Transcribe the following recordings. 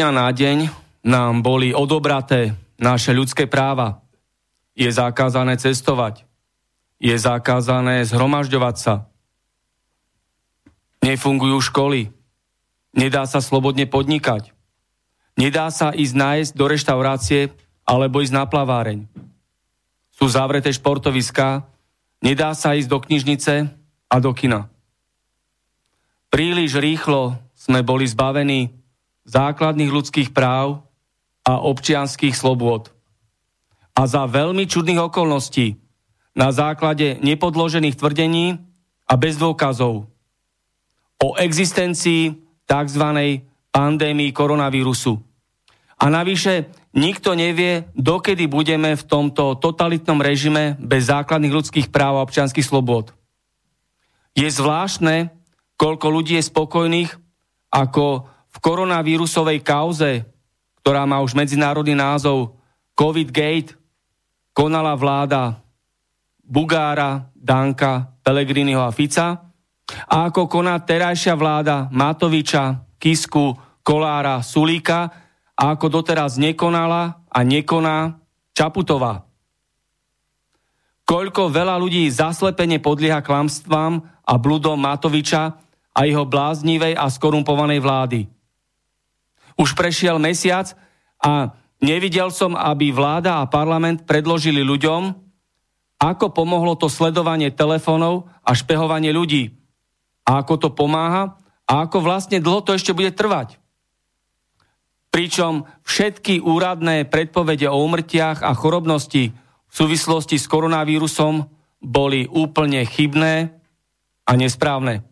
Dňa na deň nám boli odobraté naše ľudské práva. Je zakázané cestovať. Je zakázané zhromažďovať sa. Nefungujú školy. Nedá sa slobodne podnikať. Nedá sa ísť nájsť do reštaurácie alebo ísť na plaváreň. Sú zavreté športoviská, nedá sa ísť do knižnice a do kina. Príliš rýchlo sme boli zbavení základných ľudských práv a občianských slobôd. A za veľmi čudných okolností, na základe nepodložených tvrdení a bez dôkazov o existencii tzv. pandémii koronavírusu. A navyše nikto nevie, dokedy budeme v tomto totalitnom režime bez základných ľudských práv a občianských slobôd. Je zvláštne, koľko ľudí je spokojných, ako v koronavírusovej kauze, ktorá má už medzinárodný názov COVID Gate, konala vláda Bugára, Danka, Pelegriniho a Fica a ako koná terajšia vláda Matoviča, Kisku, Kolára, Sulíka a ako doteraz nekonala a nekoná Čaputová. Koľko veľa ľudí zaslepene podlieha klamstvám a bludom Matoviča a jeho bláznivej a skorumpovanej vlády. Už prešiel mesiac a nevidel som, aby vláda a parlament predložili ľuďom, ako pomohlo to sledovanie telefónov a špehovanie ľudí. A ako to pomáha a ako vlastne dlho to ešte bude trvať. Pričom všetky úradné predpovede o umrtiach a chorobnosti v súvislosti s koronavírusom boli úplne chybné a nesprávne.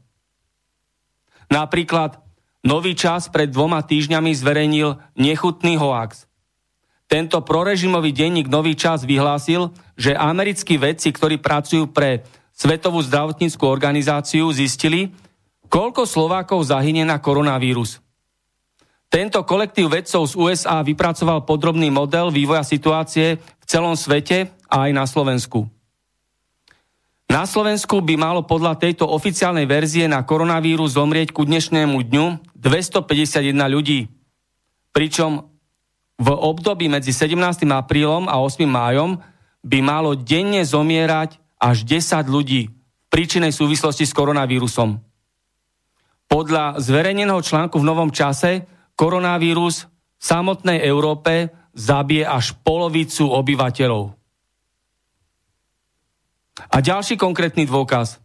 Napríklad Nový čas pred dvoma týždňami zverejnil nechutný hoax. Tento prorežimový denník Nový čas vyhlásil, že americkí vedci, ktorí pracujú pre Svetovú zdravotníckú organizáciu, zistili, koľko Slovákov zahynie na koronavírus. Tento kolektív vedcov z USA vypracoval podrobný model vývoja situácie v celom svete a aj na Slovensku. Na Slovensku by malo podľa tejto oficiálnej verzie na koronavírus zomrieť ku dnešnému dňu 251 ľudí. Pričom v období medzi 17. aprílom a 8. májom by malo denne zomierať až 10 ľudí v príčinej súvislosti s koronavírusom. Podľa zverejneného článku v Novom čase koronavírus v samotnej Európe zabije až polovicu obyvateľov. A ďalší konkrétny dôkaz.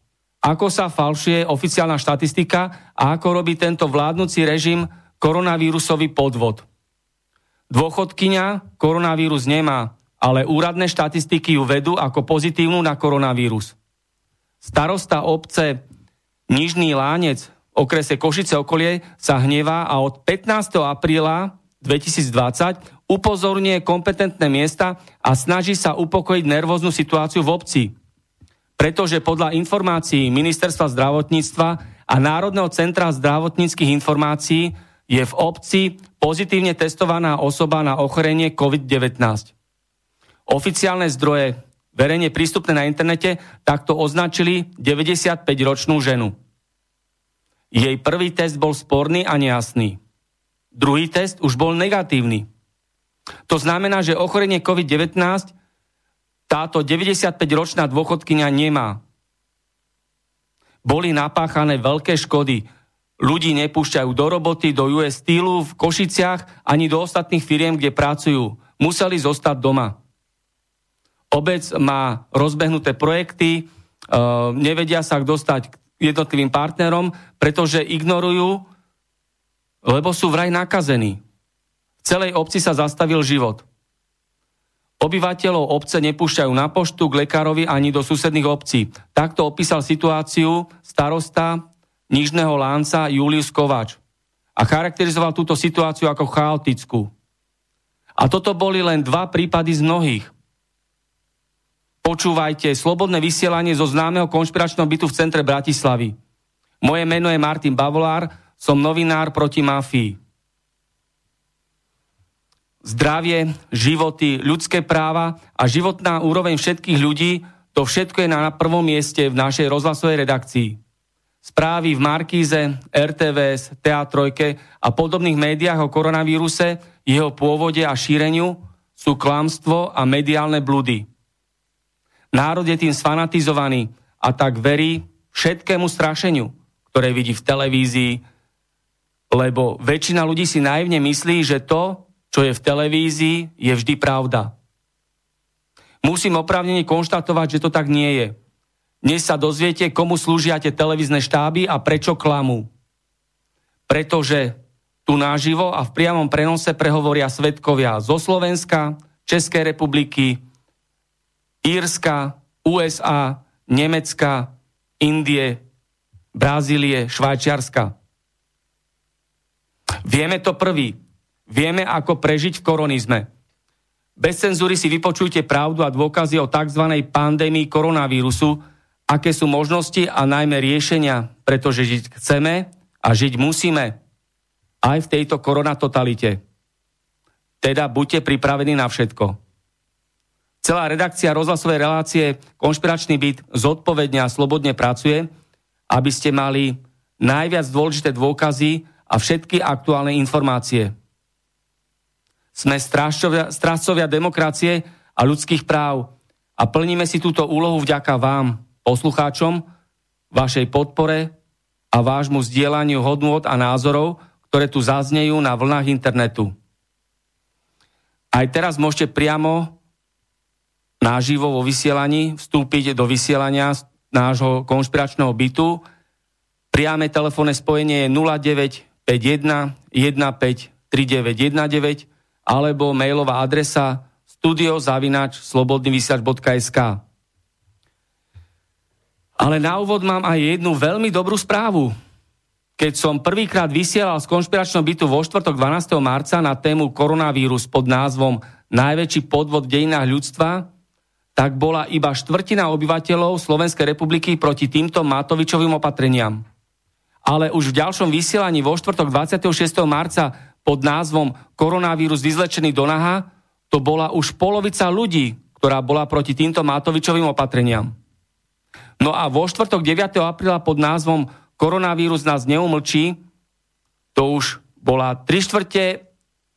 Ako sa falšuje oficiálna štatistika a ako robí tento vládnúci režim koronavírusový podvod. Dôchodkyňa koronavírus nemá, ale úradné štatistiky ju vedú ako pozitívnu na koronavírus. Starosta obce Nižný Lánec v okrese Košice okolie sa hnevá a od 15. apríla 2020 upozorňuje kompetentné miesta a snaží sa upokojiť nervóznu situáciu v obci pretože podľa informácií Ministerstva zdravotníctva a Národného centra zdravotníckých informácií je v obci pozitívne testovaná osoba na ochorenie COVID-19. Oficiálne zdroje verejne prístupné na internete takto označili 95-ročnú ženu. Jej prvý test bol sporný a nejasný. Druhý test už bol negatívny. To znamená, že ochorenie COVID-19 táto 95-ročná dôchodkynia nemá. Boli napáchané veľké škody. Ľudí nepúšťajú do roboty, do US Steelu v Košiciach ani do ostatných firiem, kde pracujú. Museli zostať doma. Obec má rozbehnuté projekty, e, nevedia sa dostať k jednotlivým partnerom, pretože ignorujú, lebo sú vraj nakazení. V celej obci sa zastavil život. Obyvateľov obce nepúšťajú na poštu, k lekárovi ani do susedných obcí. Takto opísal situáciu starosta Nižného Lánca Julius Kovač a charakterizoval túto situáciu ako chaotickú. A toto boli len dva prípady z mnohých. Počúvajte slobodné vysielanie zo známeho konšpiračného bytu v centre Bratislavy. Moje meno je Martin Bavolár, som novinár proti mafii zdravie, životy, ľudské práva a životná úroveň všetkých ľudí, to všetko je na prvom mieste v našej rozhlasovej redakcii. Správy v Markíze, RTVS, Teatrojke a podobných médiách o koronavíruse, jeho pôvode a šíreniu sú klamstvo a mediálne blúdy. Národ je tým sfanatizovaný a tak verí všetkému strašeniu, ktoré vidí v televízii, lebo väčšina ľudí si naivne myslí, že to, čo je v televízii, je vždy pravda. Musím oprávnene konštatovať, že to tak nie je. Dnes sa dozviete, komu slúžia tie televízne štáby a prečo klamú. Pretože tu naživo a v priamom prenose prehovoria svetkovia zo Slovenska, Českej republiky, Írska, USA, Nemecka, Indie, Brazílie, Švajčiarska. Vieme to prvý. Vieme, ako prežiť v koronizme. Bez cenzúry si vypočujte pravdu a dôkazy o tzv. pandémii koronavírusu, aké sú možnosti a najmä riešenia, pretože žiť chceme a žiť musíme aj v tejto koronatotalite. Teda buďte pripravení na všetko. Celá redakcia rozhlasovej relácie Konšpiračný byt zodpovedne a slobodne pracuje, aby ste mali najviac dôležité dôkazy a všetky aktuálne informácie. Sme strážcovia demokracie a ľudských práv a plníme si túto úlohu vďaka vám, poslucháčom, vašej podpore a vášmu zdieľaniu hodnôt a názorov, ktoré tu zaznejú na vlnách internetu. Aj teraz môžete priamo náživo vo vysielaní vstúpiť do vysielania nášho konšpiračného bytu. Priame telefónne spojenie je 0951 15 3919 alebo mailová adresa studiozavinač.slobodnyvysiač.sk Ale na úvod mám aj jednu veľmi dobrú správu. Keď som prvýkrát vysielal z konšpiračného bytu vo štvrtok 12. marca na tému koronavírus pod názvom Najväčší podvod v dejinách ľudstva, tak bola iba štvrtina obyvateľov Slovenskej republiky proti týmto Matovičovým opatreniam. Ale už v ďalšom vysielaní vo štvrtok 26. marca pod názvom Koronavírus vyzlečený do naha, to bola už polovica ľudí, ktorá bola proti týmto Matovičovým opatreniam. No a vo štvrtok 9. apríla pod názvom Koronavírus nás neumlčí, to už bola tri štvrte,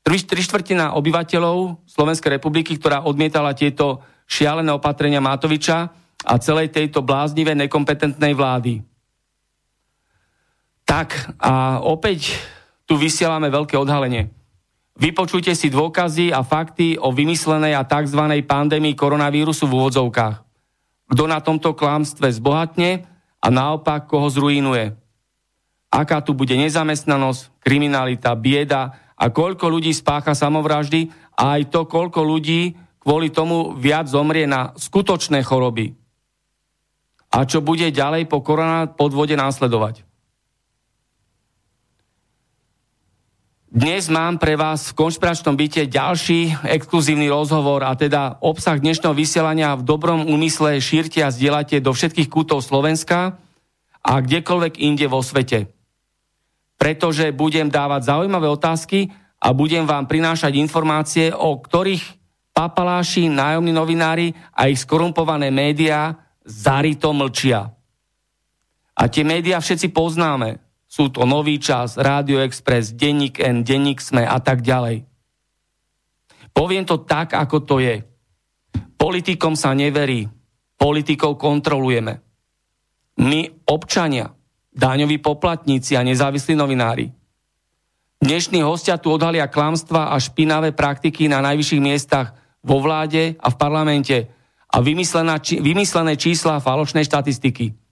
tri, tri štvrtina obyvateľov Slovenskej republiky, ktorá odmietala tieto šialené opatrenia Matoviča a celej tejto bláznivé nekompetentnej vlády. Tak a opäť tu vysielame veľké odhalenie. Vypočujte si dôkazy a fakty o vymyslenej a tzv. pandémii koronavírusu v úvodzovkách. Kto na tomto klamstve zbohatne a naopak koho zruinuje. Aká tu bude nezamestnanosť, kriminalita, bieda a koľko ľudí spácha samovraždy a aj to, koľko ľudí kvôli tomu viac zomrie na skutočné choroby. A čo bude ďalej po korona podvode následovať. Dnes mám pre vás v konšpiračnom byte ďalší exkluzívny rozhovor a teda obsah dnešného vysielania v dobrom úmysle šírte a zdieľate do všetkých kútov Slovenska a kdekoľvek inde vo svete. Pretože budem dávať zaujímavé otázky a budem vám prinášať informácie, o ktorých papaláši, nájomní novinári a ich skorumpované médiá zarito mlčia. A tie médiá všetci poznáme. Sú to Nový čas, Rádio Express, Denník N, Denník Sme a tak ďalej. Poviem to tak, ako to je. Politikom sa neverí, politikov kontrolujeme. My, občania, daňoví poplatníci a nezávislí novinári. Dnešní hostia tu odhalia klamstva a špinavé praktiky na najvyšších miestach vo vláde a v parlamente a vymyslené čísla a falošné štatistiky.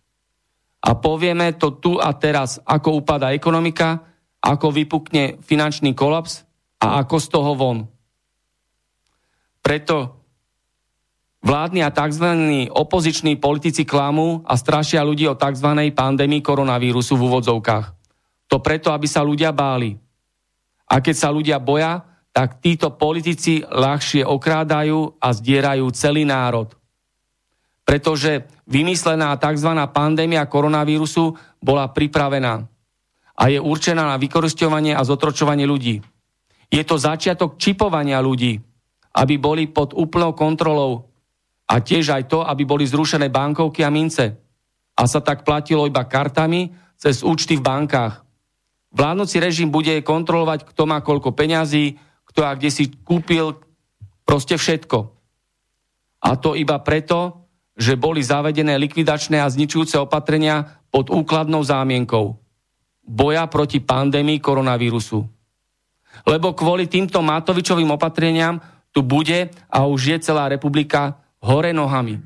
A povieme to tu a teraz, ako upada ekonomika, ako vypukne finančný kolaps a ako z toho von. Preto Vládni a tzv. opoziční politici klamú a strašia ľudí o tzv. pandémii koronavírusu v úvodzovkách. To preto, aby sa ľudia báli. A keď sa ľudia boja, tak títo politici ľahšie okrádajú a zdierajú celý národ. Pretože vymyslená tzv. pandémia koronavírusu bola pripravená a je určená na vykoristovanie a zotročovanie ľudí. Je to začiatok čipovania ľudí, aby boli pod úplnou kontrolou a tiež aj to, aby boli zrušené bankovky a mince. A sa tak platilo iba kartami cez účty v bankách. Vládnoci režim bude kontrolovať, kto má koľko peňazí, kto a kde si kúpil proste všetko. A to iba preto, že boli zavedené likvidačné a zničujúce opatrenia pod úkladnou zámienkou boja proti pandémii koronavírusu. Lebo kvôli týmto Matovičovým opatreniam tu bude a už je celá republika hore nohami.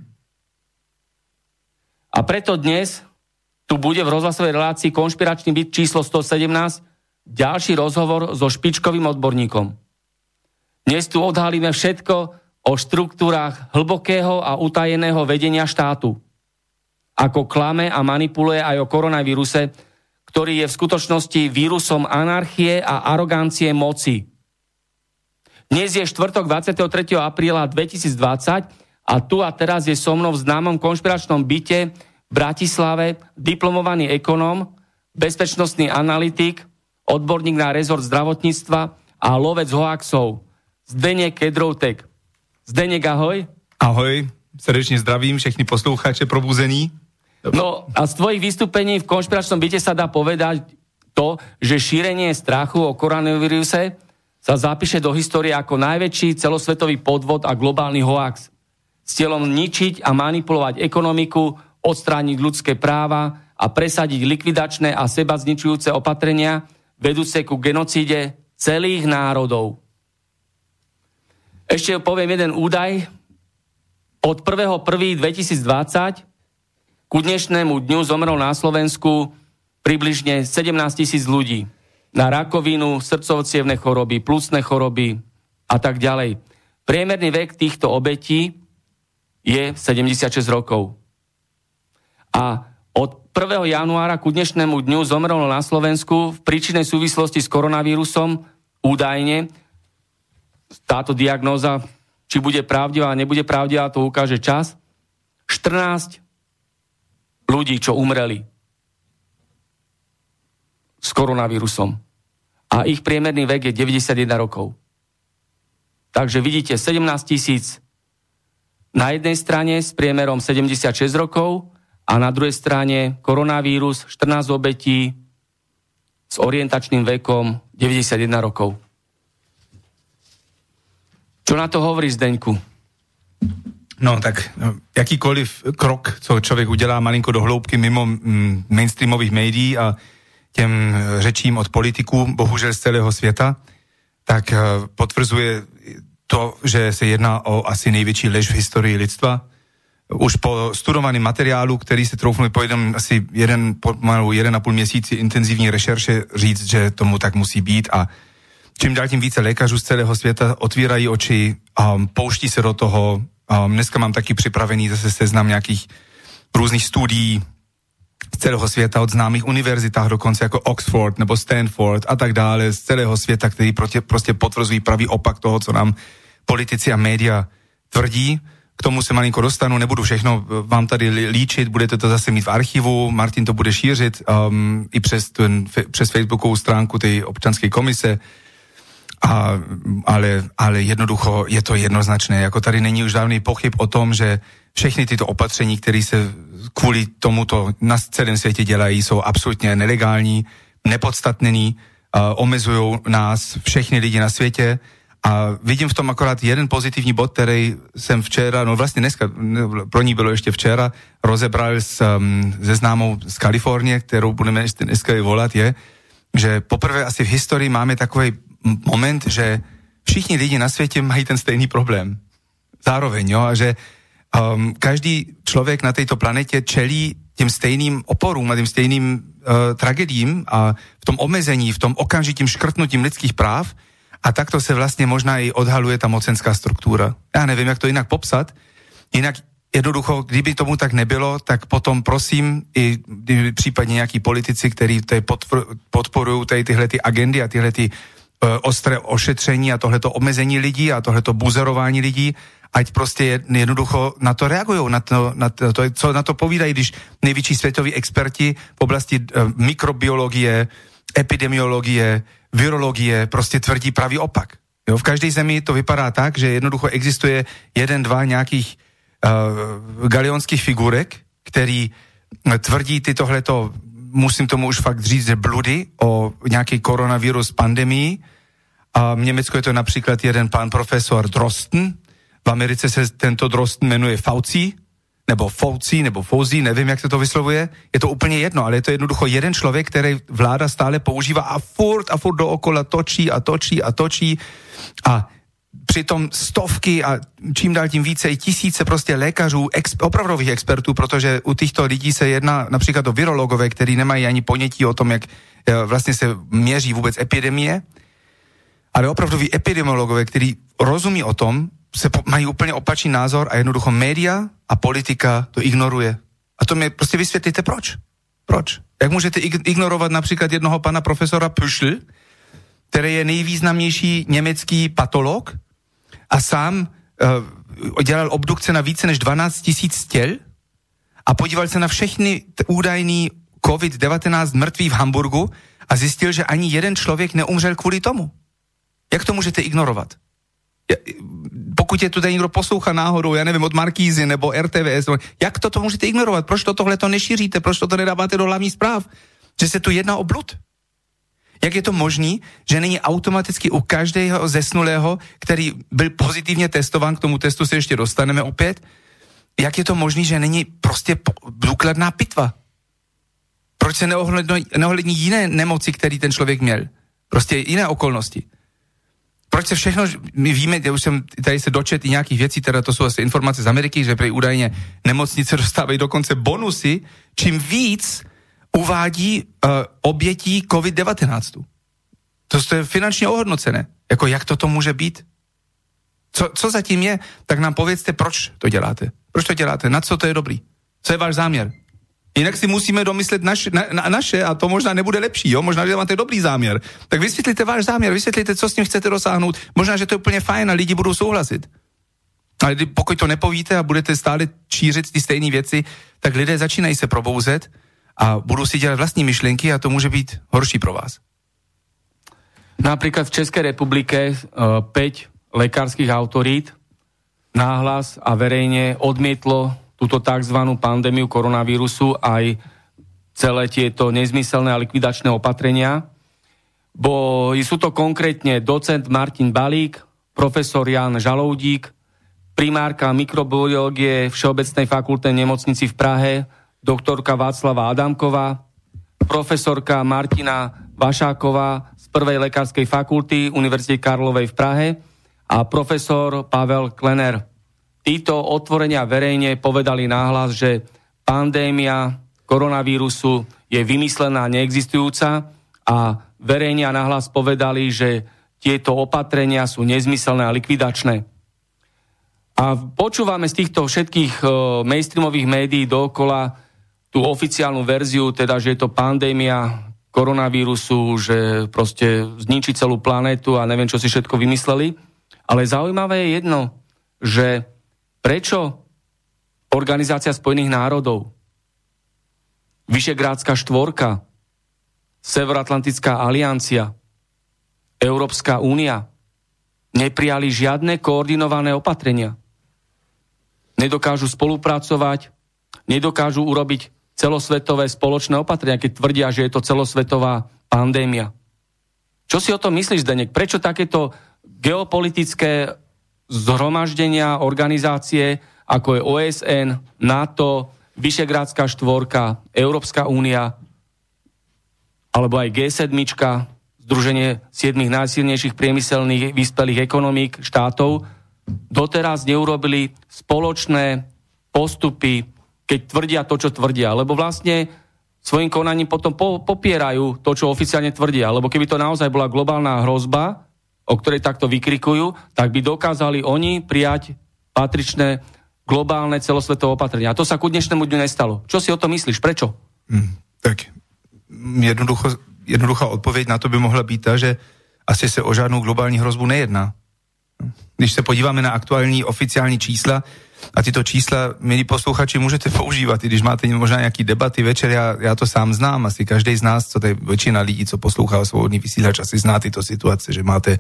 A preto dnes tu bude v rozhlasovej relácii konšpiračný byt číslo 117 ďalší rozhovor so špičkovým odborníkom. Dnes tu odhalíme všetko o štruktúrach hlbokého a utajeného vedenia štátu. Ako klame a manipuluje aj o koronavíruse, ktorý je v skutočnosti vírusom anarchie a arogancie moci. Dnes je štvrtok 23. apríla 2020 a tu a teraz je so mnou v známom konšpiračnom byte v Bratislave diplomovaný ekonóm, bezpečnostný analytik, odborník na rezort zdravotníctva a lovec hoaxov. Zdeněk Kedroutek. Zdeněk, ahoj. Ahoj, srdečne zdravím všechny poslucháče probuzení. No a z tvojich vystúpení v konšpiračnom byte sa dá povedať to, že šírenie strachu o koronavíruse sa zapíše do histórie ako najväčší celosvetový podvod a globálny hoax s cieľom ničiť a manipulovať ekonomiku, odstrániť ľudské práva a presadiť likvidačné a seba zničujúce opatrenia, vedúce ku genocíde celých národov. Ešte poviem jeden údaj. Od 1.1.2020 ku dnešnému dňu zomrel na Slovensku približne 17 tisíc ľudí na rakovinu, srdcovocievne choroby, plusné choroby a tak ďalej. Priemerný vek týchto obetí je 76 rokov. A od 1. januára ku dnešnému dňu zomrelo na Slovensku v príčinnej súvislosti s koronavírusom údajne táto diagnóza, či bude pravdivá, nebude pravdivá, to ukáže čas. 14 ľudí, čo umreli s koronavírusom. A ich priemerný vek je 91 rokov. Takže vidíte, 17 tisíc na jednej strane s priemerom 76 rokov a na druhej strane koronavírus 14 obetí s orientačným vekom 91 rokov. Čo na to hovorí Zdeňku? No tak no, jakýkoliv krok, co člověk udělá malinko do hloubky mimo mm, mainstreamových médií a těm eh, řečím od politiků, bohužel z celého světa, tak eh, potvrzuje to, že se jedná o asi největší lež v historii lidstva. Už po studovaném materiálu, který se troufnu po jeden, asi jeden, pomalu jeden a půl měsíci intenzivní rešerše říct, že tomu tak musí být a čím dál tím více lékařů z celého světa otvírají oči a pouští se do toho. Um, dneska mám taky připravený zase seznam nějakých různých studií z celého světa, od známých univerzitách dokonce jako Oxford nebo Stanford a tak dále, z celého světa, který prostě, prostě potvrzují pravý opak toho, co nám politici a média tvrdí. K tomu se malinko dostanu, nebudu všechno vám tady líčit, budete to zase mít v archivu, Martin to bude šířit um, i přes, ten, přes facebookovou stránku té občanské komise. A, ale, ale jednoducho je to jednoznačné. Jako tady není už žádný pochyb o tom, že všechny tyto opatření, které se kvůli tomuto na celém světě dělají, jsou absolutně nelegální, nepodstatnený, omezujú nás, všechny lidi na světě a vidím v tom akorát jeden pozitivní bod, který jsem včera, no vlastně dneska, pro ní bylo ještě včera, rozebral s, um, se známou z Kalifornie, kterou budeme ještě dneska i volat, je, že poprvé asi v historii máme takový moment, že všichni lidi na světě mají ten stejný problém. Zároveň, jo, a že um, každý člověk na této planetě čelí těm stejným oporům a těm stejným uh, tragedím a v tom omezení, v tom okamžitým škrtnutím lidských práv a takto se vlastně možná i odhaluje ta mocenská struktura. Já nevím, jak to jinak popsat. Jinak jednoducho, kdyby tomu tak nebylo, tak potom prosím i případně nějaký politici, kteří podporují tyhle ty agendy a tyhle ty ostré ošetření a tohleto omezení lidí a tohleto buzerování lidí, ať prostě jednoducho na to reagují, na to, na to, co na to povídají, když největší světoví experti v oblasti uh, mikrobiologie, epidemiologie, virologie prostě tvrdí pravý opak. Jo, v každé zemi to vypadá tak, že jednoducho existuje jeden, dva nějakých uh, galionských figurek, který tvrdí tytohleto, musím tomu už fakt říct, že bludy o nějaký koronavirus pandemii. A v Německu je to například jeden pán profesor Drosten, v Americe se tento Drosten jmenuje Fauci, nebo Fauci, nebo Fauci, nevím, jak se to vyslovuje. Je to úplně jedno, ale je to jednoducho jeden člověk, který vláda stále používá a furt a furt dookola točí a točí a točí. A přitom stovky a čím dál tím více i tisíce prostě lékařů, ex, opravdových expertů, protože u těchto lidí se jedná například o virologové, kteří nemají ani ponětí o tom, jak eh, vlastně se měří vůbec epidemie, ale opravdoví epidemiologové, kteří rozumí o tom, se po, mají úplně opačný názor a jednoducho média a politika to ignoruje. A to mi prostě vysvětlíte proč. Proč? Jak můžete ignorovat například jednoho pana profesora Püschl, který je nejvýznamnější německý patolog a sám uh, dělal obdukce na více než 12 tisíc těl a podíval se na všechny údajný COVID-19 mrtvý v Hamburgu a zjistil, že ani jeden člověk neumřel kvůli tomu. Jak to můžete ignorovat? pokud je tu někdo poslouchá náhodou, já nevím, od Markízy nebo RTVS, jak toto můžete ignorovat? Proč to tohle to nešíříte? Proč toto nedáváte do hlavních zpráv? Že se tu jedná o blud. Jak je to možné, že není automaticky u každého zesnulého, který byl pozitivně testován, k tomu testu se ještě dostaneme opět, jak je to možné, že není prostě důkladná pitva? Proč se neohlední jiné nemoci, který ten člověk měl? Prostě jiné okolnosti proč se všechno, my víme, já už jsem tady se dočet i nějakých věcí, teda to jsou asi informace z Ameriky, že prý údajně nemocnice dostávají dokonce bonusy, čím víc uvádí uh, obětí COVID-19. To je finančně ohodnocené. Jako jak toto může být? Co, co zatím je? Tak nám povězte, proč to děláte. Proč to děláte? Na co to je dobrý? Co je váš záměr? Jinak si musíme domyslet naš, na, na, naše a to možná nebude lepší, jo? možná, že máte dobrý záměr. Tak vysvětlíte váš záměr, vysvětlíte, co s tím chcete dosáhnout. Možná, že to je úplně fajn a lidi budou souhlasit. Ale pokud to nepovíte a budete stále čířit ty stejné věci, tak lidé začínají se probouzet a budou si dělat vlastní myšlenky a to může být horší pro vás. Například v České republike uh, eh, 5 lekárských autorít náhlas a verejne odmietlo túto tzv. pandémiu koronavírusu aj celé tieto nezmyselné a likvidačné opatrenia. Bo sú to konkrétne docent Martin Balík, profesor Jan Žaloudík, primárka mikrobiológie Všeobecnej fakultnej nemocnici v Prahe, doktorka Václava Adamková, profesorka Martina Vašáková z Prvej lekárskej fakulty Univerzity Karlovej v Prahe a profesor Pavel Klener títo otvorenia verejne povedali náhlas, že pandémia koronavírusu je vymyslená, neexistujúca a verejne a náhlas povedali, že tieto opatrenia sú nezmyselné a likvidačné. A počúvame z týchto všetkých uh, mainstreamových médií dookola tú oficiálnu verziu, teda, že je to pandémia koronavírusu, že proste zničí celú planetu a neviem, čo si všetko vymysleli. Ale zaujímavé je jedno, že Prečo Organizácia spojených národov, Vyšegrádska štvorka, Severoatlantická aliancia, Európska únia neprijali žiadne koordinované opatrenia. Nedokážu spolupracovať, nedokážu urobiť celosvetové spoločné opatrenia, keď tvrdia, že je to celosvetová pandémia. Čo si o tom myslíš, Zdenek? Prečo takéto geopolitické zhromaždenia, organizácie, ako je OSN, NATO, Vyšegrádska štvorka, Európska únia, alebo aj G7, Združenie siedmých najsilnejších priemyselných vyspelých ekonomík štátov, doteraz neurobili spoločné postupy, keď tvrdia to, čo tvrdia. Lebo vlastne svojim konaním potom po, popierajú to, čo oficiálne tvrdia. Lebo keby to naozaj bola globálna hrozba, o ktorej takto vykrikujú, tak by dokázali oni prijať patričné globálne celosvetové opatrenia. A to sa ku dnešnému dňu nestalo. Čo si o tom myslíš? Prečo? Hmm, tak jednoducho jednoduchá odpověď na to by mohla být ta, že asi se o žádnou globální hrozbu nejedná. Když se podíváme na aktuální oficiální čísla, a tyto čísla, milí posluchači, můžete používat, i když máte možná nějaký debaty večer, já, já to sám znám, asi každý z nás, co tady většina lidí, co poslouchá svobodný vysílač, asi zná tyto situace, že máte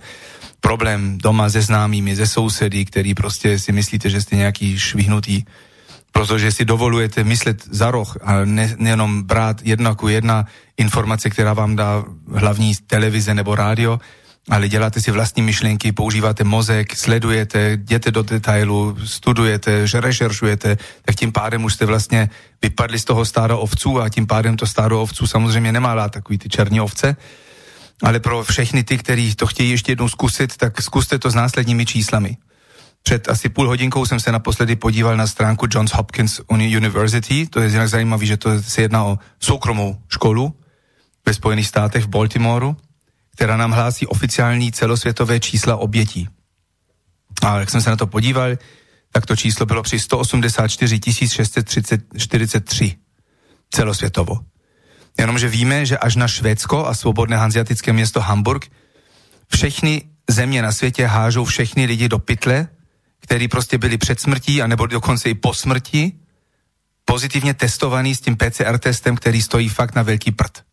problém doma se známými, ze sousedy, který prostě si myslíte, že jste nějaký švihnutý. Protože si dovolujete myslet za roh a ne, nejenom brát jedna ku jedna informace, která vám dá hlavní televize nebo rádio, ale děláte si vlastní myšlenky, používáte mozek, sledujete, jdete do detailu, studujete, že rešeršujete, tak tím pádem už jste vlastně vypadli z toho stáda ovců a tím pádem to stádo ovců samozřejmě nemá rád takový ty černí ovce. Ale pro všechny ty, kteří to chtějí ještě jednou zkusit, tak zkuste to s následními číslami. Před asi půl hodinkou jsem se naposledy podíval na stránku Johns Hopkins University. To je jinak zajímavé, že to se jedná o soukromou školu ve Spojených státech v Baltimoru, která nám hlásí oficiální celosvětové čísla obětí. A jak jsem se na to podíval, tak to číslo bylo při 184 643 celosvětovo. Jenomže víme, že až na Švédsko a svobodné hanziatické město Hamburg všechny země na světě hážou všechny lidi do pytle kteří prostě byli před smrtí, anebo dokonce i po smrti, pozitivně testovaný s tím PCR testem, který stojí fakt na velký prd.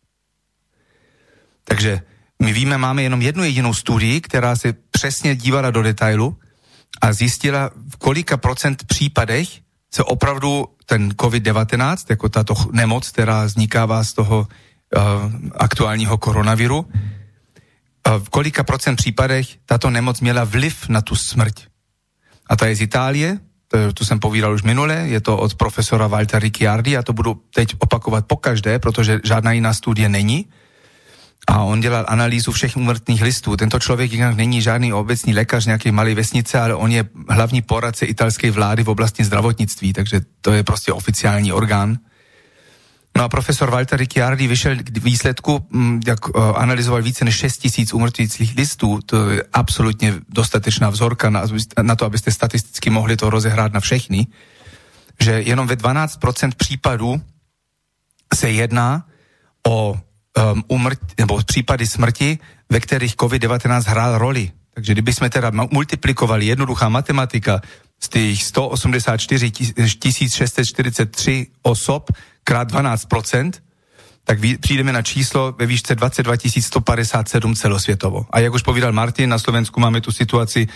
Takže my víme, máme jenom jednu jedinou studii, která se přesně dívala do detailu a zjistila, v kolika procent případech se opravdu ten COVID-19, jako tato nemoc, která vznikává z toho uh, aktuálního koronaviru, uh, v kolika procent případech tato nemoc měla vliv na tu smrť. A ta je z Itálie, to, tu jsem povídal už minule, je to od profesora Walter Ricciardi a to budu teď opakovat pokaždé, protože žádná jiná studie není. A on dělal analýzu všech úmrtných listů. Tento člověk jinak není žádný obecný lékař nějaké malé vesnice, ale on je hlavní poradce italské vlády v oblasti zdravotnictví, takže to je prostě oficiální orgán. No a profesor Walter Ricciardi vyšel k výsledku, mm, jak eh, analyzoval více než 6 tisíc umrtvících listů, to je absolutně dostatečná vzorka na, na to, abyste statisticky mohli to rozehrát na všechny, že jenom ve 12% případů se jedná o um, umrt, nebo případy smrti, ve kterých COVID-19 hrál roli. Takže kdyby jsme teda multiplikovali jednoduchá matematika z těch 184 643 osob, krát 12%, tak přijdeme na číslo ve výšce 22 157 celosvětovo. A jak už povídal Martin, na Slovensku máme tu situaci,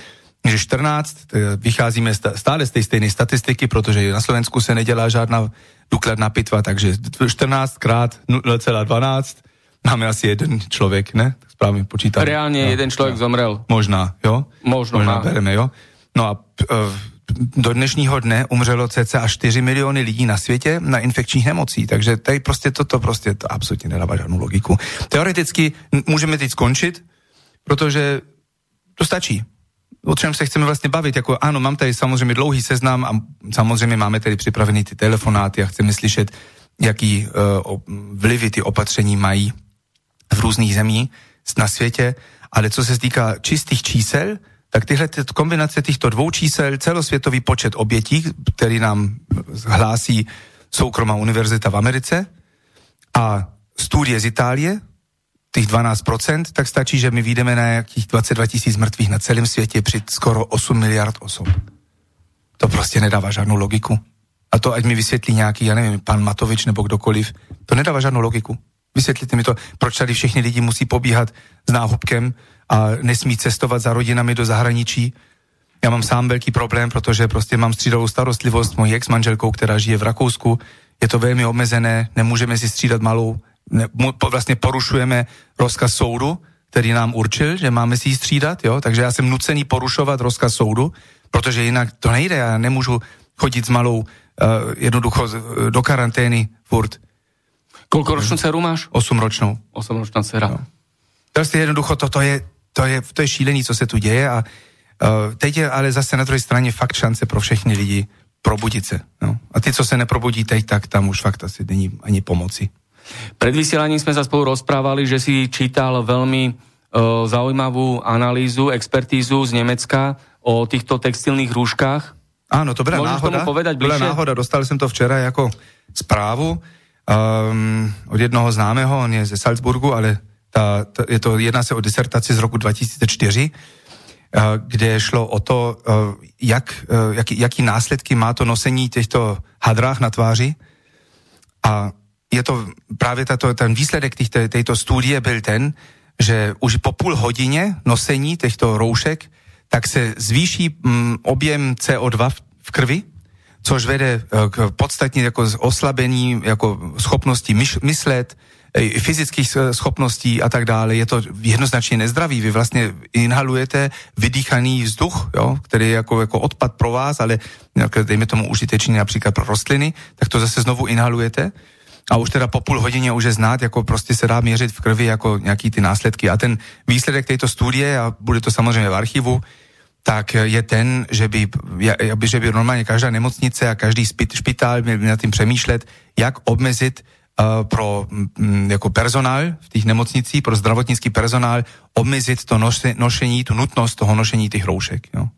že 14, vycházíme stále z té stejné statistiky, protože na Slovensku se nedělá žádná důkladná pitva, takže 14 krát 0,12 máme asi jeden člověk, ne? Tak správně počítám. Reálně no, jeden člověk no. zomrel. Možná, jo? Možno, Možná bereme, jo? No a uh, do dnešního dne umřelo cca 4 miliony lidí na světě na infekčních nemocí, takže tady prostě toto prostě to absolutně nedává žádnou logiku. Teoreticky můžeme teď skončit, protože to stačí. O čem se chceme vlastně bavit, jako ano, mám tady samozřejmě dlouhý seznam a samozřejmě máme tady připravený ty telefonáty a chceme slyšet, jaký uh, vlivy ty opatření mají v různých zemích na světě, ale co se týká čistých čísel, tak tyhle kombinace těchto dvou čísel, celosvětový počet obětí, který nám hlásí soukromá univerzita v Americe a studie z Itálie, těch 12%, tak stačí, že my vyjdeme na nějakých 22 tisíc mrtvých na celém světě při skoro 8 miliard osob. To prostě nedává žádnou logiku. A to ať mi vysvětlí nějaký, já nevím, pan Matovič nebo kdokoliv, to nedává žádnou logiku. Vysvětlite mi to, proč tady všichni lidi musí pobíhat s náhubkem a nesmí cestovat za rodinami do zahraničí. Já mám sám velký problém, protože prostě mám střídavou starostlivost mojí ex-manželkou, která žije v Rakousku. je to velmi omezené, nemůžeme si střídat malou, ne, vlastně porušujeme rozkaz soudu, který nám určil, že máme si ji střídat, jo? takže já jsem nucený porušovat rozkaz soudu, protože jinak to nejde, já nemůžu chodit s malou uh, jednoducho do karantény furt. Koľko ročnú dceru máš? 8 ročnou. 8 ročná dcera. No. Prostě jednoducho toto je, to je, to je šílený, co se tu děje a uh, teď je ale zase na druhé straně fakt šance pro všechny lidi probudit se. No. A ty, co se neprobudí teď, tak tam už fakt asi není ani pomoci. Pred vysielaním sme sa spolu rozprávali, že si čítal veľmi uh, zaujímavú analýzu, expertízu z Nemecka o týchto textilných rúškách. Áno, to byla Môžeš náhoda. Tomu povedať byla náhoda, dostal jsem to včera jako zprávu um, od jednoho známého, on je ze Salzburgu, ale ta, ta, je to, jedná se o disertaci z roku 2004, uh, kde šlo o to, uh, jak, uh, jaký, jaký následky má to nosení těchto hadrách na tváři. A je to právě tato, ten výsledek těchto, této studie byl ten, že už po půl hodině nosení těchto roušek, tak se zvýší mm, objem CO2 v, v krvi, což vede eh, k podstatně jako oslabení jako schopnosti myš, myslet, eh, fyzických eh, schopností a tak dále. Je to jednoznačně nezdravý. Vy vlastně inhalujete vydýchaný vzduch, jo, který je jako, jako odpad pro vás, ale dejme tomu užitečný například pro rostliny, tak to zase znovu inhalujete a už teda po půl hodině už je znát, jako prostě se dá měřit v krvi jako nějaký ty následky. A ten výsledek této studie, a bude to samozřejmě v archivu, tak je ten, že by, že by normálně každá nemocnice a každý špitál měl nad tím přemýšlet, jak obmezit uh, pro um, jako personál v těch nemocnicích, pro zdravotnický personál, obmezit to noše, nošení, tu nutnost toho nošení těch roušek. Jo.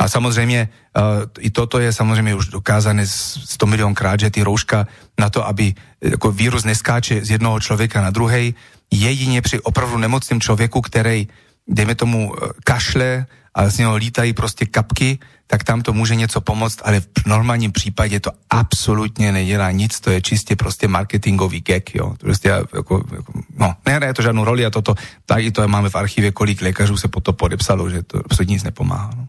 A samozřejmě uh, i toto je samozřejmě už dokázané 100 milionkrát, že ty rouška na to, aby jako vírus neskáče z jednoho člověka na druhej, jedině při opravdu nemocném člověku, který, dejme tomu, kašle a z něho lítají prostě kapky, tak tam to může něco pomoct, ale v normálním případě to absolutně nedělá nic, to je čistě prostě marketingový gag, jo. Prostě jako, jako no, nehraje to žádnou roli a toto, tak i to máme v archivě, kolik lékařů se po to podepsalo, že to absolutně nic nepomáhá. No.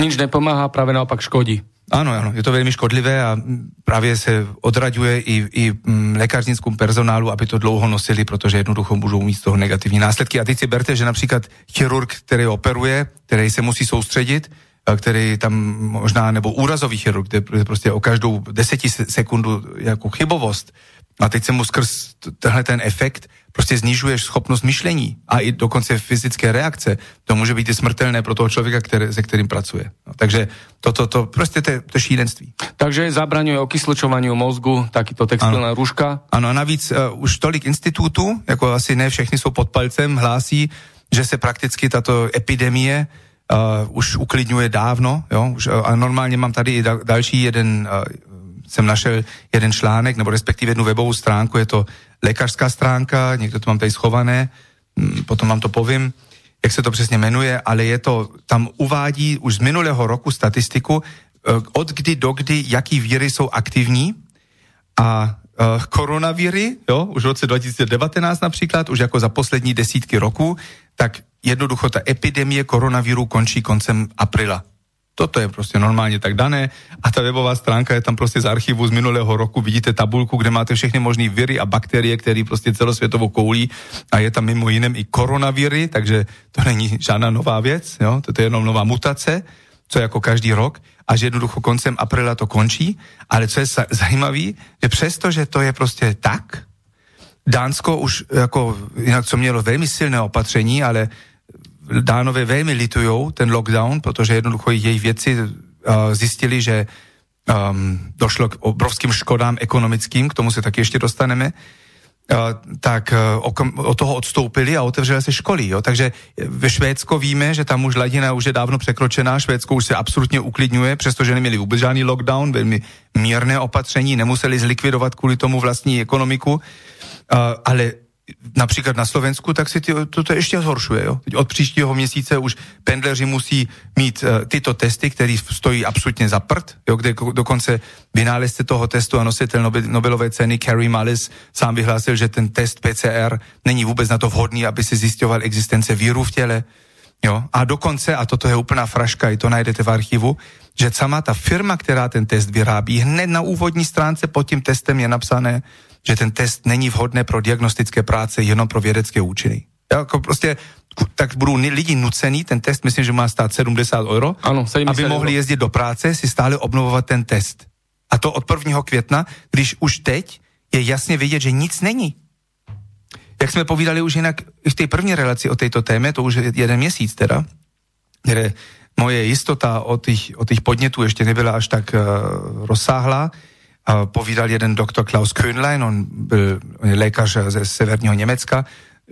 Nič nepomáhá, práve naopak škodí. Áno, áno, je to veľmi škodlivé a práve sa odraďuje i, i mm, lekárnickému personálu, aby to dlouho nosili, protože jednoducho môžu mít z toho negatívne následky. A teď si berte, že napríklad chirurg, ktorý operuje, ktorý sa musí sústrediť, který tam možná, nebo úrazový chirurg, kde prostě o každou deseti sekundu jako chybovost a teď se mu skrz tenhle ten efekt prostě znižuješ schopnost myšlení a i dokonce fyzické reakce. To může být i smrtelné pro toho člověka, který, se kterým pracuje. No, takže toto, to, to, prostě to, to šílenství. Takže zabraňuje okyslučovaniu mozgu takýto textilná ano. rúška? Ano, a navíc uh, už tolik institutů, jako asi ne všechny jsou pod palcem, hlásí, že se prakticky tato epidemie uh, už uklidňuje dávno, jo, už, uh, a normálně mám tady i da, další jeden uh, jsem našel jeden článek, nebo respektive jednu webovou stránku, je to lékařská stránka, někdo to mám tady schované, mm, potom vám to povím, jak se to přesně jmenuje, ale je to, tam uvádí už z minulého roku statistiku, eh, od kdy do kdy, jaký víry jsou aktivní a uh, koronavíry, jo, už v roce 2019 například, už jako za poslední desítky roků, tak jednoducho ta epidemie koronavíru končí koncem apríla. Toto je prostě normálně tak dané. A ta webová stránka je tam prostě z archivu z minulého roku, vidíte tabulku, kde máte všechny možné viry a bakterie, které prostě celosvětovou koulí. A je tam mimo jiném i koronaviry, takže to není žádná nová věc, jo? to je jenom nová mutace, co jako každý rok. A že jednoducho koncem apríla to končí, ale co je zajímavé, že přesto, že to je prostě tak, Dánsko už jako, jinak co mělo velmi silné opatření, ale Dánové velmi litujou ten lockdown, protože jednoducho jejich věci uh, zjistili, že um, došlo k obrovským škodám ekonomickým, k tomu se taky ještě dostaneme, uh, tak uh, od toho odstoupili a otevřely se školy. Jo? Takže ve Švédsko víme, že tam už hladina už je dávno překročená, Švédsko už se absolutně uklidňuje, přestože neměli vůbec žádný lockdown, velmi mírné opatření, nemuseli zlikvidovat kvůli tomu vlastní ekonomiku, uh, ale například na Slovensku, tak si to, to, ještě zhoršuje. Jo? Od příštího měsíce už pendleři musí mít uh, tyto testy, které stojí absolutně za prd, jo? kde dokonce vynálezce toho testu a nositel Nobel, Nobelové ceny Carrie Mullis sám vyhlásil, že ten test PCR není vůbec na to vhodný, aby si zjišťoval existence víru v těle. Jo? A dokonce, a toto je úplná fraška, i to najdete v archivu, že sama ta firma, která ten test vyrábí, hned na úvodní stránce pod tím testem je napsané, že ten test není vhodné pro diagnostické práce, jenom pro vědecké účiny. Jako prostě tak budou lidi nucený, ten test myslím, že má stát 70 euro, ano, 70 aby mohli jezdit do práce, si stále obnovovat ten test. A to od 1. května, když už teď je jasně vidět, že nic není. Jak jsme povídali už jinak v té první relaci o této téme, to už je jeden měsíc teda, kde moje jistota o těch, o těch podnětů ještě nebyla až tak uh, rozsáhlá. Povídal jeden doktor Klaus Köhnlein, on byl lékař ze severního Německa,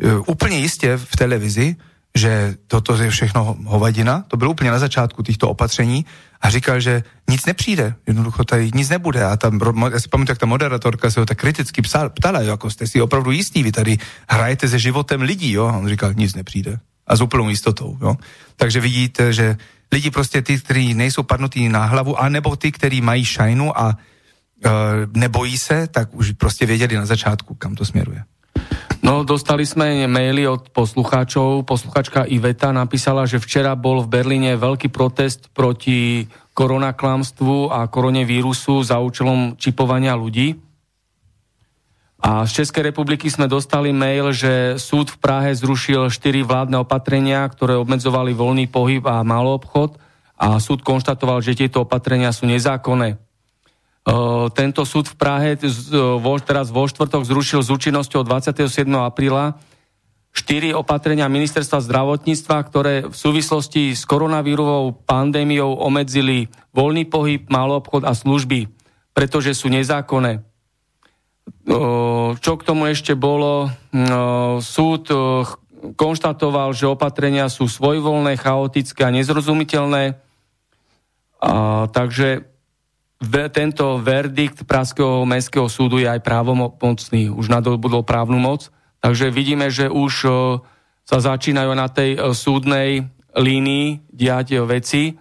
uh, úplně jistě v televizi, že toto je všechno hovadina, to bylo úplně na začátku těchto opatření a říkal, že nic nepřijde, jednoducho tady nic nebude. A tam, já si pamatuju, jak ta moderatorka se ho tak kriticky ptala, jako jste si opravdu jistý, vy tady hrajete se životem lidí, jo? A on říkal, nic nepřijde. A s úplnou jistotou, jo? Takže vidíte, že lidi prostě ty, kteří nejsou padnutí na hlavu, anebo ty, kteří mají šajnu a e, nebojí se, tak už prostě věděli na začátku, kam to směruje. No, dostali sme maily od poslucháčov. Posluchačka Iveta napísala, že včera bol v Berlíne veľký protest proti koronaklamstvu a koronevírusu za účelom čipovania ľudí. A z Českej republiky sme dostali mail, že súd v Prahe zrušil štyri vládne opatrenia, ktoré obmedzovali voľný pohyb a obchod a súd konštatoval, že tieto opatrenia sú nezákonné. Tento súd v Prahe teraz vo štvrtok zrušil s účinnosťou 27. apríla štyri opatrenia ministerstva zdravotníctva, ktoré v súvislosti s koronavírovou pandémiou obmedzili voľný pohyb, obchod a služby, pretože sú nezákonné. Čo k tomu ešte bolo? Súd konštatoval, že opatrenia sú svojvoľné, chaotické a nezrozumiteľné. A, takže tento verdikt Pražského mestského súdu je aj právomocný, už nadobudol právnu moc. Takže vidíme, že už sa začínajú na tej súdnej línii diať veci.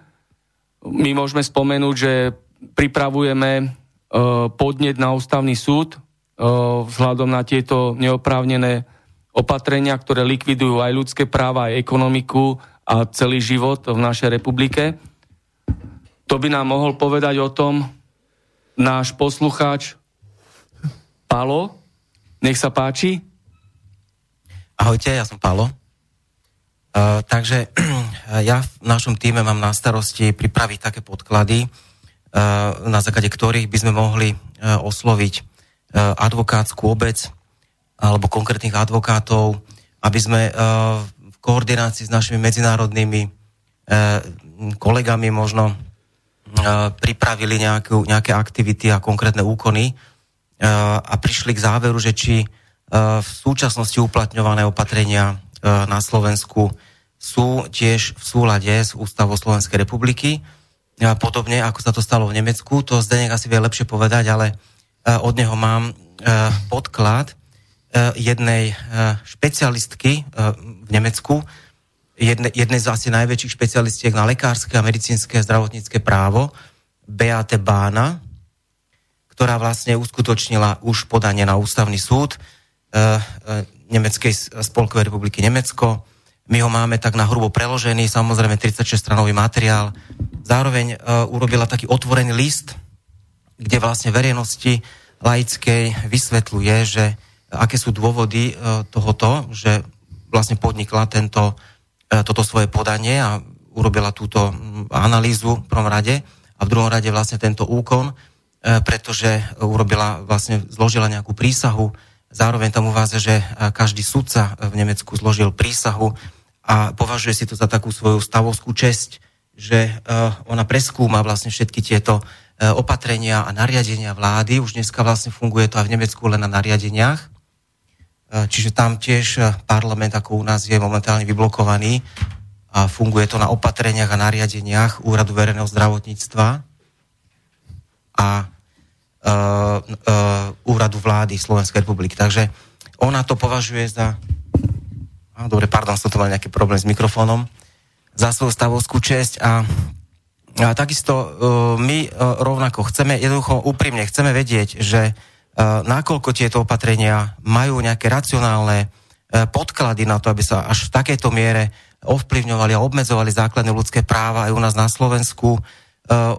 My môžeme spomenúť, že pripravujeme podnet na ústavný súd vzhľadom na tieto neoprávnené opatrenia, ktoré likvidujú aj ľudské práva, aj ekonomiku a celý život v našej republike. To by nám mohol povedať o tom náš poslucháč Palo. Nech sa páči. Ahojte, ja som Palo. Uh, takže ja v našom týme mám na starosti pripraviť také podklady, uh, na základe ktorých by sme mohli uh, osloviť uh, advokátsku obec alebo konkrétnych advokátov, aby sme uh, v koordinácii s našimi medzinárodnými uh, kolegami možno pripravili nejakú, nejaké aktivity a konkrétne úkony a prišli k záveru, že či v súčasnosti uplatňované opatrenia na Slovensku sú tiež v súlade s ústavou Slovenskej republiky. Podobne, ako sa to stalo v Nemecku, to Zdenek asi vie lepšie povedať, ale od neho mám podklad jednej špecialistky v Nemecku, jedne, jednej z asi najväčších špecialistiek na lekárske a medicínske a zdravotnícke právo, Beate Bána, ktorá vlastne uskutočnila už podanie na ústavný súd e, e, Nemeckej spolkovej republiky Nemecko. My ho máme tak na hrubo preložený, samozrejme 36-stranový materiál. Zároveň e, urobila taký otvorený list, kde vlastne verejnosti laickej vysvetľuje, že aké sú dôvody e, tohoto, že vlastne podnikla tento toto svoje podanie a urobila túto analýzu v prvom rade. A v druhom rade vlastne tento úkon, e, pretože urobila, vlastne zložila nejakú prísahu, zároveň tam uvádza, že každý sudca v Nemecku zložil prísahu a považuje si to za takú svoju stavovskú česť, že e, ona preskúma vlastne všetky tieto opatrenia a nariadenia vlády. Už dneska vlastne funguje to aj v Nemecku len na nariadeniach čiže tam tiež eh, parlament ako u nás je momentálne vyblokovaný a funguje to na opatreniach a nariadeniach Úradu verejného zdravotníctva a uh, uh, Úradu vlády Slovenskej republiky. Takže ona to považuje za... A, dobre, pardon, som to mal nejaký problém s mikrofónom. Za svoju stavovskú česť a, a takisto uh, my uh, rovnako chceme, jednoducho úprimne chceme vedieť, že nakoľko tieto opatrenia majú nejaké racionálne e, podklady na to, aby sa až v takejto miere ovplyvňovali a obmedzovali základné ľudské práva aj u nás na Slovensku.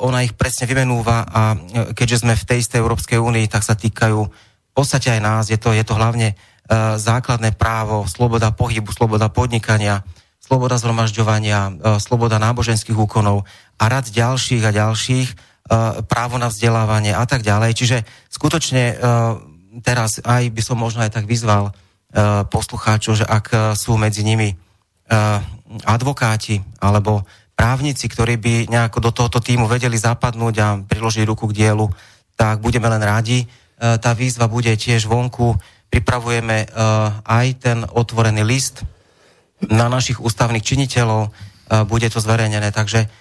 ona ich presne vymenúva a keďže sme v tej istej Európskej únii, tak sa týkajú v podstate aj nás. Je to, je to hlavne základné právo, sloboda pohybu, sloboda podnikania, sloboda zhromažďovania, sloboda náboženských úkonov a rad ďalších a ďalších, právo na vzdelávanie a tak ďalej. Čiže skutočne teraz aj by som možno aj tak vyzval poslucháčov, že ak sú medzi nimi advokáti alebo právnici, ktorí by nejako do tohoto týmu vedeli zapadnúť a priložiť ruku k dielu, tak budeme len rádi. E, tá výzva bude tiež vonku. Pripravujeme e, aj ten otvorený list na našich ústavných činiteľov. E, bude to zverejnené, takže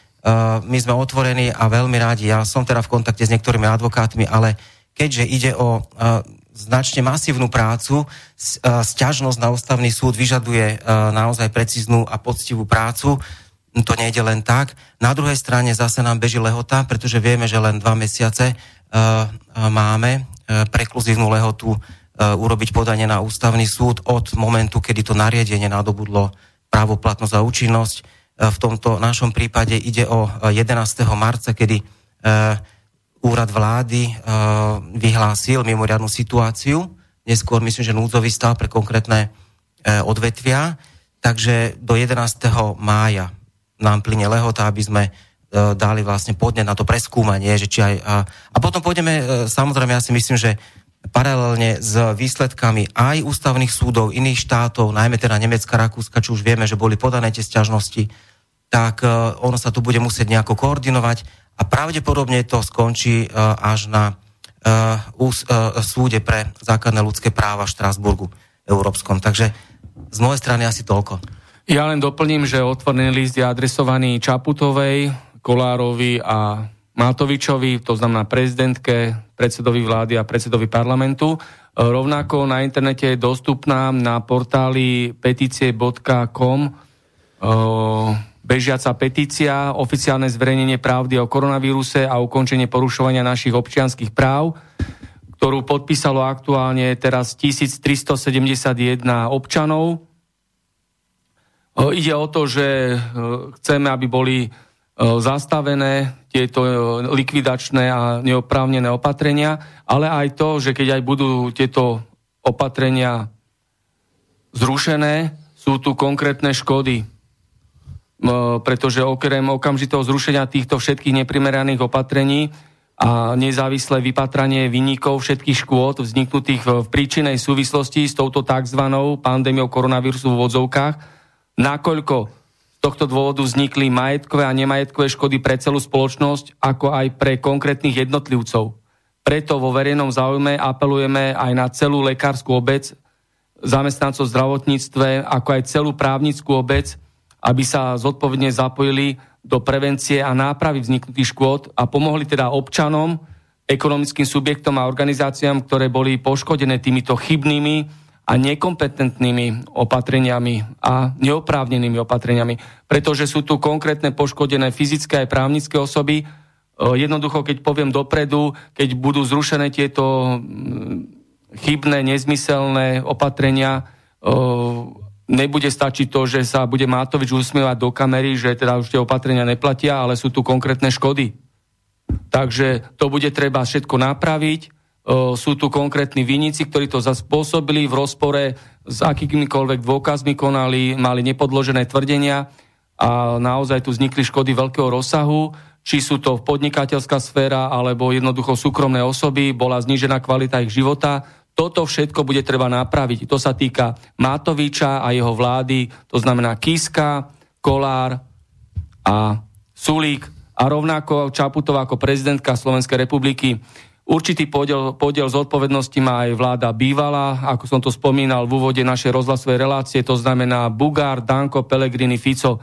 my sme otvorení a veľmi rádi. Ja som teda v kontakte s niektorými advokátmi, ale keďže ide o značne masívnu prácu, sťažnosť na ústavný súd vyžaduje naozaj precíznu a poctivú prácu, to nejde len tak. Na druhej strane zase nám beží lehota, pretože vieme, že len dva mesiace máme prekluzívnu lehotu urobiť podanie na ústavný súd od momentu, kedy to nariadenie nadobudlo právoplatnosť a účinnosť. Uh, v tomto našom prípade ide o 11. marca, kedy uh, úrad vlády vyhlásil mimoriadnu situáciu, neskôr myslím, že núdzový stav pre konkrétne odvetvia, takže do 11. mája nám plyne lehota, aby sme e, dali vlastne podne na to preskúmanie, že či aj... A, a potom pôjdeme, e, samozrejme, ja si myslím, že paralelne s výsledkami aj ústavných súdov iných štátov, najmä teda Nemecka, Rakúska, čo už vieme, že boli podané tie sťažnosti, tak uh, ono sa tu bude musieť nejako koordinovať a pravdepodobne to skončí uh, až na uh, súde pre základné ľudské práva v Štrásburgu európskom. Takže z mojej strany asi toľko. Ja len doplním, že otvorený list je adresovaný Čaputovej, Kolárovi a Matovičovi, to znamená prezidentke, predsedovi vlády a predsedovi parlamentu. Rovnako na internete je dostupná na portáli petície.com bežiaca petícia, oficiálne zverejnenie pravdy o koronavíruse a ukončenie porušovania našich občianských práv, ktorú podpísalo aktuálne teraz 1371 občanov Ide o to, že chceme, aby boli zastavené tieto likvidačné a neoprávnené opatrenia, ale aj to, že keď aj budú tieto opatrenia zrušené, sú tu konkrétne škody. Pretože okrem okamžitého zrušenia týchto všetkých neprimeraných opatrení a nezávislé vypatranie vynikov všetkých škôd vzniknutých v príčinej súvislosti s touto tzv. pandémiou koronavírusu v vodzovkách, nakoľko tohto dôvodu vznikli majetkové a nemajetkové škody pre celú spoločnosť, ako aj pre konkrétnych jednotlivcov. Preto vo verejnom záujme apelujeme aj na celú lekárskú obec, zamestnancov v zdravotníctve, ako aj celú právnickú obec, aby sa zodpovedne zapojili do prevencie a nápravy vzniknutých škôd a pomohli teda občanom, ekonomickým subjektom a organizáciám, ktoré boli poškodené týmito chybnými a nekompetentnými opatreniami a neoprávnenými opatreniami, pretože sú tu konkrétne poškodené fyzické aj právnické osoby. E, jednoducho, keď poviem dopredu, keď budú zrušené tieto mm, chybné, nezmyselné opatrenia, e, nebude stačiť to, že sa bude Mátovič usmievať do kamery, že teda už tie opatrenia neplatia, ale sú tu konkrétne škody. Takže to bude treba všetko napraviť, sú tu konkrétni vinici, ktorí to zaspôsobili v rozpore s akýmikoľvek dôkazmi konali, mali nepodložené tvrdenia a naozaj tu vznikli škody veľkého rozsahu, či sú to podnikateľská sféra alebo jednoducho súkromné osoby, bola znížená kvalita ich života. Toto všetko bude treba napraviť. To sa týka Matoviča a jeho vlády, to znamená Kiska, Kolár a Sulík a rovnako Čaputová ako prezidentka Slovenskej republiky. Určitý podiel, podiel zodpovednosti má aj vláda bývala, ako som to spomínal v úvode našej rozhlasovej relácie, to znamená Bugár, Danko, Pelegrini, Fico.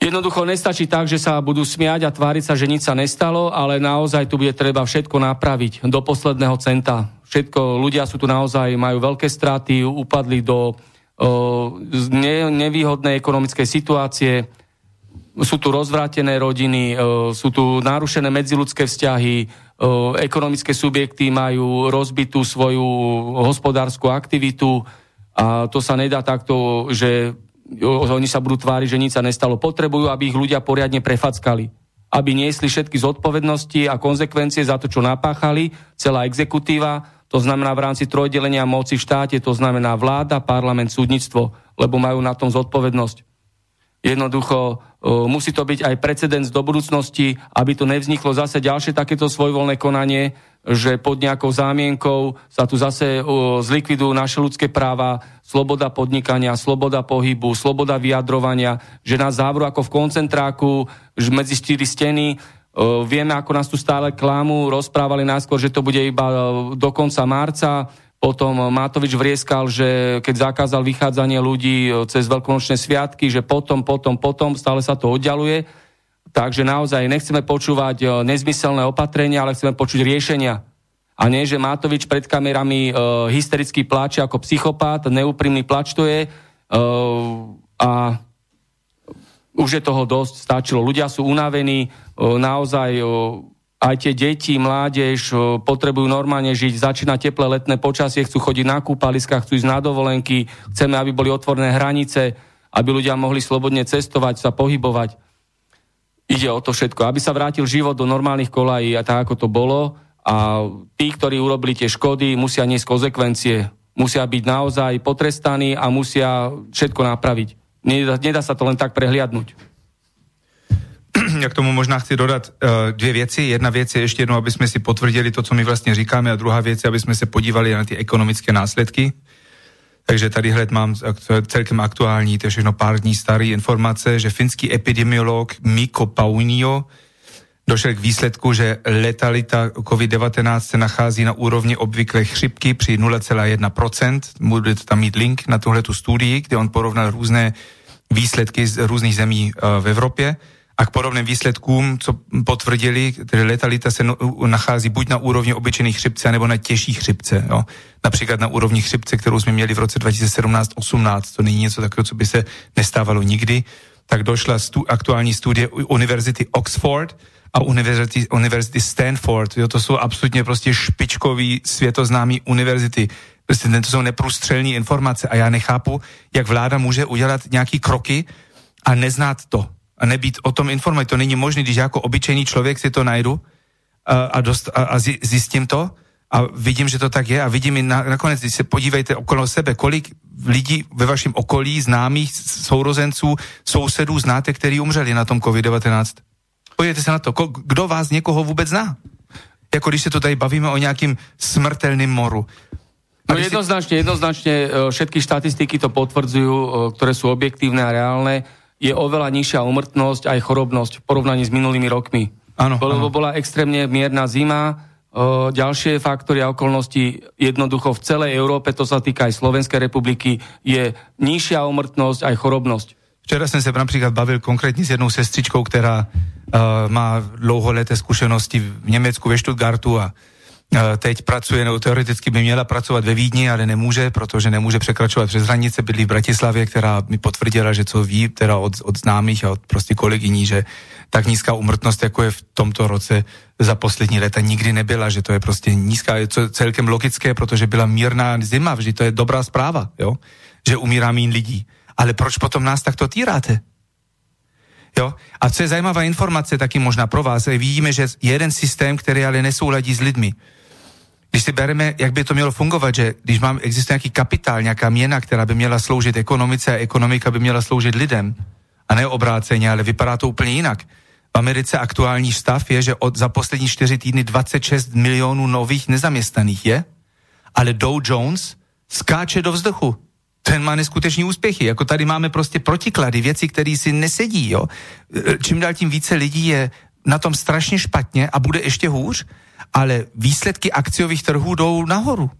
Jednoducho nestačí tak, že sa budú smiať a tváriť sa, že nič sa nestalo, ale naozaj tu bude treba všetko napraviť do posledného centa. Všetko, ľudia sú tu naozaj, majú veľké straty, upadli do o, ne, nevýhodnej ekonomickej situácie, sú tu rozvrátené rodiny, sú tu narušené medziludské vzťahy, ekonomické subjekty majú rozbitú svoju hospodárskú aktivitu a to sa nedá takto, že oni sa budú tváriť, že nič sa nestalo. Potrebujú, aby ich ľudia poriadne prefackali. Aby niesli všetky zodpovednosti a konsekvencie za to, čo napáchali, celá exekutíva, to znamená v rámci trojdelenia moci v štáte, to znamená vláda, parlament, súdnictvo, lebo majú na tom zodpovednosť. Jednoducho musí to byť aj precedens do budúcnosti, aby to nevzniklo zase ďalšie takéto svojvoľné konanie, že pod nejakou zámienkou sa tu zase zlikvidujú naše ľudské práva, sloboda podnikania, sloboda pohybu, sloboda vyjadrovania, že nás závru ako v koncentráku medzi štyri steny. Vieme, ako nás tu stále klámu, rozprávali náskôr, že to bude iba do konca marca, potom Matovič vrieskal, že keď zakázal vychádzanie ľudí cez veľkonočné sviatky, že potom, potom, potom, stále sa to oddialuje. Takže naozaj nechceme počúvať e, nezmyselné opatrenia, ale chceme počuť riešenia. A nie, že Matovič pred kamerami e, hystericky pláče ako psychopát, neúprimný plač to je. E, a už je toho dosť, stačilo. Ľudia sú unavení, e, naozaj e, aj tie deti, mládež potrebujú normálne žiť, začína teplé letné počasie, chcú chodiť na kúpaliska, chcú ísť na dovolenky, chceme, aby boli otvorené hranice, aby ľudia mohli slobodne cestovať, sa pohybovať. Ide o to všetko, aby sa vrátil život do normálnych kolají a tak, ako to bolo. A tí, ktorí urobili tie škody, musia niesť konsekvencie. Musia byť naozaj potrestaní a musia všetko napraviť. Nedá, nedá sa to len tak prehliadnúť. Ja k tomu možná chci dodat uh, dvě věci. Jedna věc je ještě jednou, aby jsme si potvrdili to, co my vlastně říkáme, a druhá věc je, aby jsme se podívali na ty ekonomické následky. Takže tady hled mám celkem aktuální, to je všechno pár dní starý informace, že finský epidemiolog Miko Paunio došel k výsledku, že letalita COVID-19 se nachází na úrovni obvyklé chřipky při 0,1%. Budete tam mít link na tuhle tu studii, kde on porovnal různé výsledky z různých zemí uh, v Evropě a k podobným výsledkům, co potvrdili, že letalita se no, nachází buď na úrovni obyčejných chřipce, nebo na těžší chřipce. Jo. Například na úrovni chřipce, kterou jsme měli v roce 2017-18, to není něco takového, co by se nestávalo nikdy, tak došla stu, aktuální studie Univerzity Oxford a Univerzity, Univerzity Stanford. Jo, to jsou absolutně prostě špičkový světoznámý univerzity. Prostě to jsou neprůstřelní informace a já nechápu, jak vláda může udělat nějaký kroky a neznát to a nebyt o tom informovaný. To není možné, když jako obyčejný člověk si to najdu a, a, dost, a, a zjistím to a vidím, že to tak je a vidím i na, nakonec, když se podívejte okolo sebe, kolik lidí ve vašem okolí, známých, sourozenců, sousedů znáte, kteří umřeli na tom COVID-19. Podívejte se na to, kdo vás někoho vůbec zná? Jako když se to tady bavíme o nějakým smrtelným moru. No jednoznačne, jednoznačne e, všetky štatistiky to potvrdzujú, e, ktoré sú objektívne a reálne je oveľa nižšia umrtnosť aj chorobnosť v porovnaní s minulými rokmi. Áno, Lebo bola extrémne mierna zima, o, ďalšie faktory a okolnosti jednoducho v celej Európe, to sa týka aj Slovenskej republiky, je nižšia umrtnosť aj chorobnosť. Včera jsem se například bavil konkrétně s jednou sestřičkou, která uh, má dlouholeté zkušenosti v Německu, ve Stuttgartu a teď pracuje, nebo teoreticky by měla pracovat ve Vídni, ale nemůže, protože nemůže překračovat přes hranice, bydlí v Bratislavě, která mi potvrdila, že co ví, teda od, od známých a od prostě kolegyní, že tak nízká umrtnost, jako je v tomto roce za poslední léta nikdy nebyla, že to je prostě nízká, je to celkem logické, protože byla mírná zima, vždy to je dobrá zpráva, jo? že umírá mín lidí. Ale proč potom nás takto týráte? Jo? A co je zajímavá informace taky možná pro vás, vidíme, že je jeden systém, který ale nesouladí s lidmi. Když si bereme, jak by to mělo fungovat, že když mám, existuje nějaký kapitál, nějaká měna, která by měla sloužit ekonomice a ekonomika by měla sloužit lidem, a ne obráceně, ale vypadá to úplně jinak. V Americe aktuální stav je, že od, za poslední čtyři týdny 26 milionů nových nezaměstnaných je, ale Dow Jones skáče do vzduchu. Ten má neskutečný úspěchy. Jako tady máme prostě protiklady, věci, které si nesedí. Jo? Čím dál tím více lidí je na tom strašně špatně a bude ještě hůř ale výsledky akciových trhů jdou nahoru.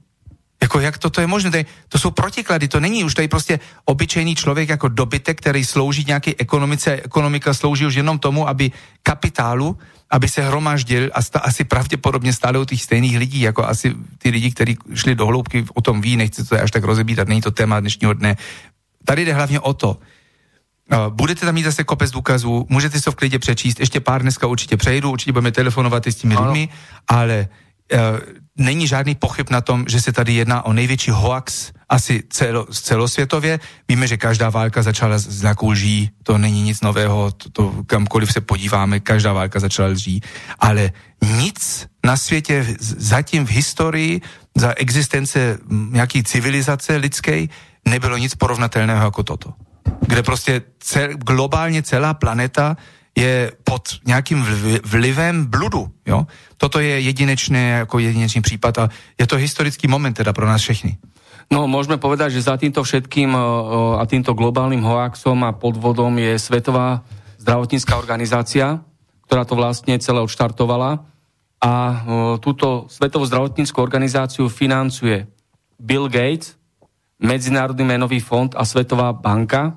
Jako jak toto je možné? To jsou protiklady, to není už tady prostě obyčejný člověk jako dobytek, který slouží nějaké ekonomice. Ekonomika slouží už jenom tomu, aby kapitálu, aby se hromaždil a sta, asi pravděpodobně stále u těch stejných lidí, jako asi ty lidi, kteří šli do hloubky, o tom ví, nechci to až tak rozebírat, není to téma dnešního dne. Tady jde hlavně o to, Budete tam mít zase kopec důkazů, můžete si to v klidě přečíst, ještě pár dneska určitě přejdu, určitě budeme telefonovat i s těmi lidmi, ale není žádný pochyb na tom, že se tady jedná o největší hoax asi celo, celosvětově. Víme, že každá válka začala s nějakou lží, to není nic nového, to, to kamkoliv se podíváme, každá válka začala lží, ale nic na světě zatím v historii za existence nějaký civilizace lidské nebylo nic porovnatelného jako toto. Kde prostě cel, globálně celá planeta je pod nějakým vlivem bludu. Jo? Toto je jedinečné, jako jedinečný případ a je to historický moment teda pro nás všechny. No, môžeme povedať, že za týmto všetkým a týmto globálnym hoaxom a podvodom je Svetová zdravotnícká organizácia, ktorá to vlastne celé odštartovala. A túto Svetovú zdravotníckú organizáciu financuje Bill Gates, Medzinárodný menový fond a Svetová banka.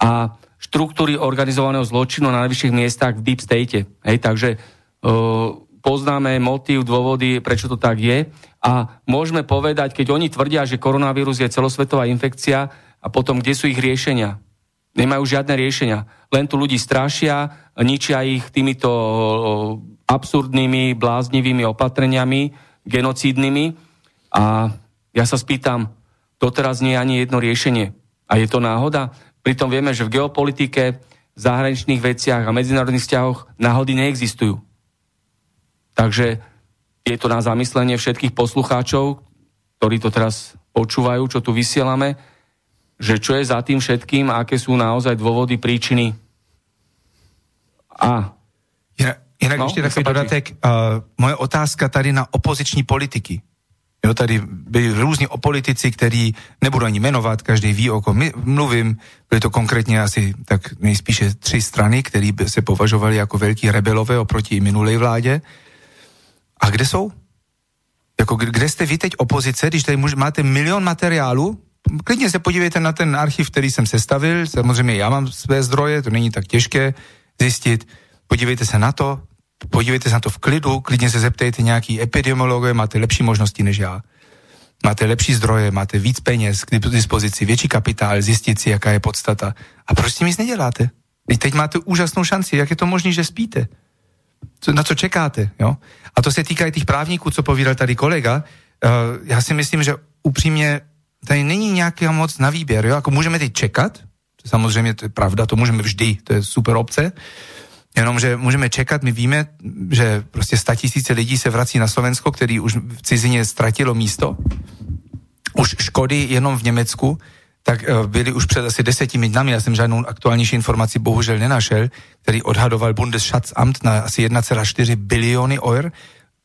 A štruktúry organizovaného zločinu na najvyšších miestach v deep state. Hej, takže uh, poznáme motív, dôvody, prečo to tak je a môžeme povedať, keď oni tvrdia, že koronavírus je celosvetová infekcia a potom kde sú ich riešenia? Nemajú žiadne riešenia. Len tu ľudí strašia, ničia ich týmito absurdnými, bláznivými opatreniami, genocídnymi a ja sa spýtam, doteraz nie je ani jedno riešenie. A je to náhoda? Pritom vieme, že v geopolitike, v zahraničných veciach a medzinárodných vzťahoch náhody neexistujú. Takže je to na zamyslenie všetkých poslucháčov, ktorí to teraz počúvajú, čo tu vysielame, že čo je za tým všetkým a aké sú naozaj dôvody, príčiny. A Jinak no, ještě takový dodatek. Uh, moje otázka tady na opoziční politiky. Jo, tady byli různí politici, který nebudu ani jmenovat, každý ví, o kom mluvím. Byly to konkrétně asi tak nejspíše tři strany, které se považovali jako velký rebelové oproti minulé vládě. A kde jsou? Jako, kde jste vy teď opozice, když tady máte milion materiálu, klidně se podívejte na ten archiv, který jsem sestavil, samozřejmě já mám své zdroje, to není tak těžké zjistit, podívejte se na to, podívejte se na to v klidu, klidně se zeptejte nějaký epidemiologie, máte lepší možnosti než já. Máte lepší zdroje, máte víc peněz k dispozici, větší kapitál, zjistit si, jaká je podstata. A proč s tím nic neděláte? Teď, teď máte úžasnou šanci, jak je to možné, že spíte? Na co čekáte? Jo? A to se týká i těch právníků, co povídal tady kolega. Uh, já si myslím, že upřímně tady není nějaký moc na výběr. Jo? Jako můžeme teď čekat, samozřejmě to je pravda, to můžeme vždy, to je super obce, Jenomže můžeme čekat, my víme, že prostě tisíce lidí se vrací na Slovensko, který už v cizině ztratilo místo. Už škody jenom v Německu, tak eh, byly už před asi deseti dnami, já jsem žádnou aktuálnější informaci bohužel nenašel, který odhadoval Bundesschatzamt na asi 1,4 biliony eur,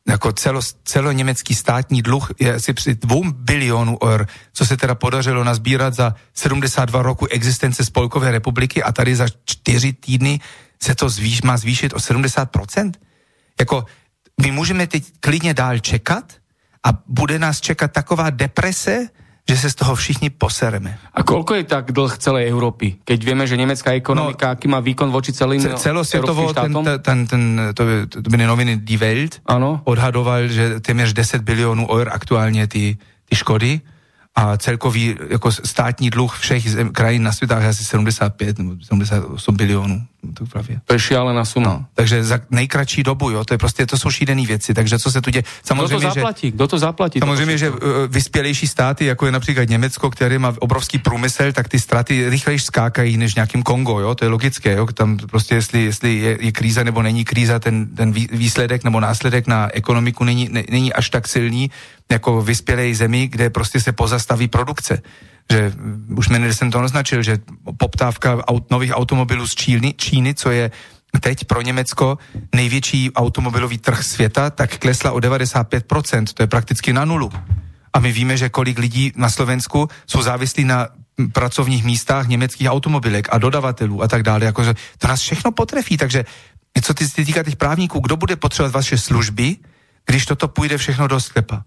jako celo, celoněmecký státní dluh je asi při dvou bilionů eur, co se teda podařilo nazbírat za 72 roku existence Spolkové republiky a tady za čtyři týdny se to zvýš, má zvýšit o 70%? Jako, my můžeme teď klidně dál čekat a bude nás čekat taková deprese, že se z toho všichni posereme. A koľko je tak dlh celej Európy? Keď vieme, že nemecká ekonomika, no, aký má výkon voči celým ce, celosvětovo ten, ten, ten, to, to byly noviny Die Welt, ano. odhadoval, že téměř 10 bilionů eur aktuálně ty, ty škody a celkový jako státní dluh všech zem, krajín na světách je asi 75 nebo 78 bilionů. To, právě. to je šialená suma. No, takže za nejkratší dobu, jo, to je prostě, to jsou šílené věci, takže co se tu děje. Samozřejmě, Kdo to zaplatí? Že, Kdo to zaplatí? Samozřejmě, že uh, vyspělejší státy, jako je například Německo, které má obrovský průmysl, tak ty ztráty rychleji skákají než nějakým Kongo, jo, to je logické, jo, tam prostě jestli, jestli je, je kríza nebo není kríza, ten, ten výsledek nebo následek na ekonomiku není, ne, není až tak silný, jako vyspělé zemi, kde prostě se pozastaví produkce. Že už jmenil jsem to označil, že poptávka aut, nových automobilů z Číny, Číny, co je teď pro Německo největší automobilový trh světa, tak klesla o 95%, to je prakticky na nulu. A my víme, že kolik lidí na Slovensku jsou závislí na pracovních místách německých automobilek a dodavatelů a tak dále. Jakože to nás všechno potrefí, takže co ty, ty týká těch právníků, kdo bude potřebovat vaše služby, když toto půjde všechno do sklepa?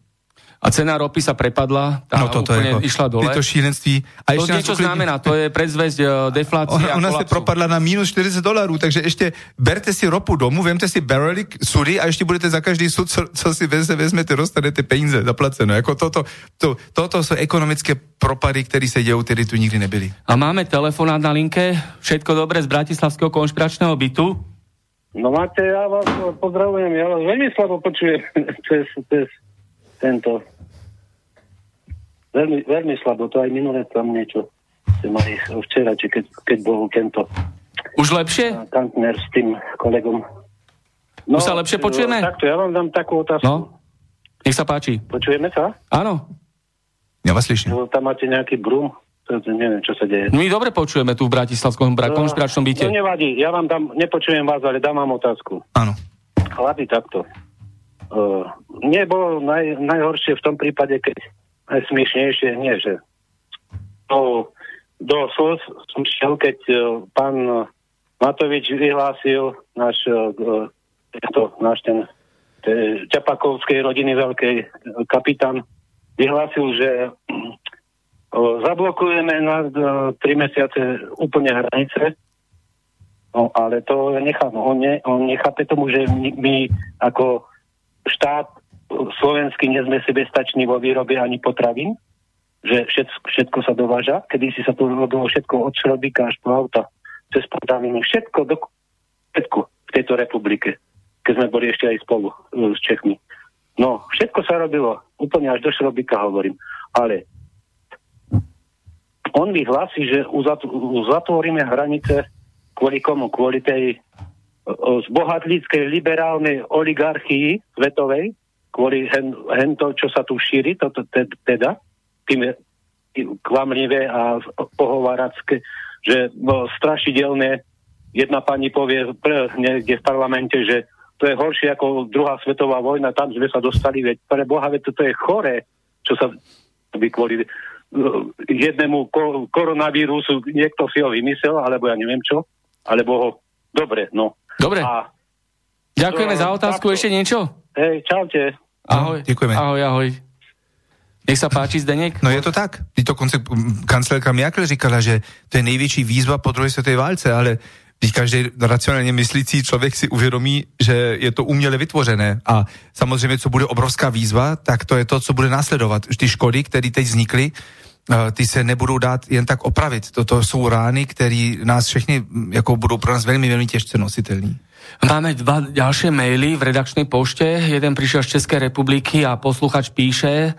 A cena ropy sa prepadla, tá no, toto úplne je, išla dole. to šílenství. A to niečo uklidne... znamená, to je predzvesť uh, deflácia. Ona, ona sa propadla na minus 40 dolárov, takže ešte berte si ropu domu, vemte si barely sudy a ešte budete za každý sud, co, co si vezme, vezmete, dostanete peníze zaplacené. Ako toto, to, toto sú ekonomické propady, ktoré sa dejú, ktorí tu nikdy nebyli. A máme telefonát na linke. Všetko dobré z Bratislavského konšpiračného bytu. No máte, ja vás pozdravujem, ja vás veľmi slabo počujem cez, cez tento. Veľmi, veľmi slabo, to aj minulé tam niečo ste mali včera, či keď, keď bol tento Už lepšie? Kantner s tým kolegom. No, Už sa lepšie počujeme? Takto, ja vám dám takú otázku. No, nech sa páči. Počujeme sa? Áno. Ja vás slyším. Tam máte nejaký brum? To, neviem, čo sa deje. My dobre počujeme tu v Bratislavskom bra- konšpiračnom byte. No nevadí, ja vám dám, nepočujem vás, ale dám vám otázku. Áno. Chlapi, takto. Uh, nie bolo naj, najhoršie v tom prípade, keď najsmiešnejšie, nie, že do, do slz som šiel, keď uh, pán Matovič vyhlásil náš, uh, to, náš ten Čapakovskej rodiny veľkej kapitán vyhlásil, že zablokujeme na 3 mesiace úplne hranice, no ale to necháme. On, ne, on nechápe tomu, že my, my ako štát slovenský nie sme sebestační vo výrobe ani potravín, že všetko, všetko sa dováža. Kedy si sa to robilo všetko od šrobíka až po auta, cez potraviny, všetko, do, všetko v tejto republike, keď sme boli ešte aj spolu e, s Čechmi. No, všetko sa robilo, úplne až do šrobíka hovorím. Ale on vyhlási, že uzatvoríme hranice kvôli komu? Kvôli tej zbohatlíckej liberálnej oligarchii svetovej, kvôli hen, hen to, čo sa tu šíri, toto teda, tým klamlivé a pohováracké, že no, strašidelné jedna pani povie pre, niekde v parlamente, že to je horšie ako druhá svetová vojna, tam sme sa dostali, veď pre Boha, veď to je choré, čo sa by kvôli jednému koronavírusu niekto si ho vymyslel, alebo ja neviem čo, alebo ho... Dobre, no. Dobre. A, Ďakujeme za otázku. Takto. Ešte niečo? Hej, čaute. Ahoj. Ďakujeme. Ahoj, ahoj. Nech sa páči, Zdeněk. No je to tak. To konce, kancelka Merkel říkala, že to je největší výzva po druhé světové válce, ale když každý racionálně myslící člověk si uvědomí, že je to uměle vytvořené a samozřejmě, co bude obrovská výzva, tak to je to, co bude následovat. Ty škody, které teď vznikly, ty se nebudou dát jen tak opravit. Toto jsou rány, které nás všechny hm, jako budou pro nás velmi, velmi těžce nositelní. Máme dva ďalšie maily v redakčnej pošte. Jeden prišiel z Českej republiky a posluchač píše,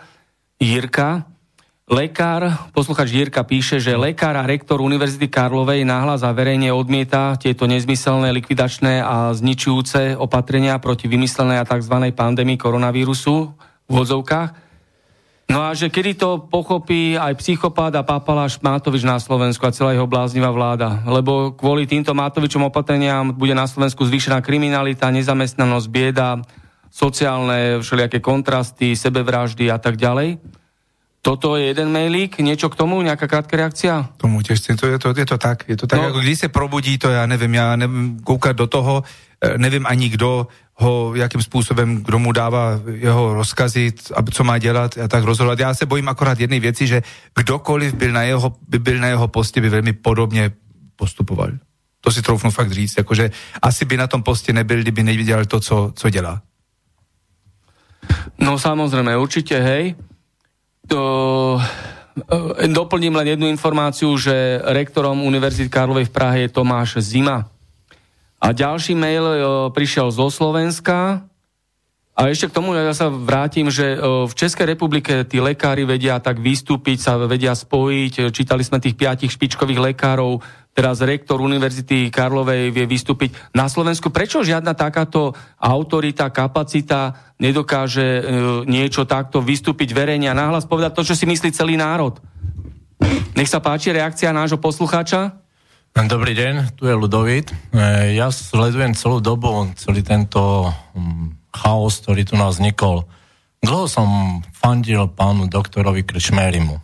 Jirka, Lekár, posluchač Jirka píše, že lekár a rektor Univerzity Karlovej náhlas a verejne odmieta tieto nezmyselné, likvidačné a zničujúce opatrenia proti vymyslenej a tzv. pandémii koronavírusu v vodzovkách. No a že kedy to pochopí aj psychopát a papaláš Mátovič na Slovensku a celá jeho bláznivá vláda. Lebo kvôli týmto Mátovičom opatreniam bude na Slovensku zvýšená kriminalita, nezamestnanosť, bieda, sociálne všelijaké kontrasty, sebevraždy a tak ďalej. Toto je jeden mailík, niečo k tomu, nejaká krátka reakcia? Tomu tiež to je to, je to tak, je to tak, no. ako když se probudí, to ja neviem, ja neviem, koukať do toho, e, neviem ani kdo ho, jakým způsobem, kdo mu dává jeho rozkazy, aby co má dělat a tak rozhodovat. Já se bojím akorát jednej věci, že kdokoliv byl na jeho, by byl na jeho poste, by velmi podobně postupoval. To si troufnu fakt říct, jakože asi by na tom poste nebyl, kdyby neviděl to, co, co dělá. No samozrejme, určite, hej. To, e, doplním len jednu informáciu, že rektorom Univerzity Karlovej v Prahe je Tomáš Zima. A ďalší mail e, prišiel zo Slovenska. A ešte k tomu ja sa vrátim, že e, v Českej republike tí lekári vedia tak vystúpiť, sa vedia spojiť. Čítali sme tých piatich špičkových lekárov, teraz rektor Univerzity Karlovej vie vystúpiť. Na Slovensku prečo žiadna takáto autorita, kapacita nedokáže e, niečo takto vystúpiť verejne a náhlas povedať to, čo si myslí celý národ? Nech sa páči reakcia nášho poslucháča. Dobrý deň, tu je Ludovit. E, ja sledujem celú dobu celý tento mm, chaos, ktorý tu nás vznikol. Dlho som fandil pánu doktorovi Krčmérimu. E,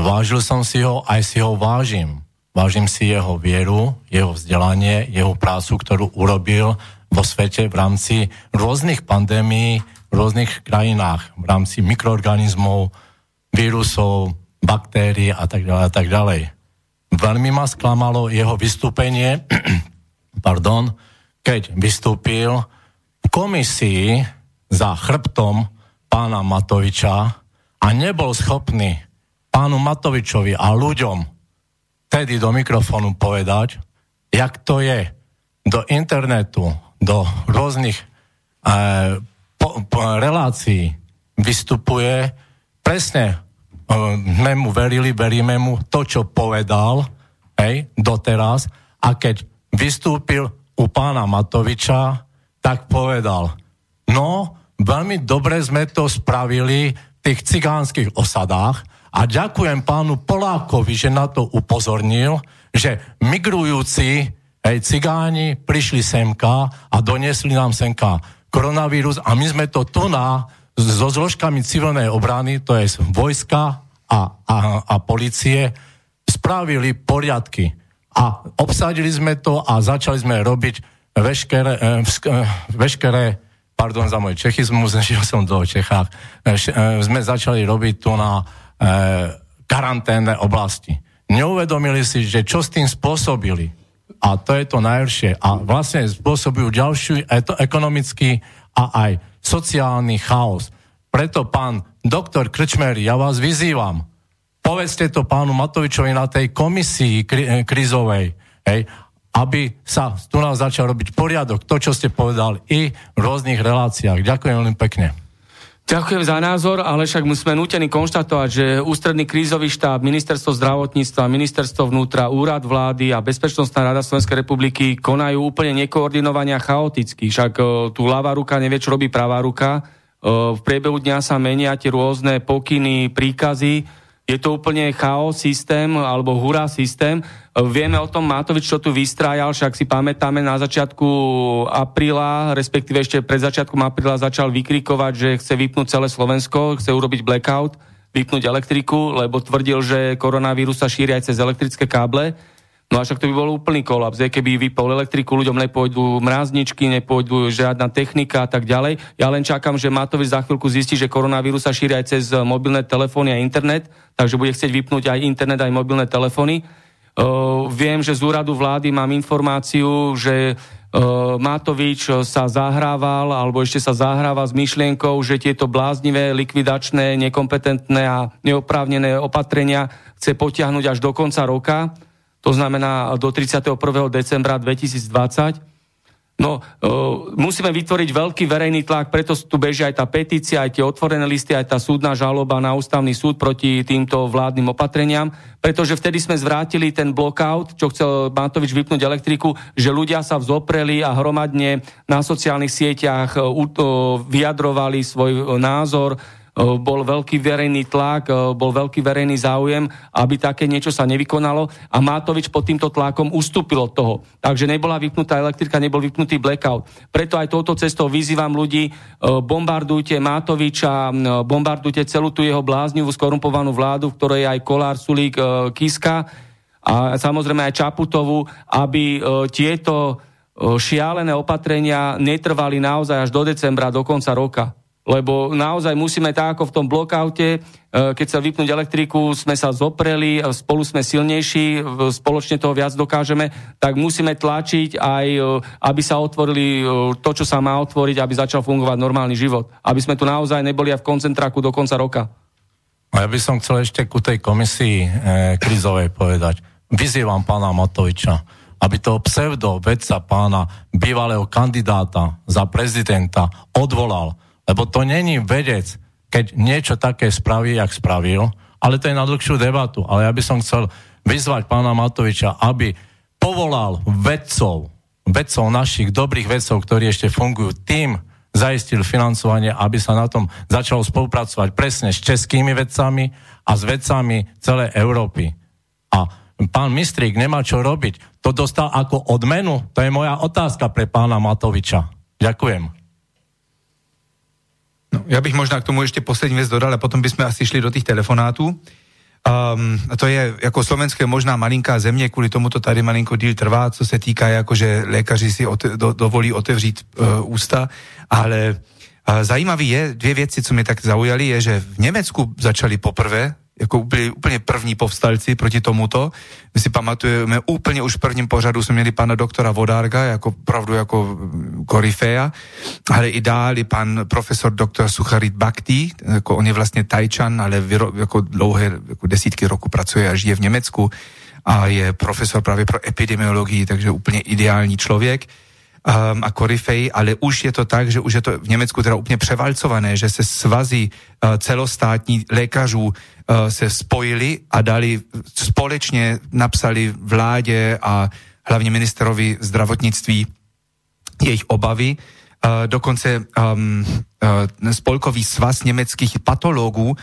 vážil som si ho, aj si ho vážim Vážim si jeho vieru, jeho vzdelanie, jeho prácu, ktorú urobil vo svete v rámci rôznych pandémií, v rôznych krajinách, v rámci mikroorganizmov, vírusov, baktérií a tak ďalej a tak ďalej. Veľmi ma sklamalo jeho vystúpenie, pardon, keď vystúpil v komisii za chrbtom pána Matoviča a nebol schopný pánu Matovičovi a ľuďom vtedy do mikrofónu povedať, jak to je do internetu, do rôznych e, po, po, relácií vystupuje, presne e, sme mu verili, veríme mu to, čo povedal, hej, doteraz, a keď vystúpil u pána Matoviča, tak povedal, no, veľmi dobre sme to spravili v tých cigánskych osadách a ďakujem pánu Polákovi, že na to upozornil, že migrujúci hej, cigáni prišli semka a doniesli nám semka koronavírus a my sme to tu na so zložkami civilnej obrany, to je vojska a, a, a policie, spravili poriadky. A obsadili sme to a začali sme robiť veškeré, eh, eh, veškeré pardon za môj čechizmus, žil som do Čechách, eh, sme začali robiť tu na karanténne oblasti. Neuvedomili si, že čo s tým spôsobili. A to je to najhoršie. A vlastne spôsobujú ďalší ekonomický a aj sociálny chaos. Preto pán doktor Krčmer, ja vás vyzývam, povedzte to pánu Matovičovi na tej komisii kri- krizovej, hej, aby sa tu nás začal robiť poriadok, to, čo ste povedali, i v rôznych reláciách. Ďakujem veľmi pekne. Ďakujem za názor, ale však sme nutení konštatovať, že Ústredný krízový štáb, Ministerstvo zdravotníctva, Ministerstvo vnútra, Úrad vlády a Bezpečnostná rada Slovenskej republiky konajú úplne nekoordinovania chaoticky. Však o, tu ľavá ruka nevie, čo robí pravá ruka. O, v priebehu dňa sa menia tie rôzne pokyny, príkazy je to úplne chaos systém alebo hurá systém. Vieme o tom Matovič, čo tu vystrájal, však si pamätáme na začiatku apríla, respektíve ešte pred začiatkom apríla začal vykrikovať, že chce vypnúť celé Slovensko, chce urobiť blackout, vypnúť elektriku, lebo tvrdil, že koronavírus sa šíri aj cez elektrické káble. No a však to by bol úplný kolaps, keby vypol elektriku, ľuďom nepôjdu mrázničky, nepôjdu žiadna technika a tak ďalej. Ja len čakám, že Matovič za chvíľku zistí, že koronavírus sa šíri aj cez mobilné telefóny a internet, takže bude chcieť vypnúť aj internet, aj mobilné telefóny. Uh, viem, že z úradu vlády mám informáciu, že uh, Matovič sa zahrával, alebo ešte sa zahráva s myšlienkou, že tieto bláznivé, likvidačné, nekompetentné a neoprávnené opatrenia chce potiahnuť až do konca roka to znamená do 31. decembra 2020. No, e, musíme vytvoriť veľký verejný tlak, preto tu beží aj tá petícia, aj tie otvorené listy, aj tá súdna žaloba na ústavný súd proti týmto vládnym opatreniam, pretože vtedy sme zvrátili ten blockout, čo chcel Matovič vypnúť elektriku, že ľudia sa vzopreli a hromadne na sociálnych sieťach e, vyjadrovali svoj názor, E, bol veľký verejný tlak, e, bol veľký verejný záujem, aby také niečo sa nevykonalo a Mátovič pod týmto tlakom ustúpil od toho. Takže nebola vypnutá elektrika, nebol vypnutý blackout. Preto aj touto cestou vyzývam ľudí, e, bombardujte Mátoviča, bombardujte celú tú jeho bláznivú, skorumpovanú vládu, v ktorej je aj Kolár, Sulík, Kiska a samozrejme aj Čaputovu, aby tieto šialené opatrenia netrvali naozaj až do decembra, do konca roka lebo naozaj musíme tak ako v tom blokaute, e, keď sa vypnúť elektriku, sme sa zopreli, e, spolu sme silnejší, spoločne toho viac dokážeme, tak musíme tlačiť aj, e, aby sa otvorili to, čo sa má otvoriť, aby začal fungovať normálny život. Aby sme tu naozaj neboli aj v koncentráku do konca roka. A ja by som chcel ešte ku tej komisii e, krizovej povedať. Vyzývam pána Matoviča, aby toho pseudo vedca pána bývalého kandidáta za prezidenta odvolal lebo to není vedec, keď niečo také spraví, jak spravil, ale to je na dlhšiu debatu. Ale ja by som chcel vyzvať pána Matoviča, aby povolal vedcov, vedcov našich, dobrých vedcov, ktorí ešte fungujú, tým zaistil financovanie, aby sa na tom začalo spolupracovať presne s českými vedcami a s vedcami celej Európy. A pán Mistrík nemá čo robiť. To dostal ako odmenu? To je moja otázka pre pána Matoviča. Ďakujem. No, ja bych možná k tomu ještě poslední věc dodal a potom bychom asi šli do těch telefonátů. Um, to je jako slovenské možná malinká země, kvůli tomu to tady malinko díl trvá, co se týká, jako že lékaři si ote, do, dovolí otevřít uh, ústa, ale uh, zajímavý je, dvě věci, co mě tak zaujaly, je, že v Německu začali poprvé jako úplně, úplně první povstalci proti tomuto. My si pamatujeme, úplně už v prvním pořadu jsme měli pana doktora Vodárga, jako pravdu jako korifea, ale i dál pan profesor doktor Sucharit Bhakti, jako on je vlastně tajčan, ale vyro, jako dlouhé jako desítky roku pracuje a žije v Německu a je profesor právě pro epidemiologii, takže úplně ideální člověk um, a korifej, ale už je to tak, že už je to v Německu teda úplně převalcované, že se svazy uh, celostátní lékařů uh, se spojili a dali společně, napsali vládě a hlavně ministerovi zdravotnictví jejich obavy. Uh, dokonce um, uh, spolkový svaz německých patologů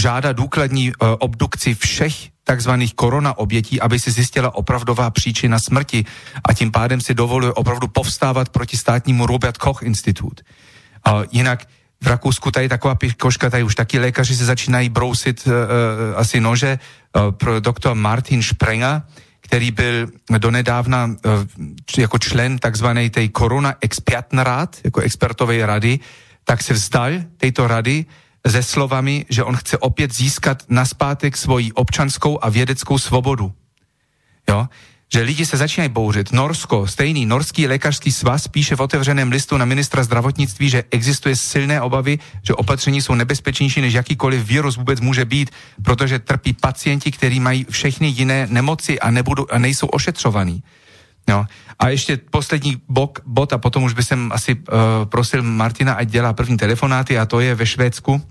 žádá důkladní uh, obdukci všech takzvaných korona obětí, aby si zjistila opravdová příčina smrti a tím pádem si dovoluje opravdu povstávat proti státnímu Robert Koch Institut. Uh, jinak v Rakousku tady taková pikoška, tady už taky lékaři se začínají brousit uh, asi nože. Uh, pro doktor Martin Sprenger, který byl donedávna uh, jako člen takzvanej tej Korona Expertenrat, jako expertové rady, tak se vzdal této rady se slovami, že on chce opět získat naspátek svoji občanskou a vědeckou svobodu. Jo? Že lidi se začínají bouřit. Norsko, stejný norský lékařský svaz píše v otevřeném listu na ministra zdravotnictví, že existuje silné obavy, že opatření jsou nebezpečnější, než jakýkoliv vírus vůbec může být, protože trpí pacienti, kteří mají všechny jiné nemoci a, nebudou, a nejsou ošetřovaní. No. A ještě poslední bok, bod a potom už by jsem asi uh, prosil Martina, ať dělá první telefonáty a to je ve Švédsku.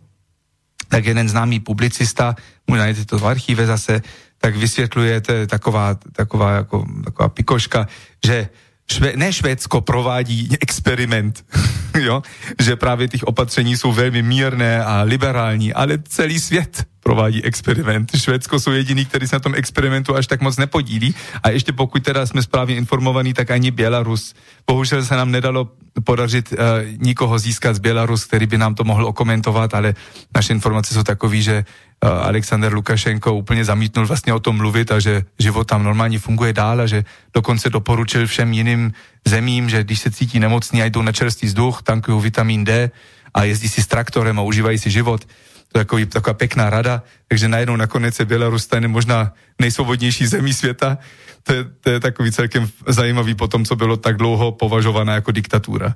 Tak jeden známý publicista, můj najdete to v archíve zase, tak vysvětluje, to je taková, taková, jako, taková pikoška, že Šve, ne Švédsko provádí experiment, jo? že právě těch opatření jsou velmi mírné a liberální, ale celý svět provádí experiment. Švédsko jsou jediný, který se na tom experimentu až tak moc nepodílí a ještě pokud teda jsme správně informovaní, tak ani Bělarus. Bohužel se nám nedalo podařit uh, nikoho získat z Bělarus, který by nám to mohl okomentovat, ale naše informace jsou takové, že uh, Alexander Lukašenko úplně zamítnul vlastně o tom mluvit a že život tam normálně funguje dál a že dokonce doporučil všem jiným zemím, že když se cítí nemocní a jdou na čerstvý vzduch, tankují vitamin D a jezdí si s traktorem a užívají si život, to je takový, taková pekná rada, takže najednou nakonec je Bělarus stane možná nejsvobodnější zemí světa. To je, to je takový celkem zajímavý po tom, co bylo tak dlouho považované jako diktatúra.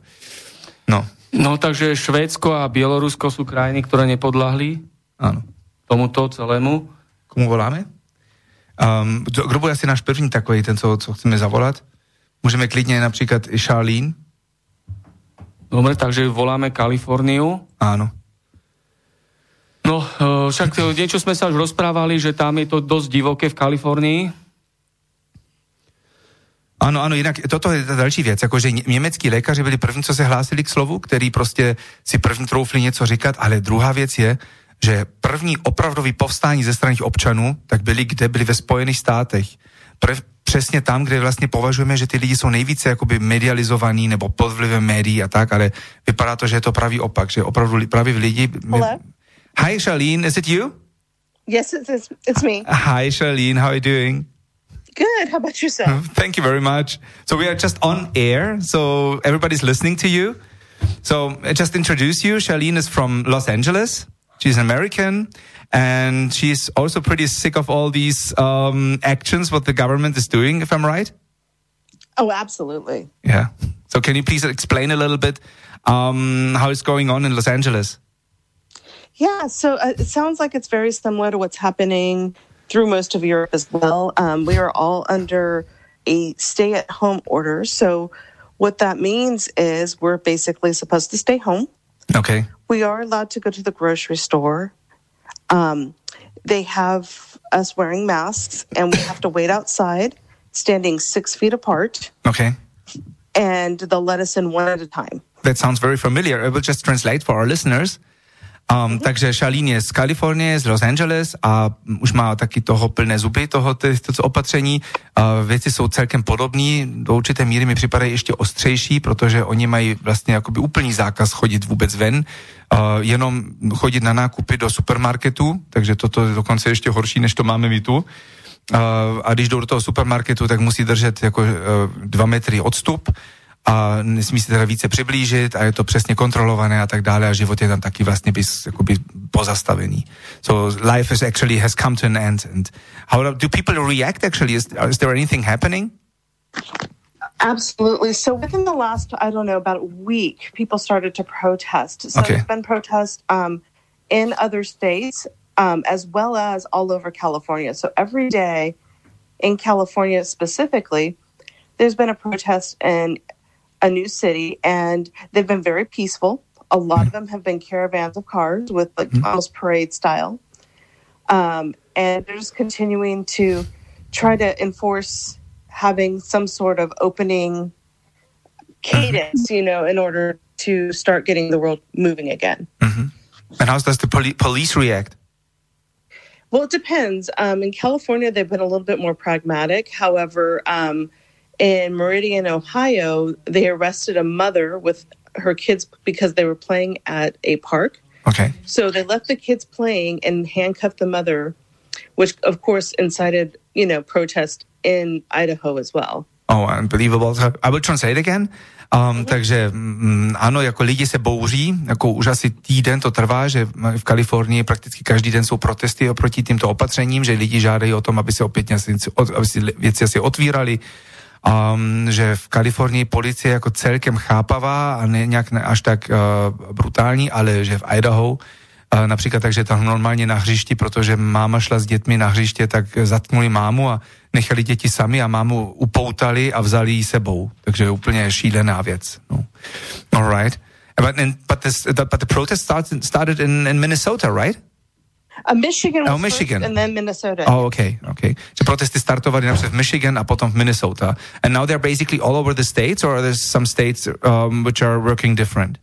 No. No takže Švédsko a Bielorusko sú krajiny, ktoré nepodľahli Áno. tomuto celému. Komu voláme? Um, kdo bude asi náš první takový, ten, co, co chceme zavolat? Můžeme klidně například i Charlene. Dobre, takže voláme Kaliforniu. Áno. No, e, však niečo sme sa už rozprávali, že tam je to dosť divoké v Kalifornii. Ano, ano, jinak toto je ta další věc, jakože německý lékaři byli první, co se hlásili k slovu, který prostě si první troufli něco říkat, ale druhá věc je, že první opravdový povstání ze strany občanů, tak byli kde? Byli ve Spojených státech. Prv, přesně tam, kde vlastně považujeme, že ty lidi jsou nejvíce jakoby medializovaní nebo pod vlivem médií a tak, ale vypadá to, že je to pravý opak, že opravdu pravý lidi... Hello? Hi, Charlene, is it you? Yes, it's, it's, it's me. Hi, Charlene, how are you doing? Good. How about yourself? Thank you very much. So we are just on air, so everybody's listening to you. So I just introduce you. Charlene is from Los Angeles. She's an American, and she's also pretty sick of all these um, actions what the government is doing. If I'm right. Oh, absolutely. Yeah. So can you please explain a little bit um, how it's going on in Los Angeles? Yeah. So uh, it sounds like it's very similar to what's happening through most of Europe as well. Um, we are all under a stay at home order. So what that means is we're basically supposed to stay home. Okay. We are allowed to go to the grocery store. Um, they have us wearing masks, and we have to wait outside, standing six feet apart, Okay. and they'll let us in one at a time. That sounds very familiar. I will just translate for our listeners. Um, takže Charlene je z Kalifornie, z Los Angeles a už má taky toho plné zuby, toho to opatření. Uh, věci jsou celkem podobné, do určité míry mi připadají ještě ostřejší, protože oni mají vlastně jakoby úplný zákaz chodit vůbec ven, uh, jenom chodit na nákupy do supermarketu, takže toto je dokonce ještě horší, než to máme my tu. Uh, a když jdou do toho supermarketu, tak musí držet jako uh, dva metry odstup a nesmí se teda více přiblížit a je to přesně kontrolované a tak dále a život je tam taky vlastně bys, jakoby pozastavený. So life is actually has come to an end. And how do people react actually? Is, is there anything happening? Absolutely. So within the last, I don't know, about a week, people started to protest. So Okay. there's been protests um, in other states um, as well as all over California. So every day in California specifically, there's been a protest in a new city, and they've been very peaceful. A lot of them have been caravans of cars with like almost parade style, um, and they're just continuing to try to enforce having some sort of opening cadence, you know, in order to start getting the world moving again. And how does the poli- police react? Well, it depends. Um, in California, they've been a little bit more pragmatic. However, um, in Meridian, Ohio, they arrested a mother with her kids because they were playing at a park. Okay. So they left the kids playing and handcuffed the mother, which of course incited, you know, protest in Idaho as well. Oh, unbelievable. I will translate again. Um, takže mm, ano, jako lidi se bouří, jako už asi týden to trvá, že v Kalifornii prakticky každý den jsou protesty oproti tímto opatřením, že lidi žádají o tom, aby se opět něco, aby si věci asi otvírali, um, že v Kalifornii policie jako celkem chápavá a ne nějak až tak uh, brutální, ale že v Idaho uh, například tak, že tam normálně na hřišti, protože máma šla s dětmi na hřiště, tak zatknuli mámu a nechali děti sami a mámu upoutali a vzali ji sebou. Takže úplně šílená věc. No. All right. But, but, this, but the protest started in, in Minnesota, right? Uh, Michigan was Oh, Michigan. first and then Minnesota. Oh, okay, okay. Že protesty startovaly například v Michigan a potom v Minnesota. And now they're basically all over the states, or are there some states um, which are working different?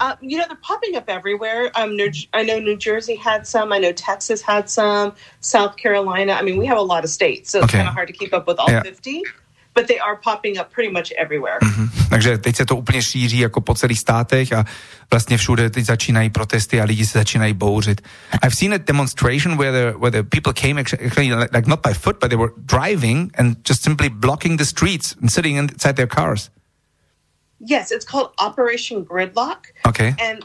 Uh, you know, they're popping up everywhere. Um, New, I know New Jersey had some. I know Texas had some. South Carolina. I mean, we have a lot of states, so it's kind of hard to keep up with all Yeah. 50. But they are popping up pretty much everywhere. Mhm. Takže teď se to úplně šíří jako po celých státech a vlastně všude teď začínají protesty a lidi se začínají bouřit. I've seen a demonstration where the, where the people came actually, like not by foot, but they were driving and just simply blocking the streets and sitting inside their cars. Yes, it's called Operation Gridlock. Okay. And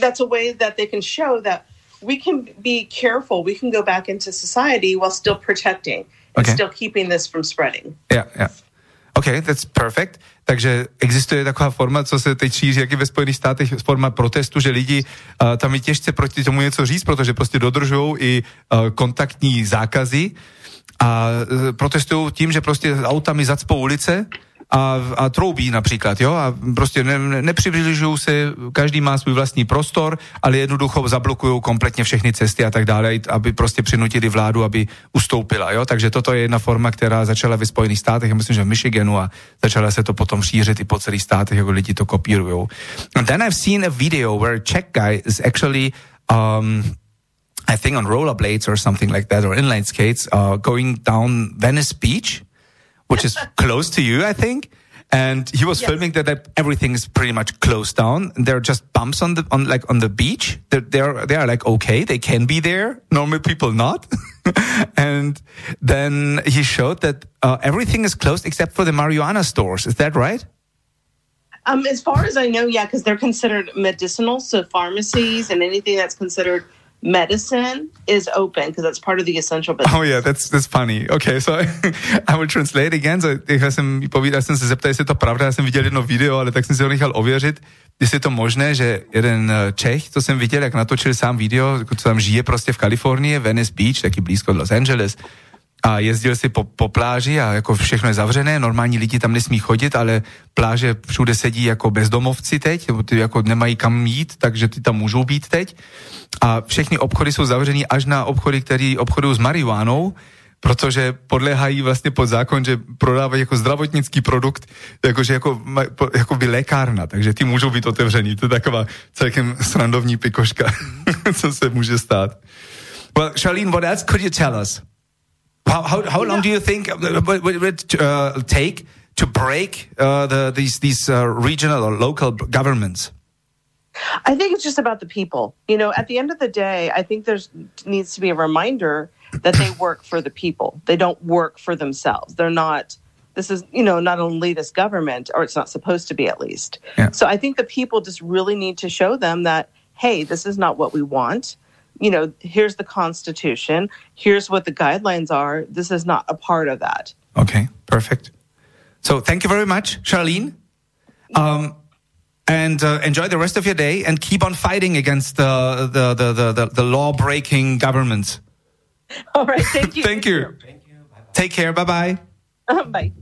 that's a way that they can show that we can be careful. We can go back into society while still protecting and Okay. still keeping this from spreading. Yeah, yeah. OK, that's perfect. Takže existuje taková forma, co se teď šíří, jak i ve Spojených státech, forma protestu, že lidi uh, tam je těžce proti tomu něco říct, protože prostě dodržují i uh, kontaktní zákazy a uh, protestují tím, že prostě autami zacpou ulice a, a troubí například, jo, a prostě ne, ne, nepřibližují se, každý má svůj vlastní prostor, ale jednoducho zablokují kompletně všechny cesty a tak dále, aby prostě přinutili vládu, aby ustoupila, jo, takže toto je jedna forma, která začala ve Spojených státech, já myslím, že v Michiganu a začala se to potom šířit i po celých státech, jako lidi to kopírujou. And then I've seen a video where a Czech guy is actually um, I think on rollerblades or something like that, or inline skates, uh, going down Venice Beach, which is close to you, I think. And he was Yes. filming that, that everything is pretty much closed down. There are just bumps on the on like on the beach. They're they're, they are like okay, they can be there. Normal people not. and then he showed that uh, everything is closed except for the marijuana stores. Is that right? Um, as far as I know, yeah, because they're considered medicinal. So pharmacies and anything that's considered medicine is open because that's part of the essential business. Oh yeah, that's that's funny. Okay, so I will translate again. So, já jsem povídal, jsem se zeptal, jestli je to pravda, já jsem viděl jedno video, ale tak jsem si ho nechal ověřit, jestli je to možné, že jeden eh, Čech, co jsem viděl, jak natočil sám video, co tam žije prostě v Kalifornii, Venice Beach, taky blízko Los Angeles, a jezdil si po, po pláži a jako všechno je zavřené, normální lidi tam nesmí chodit, ale pláže všude sedí jako bezdomovci teď, ty jako nemají kam jít, takže ty tam můžou být teď. A všechny obchody jsou zavřený až na obchody, které obchodují s marihuanou, protože podléhají vlastně pod zákon, že prodávají jako zdravotnický produkt, jakože jako, jako by lékárna, takže ty můžou být otevřený. To je taková celkem srandovní pikoška, co se může stát. Well, Charlene, what else could you tell us? How, how, how long do you think uh, would it uh, take to break uh, the, these, these uh, regional or local governments? I think it's just about the people. You know, at the end of the day, I think there's needs to be a reminder that they work for the people. They don't work for themselves. They're not. This is, you know, not an elitist government, or it's not supposed to be at least. Yeah. So I think the people just really need to show them that, hey, this is not what we want. You know, here's the Constitution. Here's what the guidelines are. This is not a part of that. Okay, perfect. So thank you very much, Charlene. Um, and uh, enjoy the rest of your day and keep on fighting against uh, the, the, the, the, the law breaking governments. All right. Thank you. Thank you. Take care, bye bye. Bye.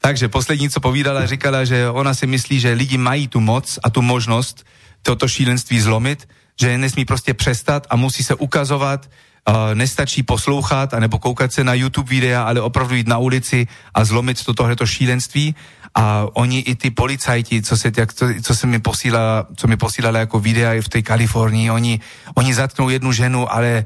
Takže poslední, co povídala, říkala, že ona si myslí, že lidi mají tu moc a tu možnost toto šílenství zlomit, že nesmí prostě přestat a musí se ukazovat, uh, nestačí poslouchat anebo koukat se na YouTube videa, ale opravdu jít na ulici a zlomit to tohleto šílenství. A oni i ty policajti, co se, jak, co, co se mi posílala, co mi posílala jako videa i v té Kalifornii, oni, oni zatknou jednu ženu, ale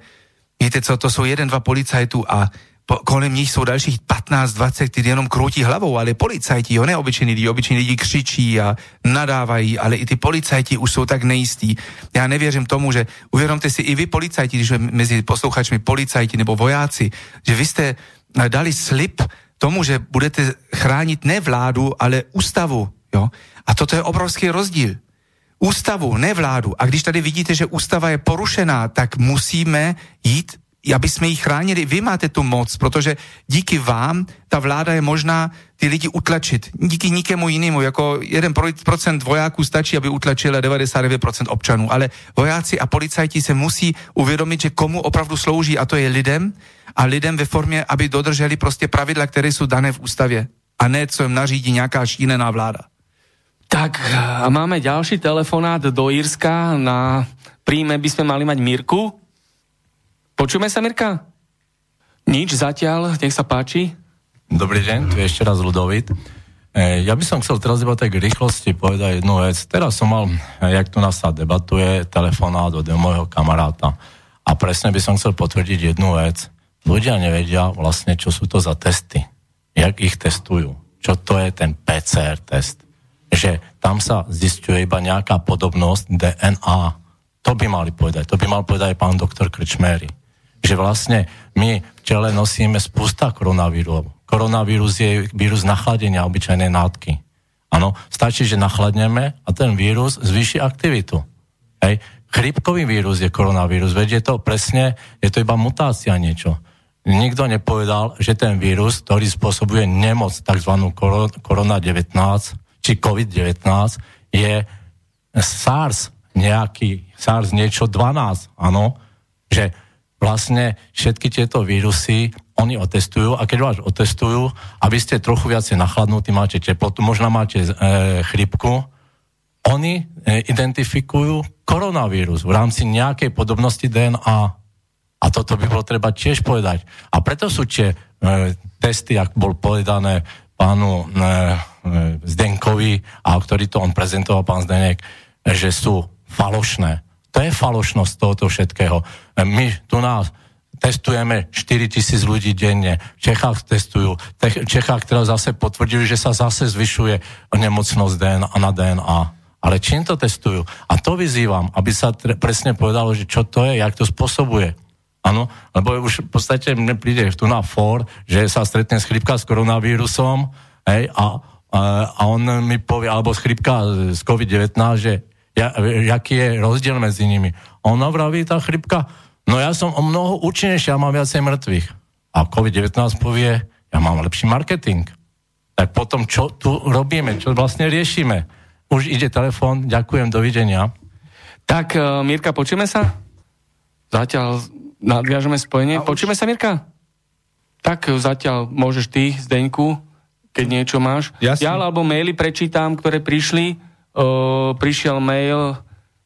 víte co, to jsou jeden, dva policajtů a kolem nich jsou dalších 15-20, kteří jenom kroutí hlavou, ale policajti, jo, ne obyčejní lidi, obyčejní lidi křičí a nadávají, ale i ty policajti už jsou tak nejistí. Já nevěřím tomu, že uvědomte si i vy policajti, když mezi posluchačmi policajti nebo vojáci, že vy jste eh, dali slib tomu, že budete chránit ne vládu, ale ústavu, jo. A toto je obrovský rozdíl ústavu, ne vládu. A když tady vidíte, že ústava je porušená, tak musíme jít aby jsme ji chránili. Vy máte tu moc, protože díky vám ta vláda je možná ty lidi utlačit. Díky nikému jinému, jako 1% vojáků stačí, aby utlačili 99% občanů, ale vojáci a policajti se musí uvědomit, že komu opravdu slouží a to je lidem a lidem ve formě, aby dodrželi prostě pravidla, které jsou dané v ústavě a ne, co jim nařídí nějaká šílená vláda. Tak a máme ďalší telefonát do Írska. Na príjme by sme mali mať Mirku. Počujeme sa, Mirka? Nič zatiaľ, nech sa páči. Dobrý deň, tu je ešte raz Ludovit. E, ja by som chcel teraz iba tak rýchlosti povedať jednu vec. Teraz som mal, e, jak tu nás sa debatuje, telefonát od môjho kamaráta. A presne by som chcel potvrdiť jednu vec. Ľudia nevedia vlastne, čo sú to za testy. Jak ich testujú. Čo to je ten PCR test. Že tam sa zistuje iba nejaká podobnosť DNA. To by mali povedať. To by mal povedať aj pán doktor Krčmery že vlastne my v tele nosíme spústa koronavírov. Koronavírus je vírus nachladenia obyčajnej nátky. Áno, stačí, že nachladneme a ten vírus zvýši aktivitu. Hej. Chrípkový vírus je koronavírus, veď je to presne, je to iba mutácia niečo. Nikto nepovedal, že ten vírus, ktorý spôsobuje nemoc, tzv. korona-19, či COVID-19, je SARS, nejaký SARS niečo 12, áno, že vlastne všetky tieto vírusy oni otestujú a keď vás otestujú a vy ste trochu viacej nachladnutí, máte teplotu, možno máte e, chrypku, oni e, identifikujú koronavírus v rámci nejakej podobnosti DNA. A toto by bolo treba tiež povedať. A preto sú tie e, testy, ak bol povedané pánu e, e, Zdenkovi, a ktorý to on prezentoval, pán Zdenek, že sú falošné. To je falošnosť tohoto všetkého. My tu nás testujeme 4 tisíc ľudí denne. V Čechách testujú. V Čechách teraz zase potvrdili, že sa zase zvyšuje nemocnosť DNA na DNA. Ale čím to testujú? A to vyzývam, aby sa tre- presne povedalo, že čo to je, jak to spôsobuje. Áno, lebo už v podstate mne príde tu na for, že sa stretne chrypka s koronavírusom hej, a, a, a on mi povie, alebo chrypka z COVID-19, že ja, jaký je rozdiel medzi nimi. On navraví tá chrypka, no ja som o mnoho účinnejší, ja mám viacej mŕtvych. A COVID-19 povie, ja mám lepší marketing. Tak potom čo tu robíme, čo vlastne riešime? Už ide telefon, ďakujem, dovidenia. Tak, uh, Mirka, počujeme sa? Zatiaľ nadviažeme spojenie. už... Počujeme sa, Mirka? Tak zatiaľ môžeš ty, Zdeňku, keď niečo máš. Jasne. Ja alebo maily prečítam, ktoré prišli prišiel mail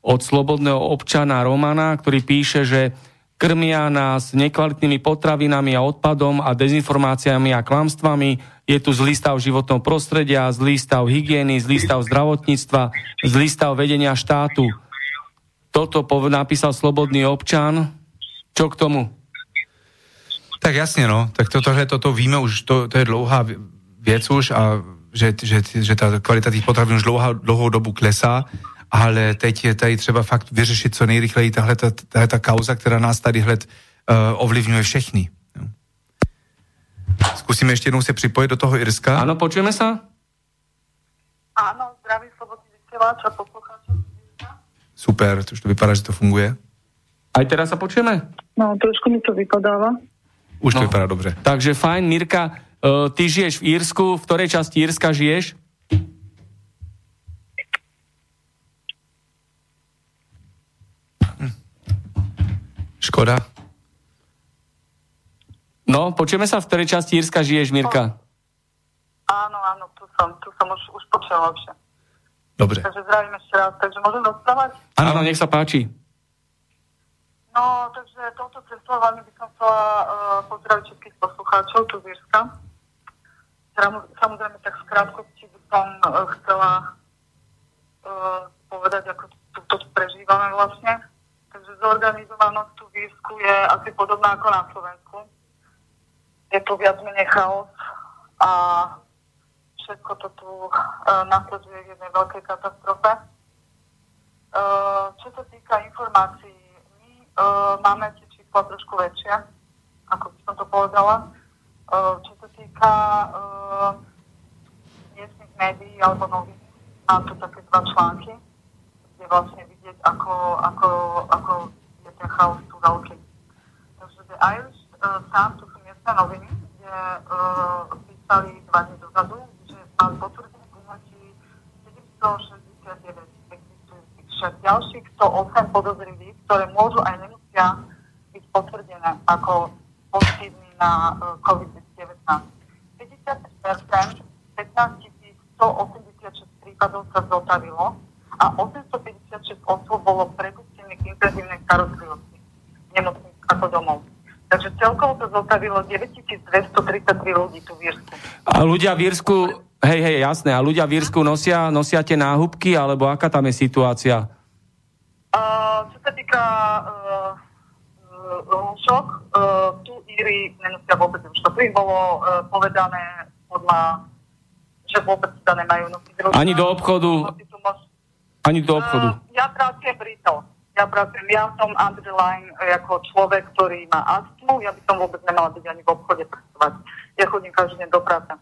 od slobodného občana Romana, ktorý píše, že krmia nás nekvalitnými potravinami a odpadom a dezinformáciami a klamstvami. Je tu zlý stav životného prostredia, zlý stav hygieny, zlý stav zdravotníctva, zlý stav vedenia štátu. Toto napísal slobodný občan. Čo k tomu? Tak jasne, no. Tak tohle, toto víme už, to, to je dlouhá věc už a že, že, že ta kvalita těch potravin už dlouhou, dlouhou dobu klesá, ale teď je tady třeba fakt vyřešit co nejrychleji tahle ta, tahle ta kauza, která nás tady hled uh, ovlivňuje všechny. Zkusíme ještě jednou se připojit do toho Irska. Ano, počujeme se? Áno, zdravý slobodný vysielač a poslucháčov. Super, to už to vypadá, že to funguje. Aj teraz sa počujeme? No, trošku mi to vypadáva. Už to No. vypadá dobře. Takže fajn, Mirka, uh, ty žiješ v Írsku, v ktorej časti Írska žiješ? Škoda. No, počujeme sa, v ktorej časti Írska žiješ, Mirka? Áno, áno, tu som, tu som už, už počula lepšie. Dobre. Takže zdravím ešte raz, takže môžem rozprávať? Áno, nech sa páči. No, takže touto cestou veľmi by som chcela uh, pozdraviť všetkých poslucháčov tu z Írska. Samoz- Samozrejme, tak v krátkosti by som uh, chcela uh, povedať, ako to prežívame vlastne. Takže zorganizovanosť tu v Írsku je asi podobná ako na Slovensku. Je tu viac menej chaos a všetko to tu uh, nasleduje v jednej veľkej katastrofe. Čo sa týka informácií, my máme tie čísla trošku väčšie, ako by som to povedala. Čo týka uh, médií alebo novín, mám tu také dva články, kde vlastne vidieť, ako, ako, ako je ten chaos tu veľký. Takže The Irish uh, Sun, to sú miestne noviny, kde uh, písali dva dní dozadu, že mali potvrdené úmrtí 769 existujúcich však ďalších 108 podozrivých, A ľudia v Írsku, hej, hej, jasné, a ľudia v Írsku nosia, nosia tie náhubky, alebo aká tam je situácia? Uh, čo sa týka uh, rúšok, uh, tu Íry nenosia vôbec. Tu im bolo uh, povedané podľa, že vôbec sa nemajú nosiť. Ani do obchodu? Ani do obchodu. Uh, ja pracujem retail. Ja pracujem, ja som underline ako človek, ktorý má astmu, ja by som vôbec nemala byť ani v obchode pracovať. Ja chodím každý deň do práce.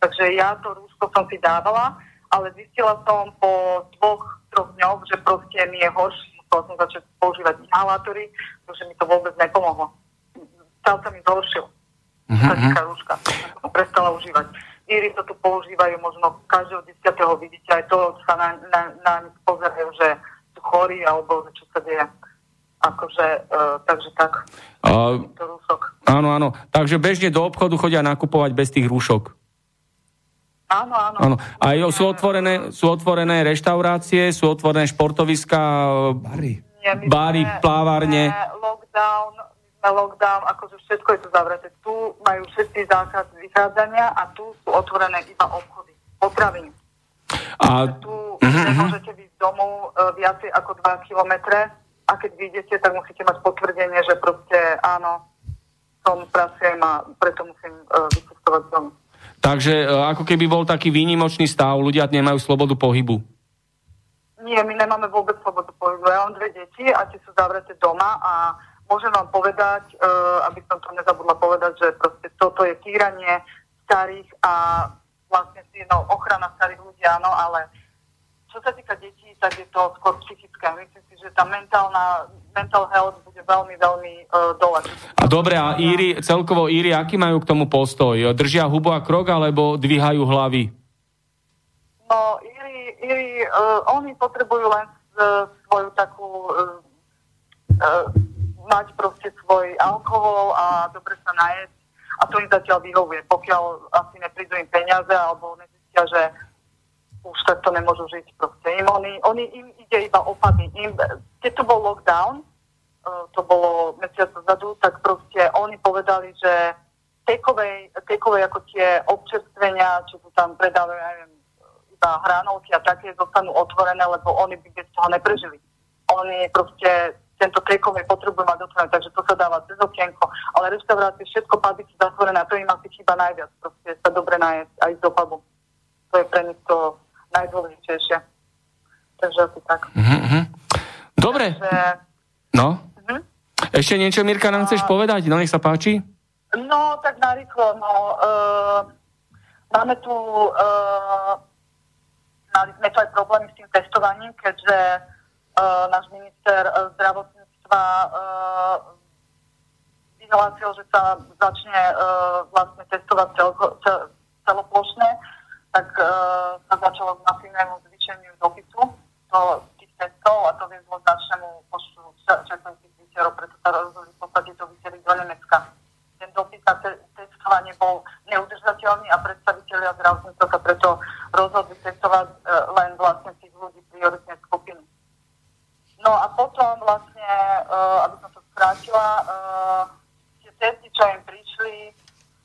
Takže ja to rúško som si dávala, ale zistila som po dvoch, troch dňoch, že proste mi je horšie. Musela som začať používať inhalátory, pretože mi to vôbec nepomohlo. Stav sa mi zhoršil. Mhm, Sa týka rúška. Som to prestala užívať. Íry to tu používajú možno každého desiatého vidíte, aj to sa na, na, na nich pozerajú, že sú chorí, alebo že čo sa deje. Akože, uh, takže tak, A, rúšok. áno, áno. Takže bežne do obchodu chodia nakupovať bez tých rúšok. Áno, áno. Áno. A jo, sú otvorené, sú otvorené reštaurácie, sú otvorené športoviska, Bary. My bary, sme- plávárne. Lockdown, sme lockdown, akože všetko je tu zavreté. Tu majú všetci zákaz vychádzania a tu sú otvorené iba obchody, potraviny. A Tu nemôžete byť z domu e, viacej ako 2 kilometre a keď vyjdete, tak musíte mať potvrdenie, že proste áno, som pracujem a preto musím uh, vycestovať z domu. Takže e, ako keby bol taký výnimočný stav, ľudia nemajú slobodu pohybu. Nie, my nemáme vôbec slobodu pohybu. Ja mám dve deti a tie sú zavreté doma a môžem vám povedať, uh, aby som to nezabudla povedať, že proste toto je týranie starých a vlastne no, ochrana starých ľudí, áno, ale čo sa týka detí, tak je to skôr psychické. Myslím že tá mentálna, mental health bude veľmi, veľmi uh, dole. A dobre, a Íri, celkovo Íri, aký majú k tomu postoj? Držia hubu a krok, alebo dvíhajú hlavy? No, Iri, Iri uh, oni potrebujú len uh, svoju takú uh, uh, mať proste svoj alkohol a dobre sa najesť a to im zatiaľ vyhovuje. Pokiaľ asi neprídu im peniaze alebo nezistia, že už takto nemôžu žiť proste. Im, oni, oni, im ide iba opady. Im, keď to bol lockdown, uh, to bolo mesiac dozadu, tak proste oni povedali, že takeaway ako tie občerstvenia, čo tu tam predávajú, ja neviem, iba hranolky a také zostanú otvorené, lebo oni by bez toho neprežili. Oni proste tento takeaway potrebujú mať otvorené, takže to sa dáva cez okienko. Ale reštaurácie, všetko puby sú zatvorené a to im asi chýba najviac. Proste sa dobre najesť aj z pubu. To je pre nich to najdôležitejšie. Takže asi tak. Mhm. Dobre, Že, no. mhm. Ešte niečo, Mirka, nám chceš povedať? No, nech sa páči. No, tak narýchlo, no, uh, máme tu, uh, mali sme tu aj problémy s tým testovaním, keďže uh, náš minister zdravotníctva uh, vyhlásil, že sa začne uh, vlastne testovať celko, cel, celoplošne, tak uh, sa začalo k masívnemu zvýšeniu dopisu do tých testov a to viedlo k značnému počtu čerpajúcich výterov, preto sa rozhodli v podstate to vyseliť do Nemecka ten dopis očkovanie bol neudržateľný a predstaviteľia zdravotníctva sa preto rozhodli testovať e, len vlastne tých ľudí prioritnej skupiny. No a potom vlastne, uh, aby som to skrátila, uh, tie testy, čo im prišli,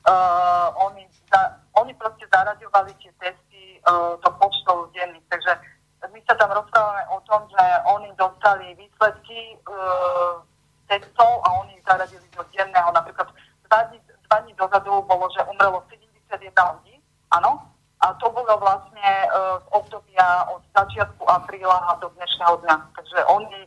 uh, oni, za, oni proste zaraďovali tie testy uh, do počtov denných. Takže my sa tam rozprávame o tom, že oni dostali výsledky uh, testov a oni ich zaradili do denného. Napríklad dva dní, dva dní dozadu bolo, že umrelo 71 ľudí, áno, a to bolo vlastne uh, z obdobia od začiatku apríla do dnešného dňa. Takže oni,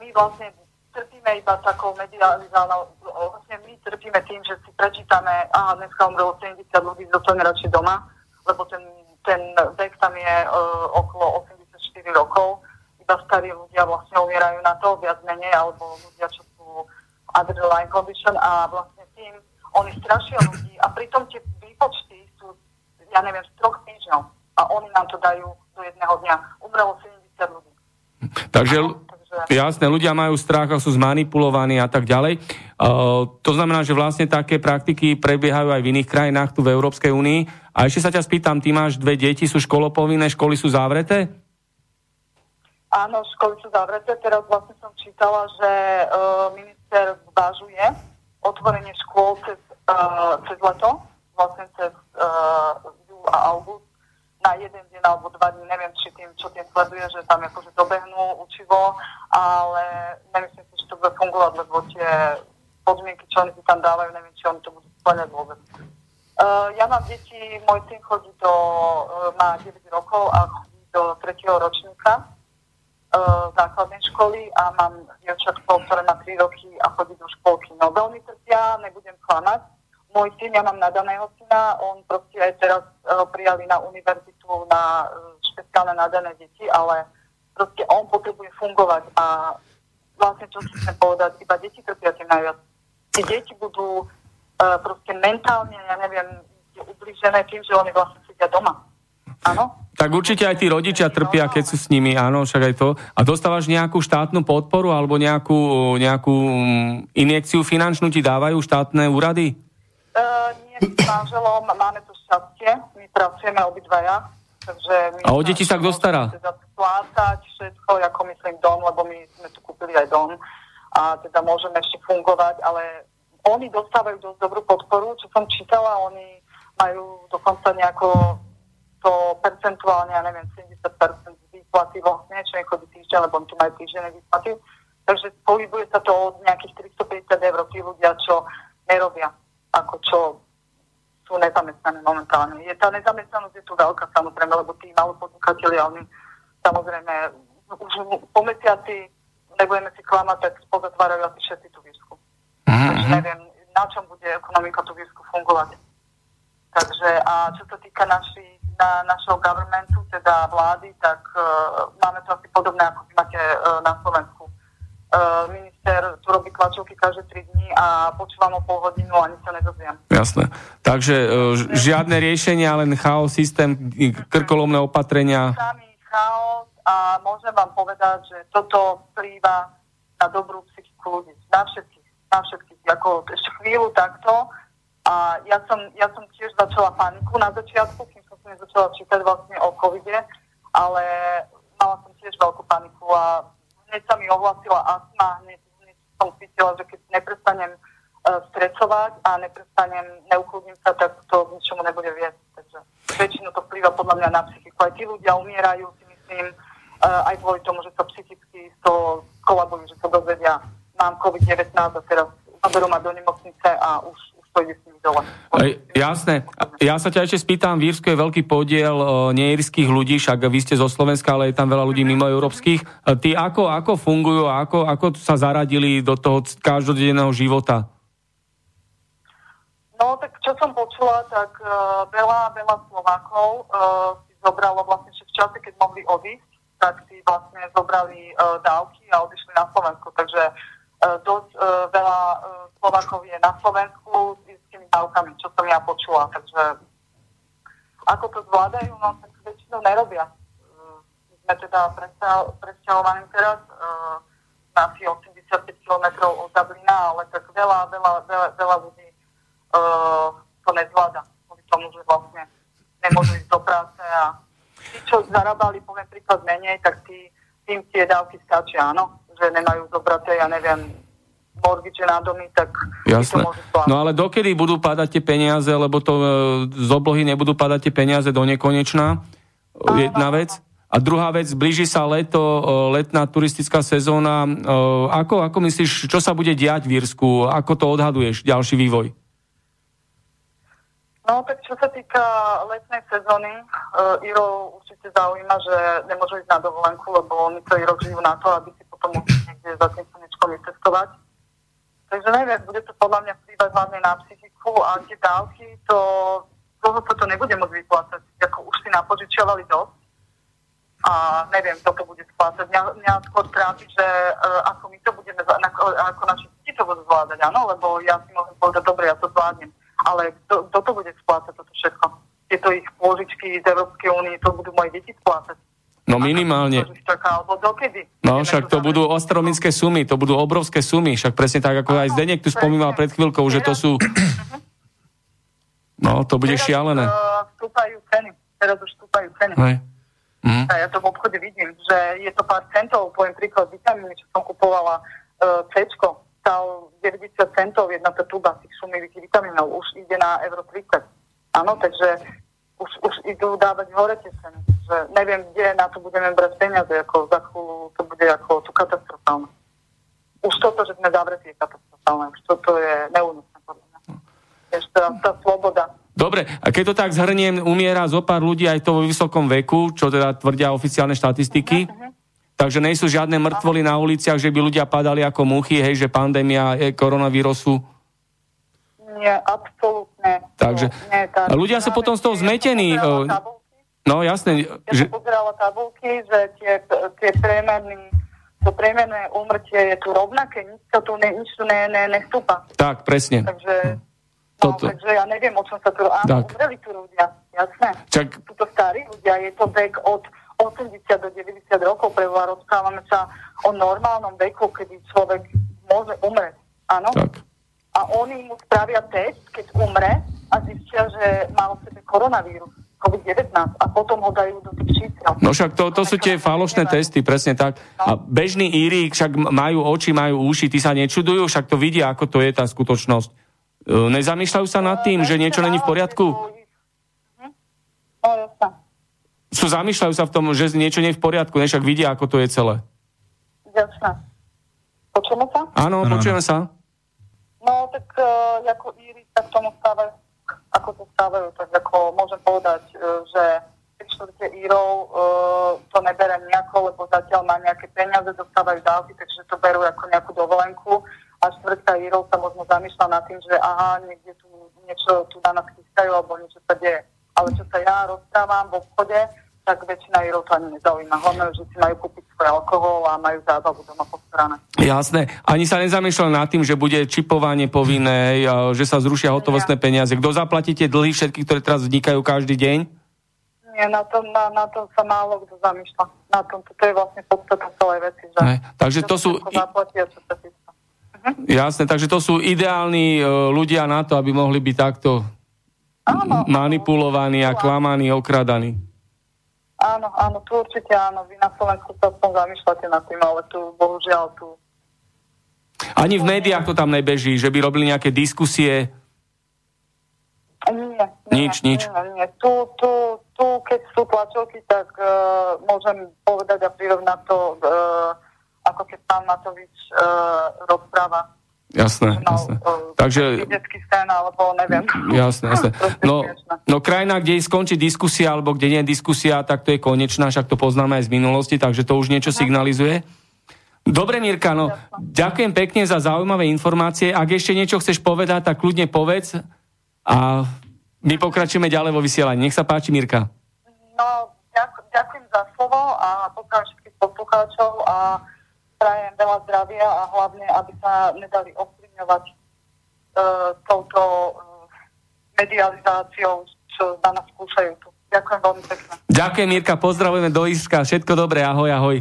my vlastne trpíme iba takou medializálnou, vlastne my trpíme tým, že si prečítame, a dneska umrelo 70 ľudí, zostane radšej doma, lebo ten, ten vek tam je uh, okolo 84 rokov, iba starí ľudia vlastne umierajú na to, viac menej, alebo ľudia, čo sú adrenaline condition a vlastne tým oni strašia ľudí a pritom tie výpočty ja neviem, z troch týždňov a oni nám to dajú do jedného dňa. Umrelo 70 ľudí. Takže, jasné, ľudia majú strach a sú zmanipulovaní a tak ďalej. Uh, to znamená, že vlastne také praktiky prebiehajú aj v iných krajinách tu v Európskej únii. A ešte sa ťa spýtam, ty máš dve deti, sú školopovinné, školy sú zavreté? Áno, školy sú zavreté. Teraz vlastne čítala, že uh, minister zvažuje otvorenie škôl cez, uh, cez leto, vlastne cez uh, a august na jeden deň alebo dva dní, neviem, či tým, čo tým sleduje, že tam akože dobehnú učivo, ale nemyslím si, že to bude fungovať, lebo tie podmienky, čo oni si tam dávajú, neviem, či oni to budú splňať vôbec. Uh, ja mám deti, môj syn chodí do, uh, má 9 rokov a chodí do 3. ročníka uh, základnej školy a mám dievčatko, ktoré má 3 roky a chodí do školky. No veľmi trpia, nebudem klamať, môj syn, ja mám nadaného syna, on proste aj teraz uh, prijali na univerzitu na uh, špeciálne nadané deti, ale proste on potrebuje fungovať a vlastne čo chcem povedať, iba deti trpia tým najviac. Tí deti budú uh, proste mentálne, ja neviem, ubližené tým, že oni vlastne sedia doma. Áno? Tak určite aj tí rodičia trpia, keď sú s nimi, áno, však aj to. A dostávaš nejakú štátnu podporu alebo nejakú, nejakú mm, injekciu finančnú ti dávajú štátne úrady? Uh, nie s manželom, máme to šťastie, my pracujeme obidvaja, takže... My a o deti sa kto stará? Teda splácať všetko, ako myslím dom, lebo my sme tu kúpili aj dom a teda môžeme ešte fungovať, ale oni dostávajú dosť dobrú podporu, čo som čítala, oni majú dokonca nejako to percentuálne, ja neviem, 70% výplaty vlastne, čo im chodí týždeň, lebo tu majú týždenné výplaty. Takže pohybuje sa to od nejakých 350 eur tí ľudia, čo nerobia ako čo sú nezamestnaní momentálne. Je, tá nezamestnanosť je tu veľká samozrejme, lebo tí malopodnikatelia, oni samozrejme už po mesiaci, nebudeme si klamať, tak pozatvárajú asi všetci tú výšku. Mm-hmm. Takže neviem, na čom bude ekonomika tú výšku fungovať. Takže a čo sa týka naši, na, našeho governmentu, teda vlády, tak uh, máme to asi podobné, ako vy máte uh, na Slovensku. Uh, minister tu robí tlačovky každé 3 dní a počúvam o pol hodinu a ani sa nedozviem. Jasné. Takže uh, žiadne riešenia, len chaos, systém, krkolomné opatrenia. Samý chaos a môžem vám povedať, že toto vplýva na dobrú psychiku ľudí. Na všetkých. Na všetkých. Ako ešte chvíľu takto. A ja som, ja som tiež začala paniku na začiatku, kým som sa nezačala čítať vlastne o covide, ale mala som tiež veľkú paniku a hneď sa mi ohlasila astma, hneď, hneď som cítila, že keď neprestanem uh, stresovať a neprestanem, neukludním sa, tak to k ničomu nebude viesť. Takže väčšinu to vplýva podľa mňa na psychiku. Aj tí ľudia umierajú, si myslím, uh, aj kvôli tomu, že sa psychicky to kolabujú, že sa dozvedia, mám COVID-19 a teraz zaberú ma do nemocnice a už, s nimi dole. Jasné. Ja sa ťa ešte spýtam, v Írsku je veľký podiel neírskych ľudí, však vy ste zo Slovenska, ale je tam veľa ľudí mimo európskych. Uh, ty ako, ako fungujú ako, ako sa zaradili do toho každodenného života? No, tak čo som počula, tak uh, veľa, veľa Slovákov uh, si zobralo vlastne v čase, keď mohli odísť, tak si vlastne zobrali uh, dávky a odišli na Slovensko. Takže uh, dosť uh, veľa uh, Slovákov je na Slovensku, dávkami, čo som ja počula. Takže ako to zvládajú, no tak väčšinou nerobia. My sme teda presťahovaní teraz uh, na asi 85 km od Dublina, ale tak veľa, veľa, veľa, veľa ľudí uh, to nezvláda. Kvôli tomu, že vlastne nemôžu ísť do práce a tí, čo zarábali, poviem príklad menej, tak tí, tým tie dávky stačia, áno, že nemajú zobraté, ja neviem, mortgage na domy, tak Jasné. to môžu. No ale dokedy budú padať tie peniaze, lebo to e, z oblohy nebudú padať tie peniaze do nekonečná? Jedna vec. A druhá vec, blíži sa leto, e, letná turistická sezóna. E, Ako, ako myslíš, čo sa bude diať v Írsku? Ako to odhaduješ, ďalší vývoj? No tak čo sa týka letnej sezóny, uh, Irov určite zaujíma, že nemôžu ísť na dovolenku, lebo oni celý rok žijú na to, aby si potom mohli niekde za tým slnečkom vycestovať. Takže neviem, bude to podľa mňa vplývať hlavne na psychiku a tie dávky, to dlho sa to nebude môcť vyplácať, ako už si napožičiavali dosť a neviem, kto to bude splácať. Mňa, mňa skôr trápi, že uh, ako my to budeme, ako, ako naši deti to budú zvládať, áno, lebo ja si môžem povedať, dobre, ja to zvládnem, ale kto, kto to bude splácať toto všetko? Tieto ich pôžičky z Európskej únie, to budú moje deti splácať. No minimálne. No však to budú astronomické sumy, to budú obrovské sumy, však presne tak, ako aj Zdenek tu spomínal pred chvíľkou, že to sú... No, to bude šialené. Vstúpajú ceny, teraz už vstúpajú ceny. Hej. Mhm. A ja to v obchode vidím, že je to pár centov, poviem príklad vitamíny, čo som kupovala uh, C, stal 90 centov jedna tá tuba tých sumivých vitamínov, už ide na euro 30. Áno, takže už, už idú dávať hore tie ceny. Že neviem, kde na to budeme brať peniaze, ako za chvíľu to bude ako tu katastrofálne. Už toto, že sme zavretí, je katastrofálne. Už toto je neúnosné podľa mňa. Ešte tá, tá sloboda. Dobre, a keď to tak zhrniem, umiera zo pár ľudí aj to vo vysokom veku, čo teda tvrdia oficiálne štatistiky. Takže nie sú žiadne mŕtvoly na uliciach, že by ľudia padali ako muchy, hej, že pandémia e, koronavírusu. Nie, absolútne. Takže- To nie, tá- ľudia sú potom z toho zmetení, Ja No jasné, ja že... som pozerala tabulky, že tie, tie priemerný, to priemerné úmrtie je tu rovnaké, nič, to tu ne, nič tu ne, ne, nestúpa. Tak, presne. Takže, no, Toto. takže ja neviem, o čom sa tu... Áno, Tak. umreli tu ľudia, jasné. Čak, Sú to starí ľudia, je to vek od 80 do 90 rokov, preboha, rozprávame sa o normálnom veku, kedy človek môže umrieť. Áno? tak. a oni mu spravia test, keď umre a zistia, že má v sebe koronavírus, COVID-19 a potom ho dajú do tých čísel. No však to, to sú tie falošné testy, presne tak. A bežní Íri však majú oči, majú uši, tí sa nečudujú, však to vidia, ako to je tá skutočnosť. E, Nezamýšľajú sa nad tým, že niečo není v poriadku? Mhm. No. Sú, zamýšľajú sa v tom, že niečo nie je v poriadku, než však vidia, ako to je celé. Jasné. Počujeme sa? Áno, Áno, počujeme sa. No tak uh, ako Íri sa k tomu stávajú, ako to stávajú, tak ako môžem povedať, uh, že tri štvrte Írov to nebere nejako, lebo zatiaľ má nejaké peniaze, dostávajú dávky, takže to berú ako nejakú dovolenku a štvrtka Írov sa možno zamýšľa nad tým, že aha, niekde tu niečo tu na nás chystajú alebo niečo sa deje. Ale čo sa ja rozprávam v obchode, tak väčšina Írov to ani nezaujíma. Hlavne, že si majú kúpiť svoj alkohol a majú zábavu doma postarané. Jasné. Ani sa nezamýšľal nad tým, že bude čipovanie povinné, že sa zrušia hotovostné peniaze. Kto zaplatí tie dlhy všetky, ktoré teraz vznikajú každý deň? Nie, na tom, na, na tom sa málo kto zamýšľa. Na tom, to je vlastne podstata celej veci. Že, Hej, takže to sú všetko i- zaplatí a čo sa chystá. Jasné, takže to sú ideálni e, ľudia na to, aby mohli byť takto Áno, manipulovaní a klamaní, okradaní. Áno, áno, tu určite áno. Vy na Slovensku sa aspoň zamýšľate nad tým, ale tu, bohužiaľ, tu Ani v médiách to tam nebeží, že by robili nejaké diskusie. Nie, Nič, nie, nič. Nie, nie. Tu, tu, tu, keď sú tlačovky, tak uh, môžem povedať a prirovnať to, uh, ako keď pán Matovič uh, rozpráva. Jasné, mal, jasné. uh, Takže, scén, alebo neviem. jasné, jasné. No, no krajina, kde skončí diskusia, alebo kde nie je diskusia, tak to je konečná, však to poznáme aj z minulosti, takže to už niečo signalizuje. Dobre, Mirka, no, ďakujem pekne za zaujímavé informácie. Ak ešte niečo chceš povedať, tak kľudne povedz a my pokračujeme ďalej vo vysielaní. Nech sa páči, Mirka. No, ďak, ďakujem za slovo a pozdravím všetkých poslucháčov a prajem veľa zdravia a hlavne, aby sa nedali ovplyvňovať uh, touto uh, medializáciou, čo na nás skúšajú tu. Ďakujem veľmi pekne. Ďakujem, Mirka, pozdravujeme do Iska. Všetko dobré, ahoj, ahoj.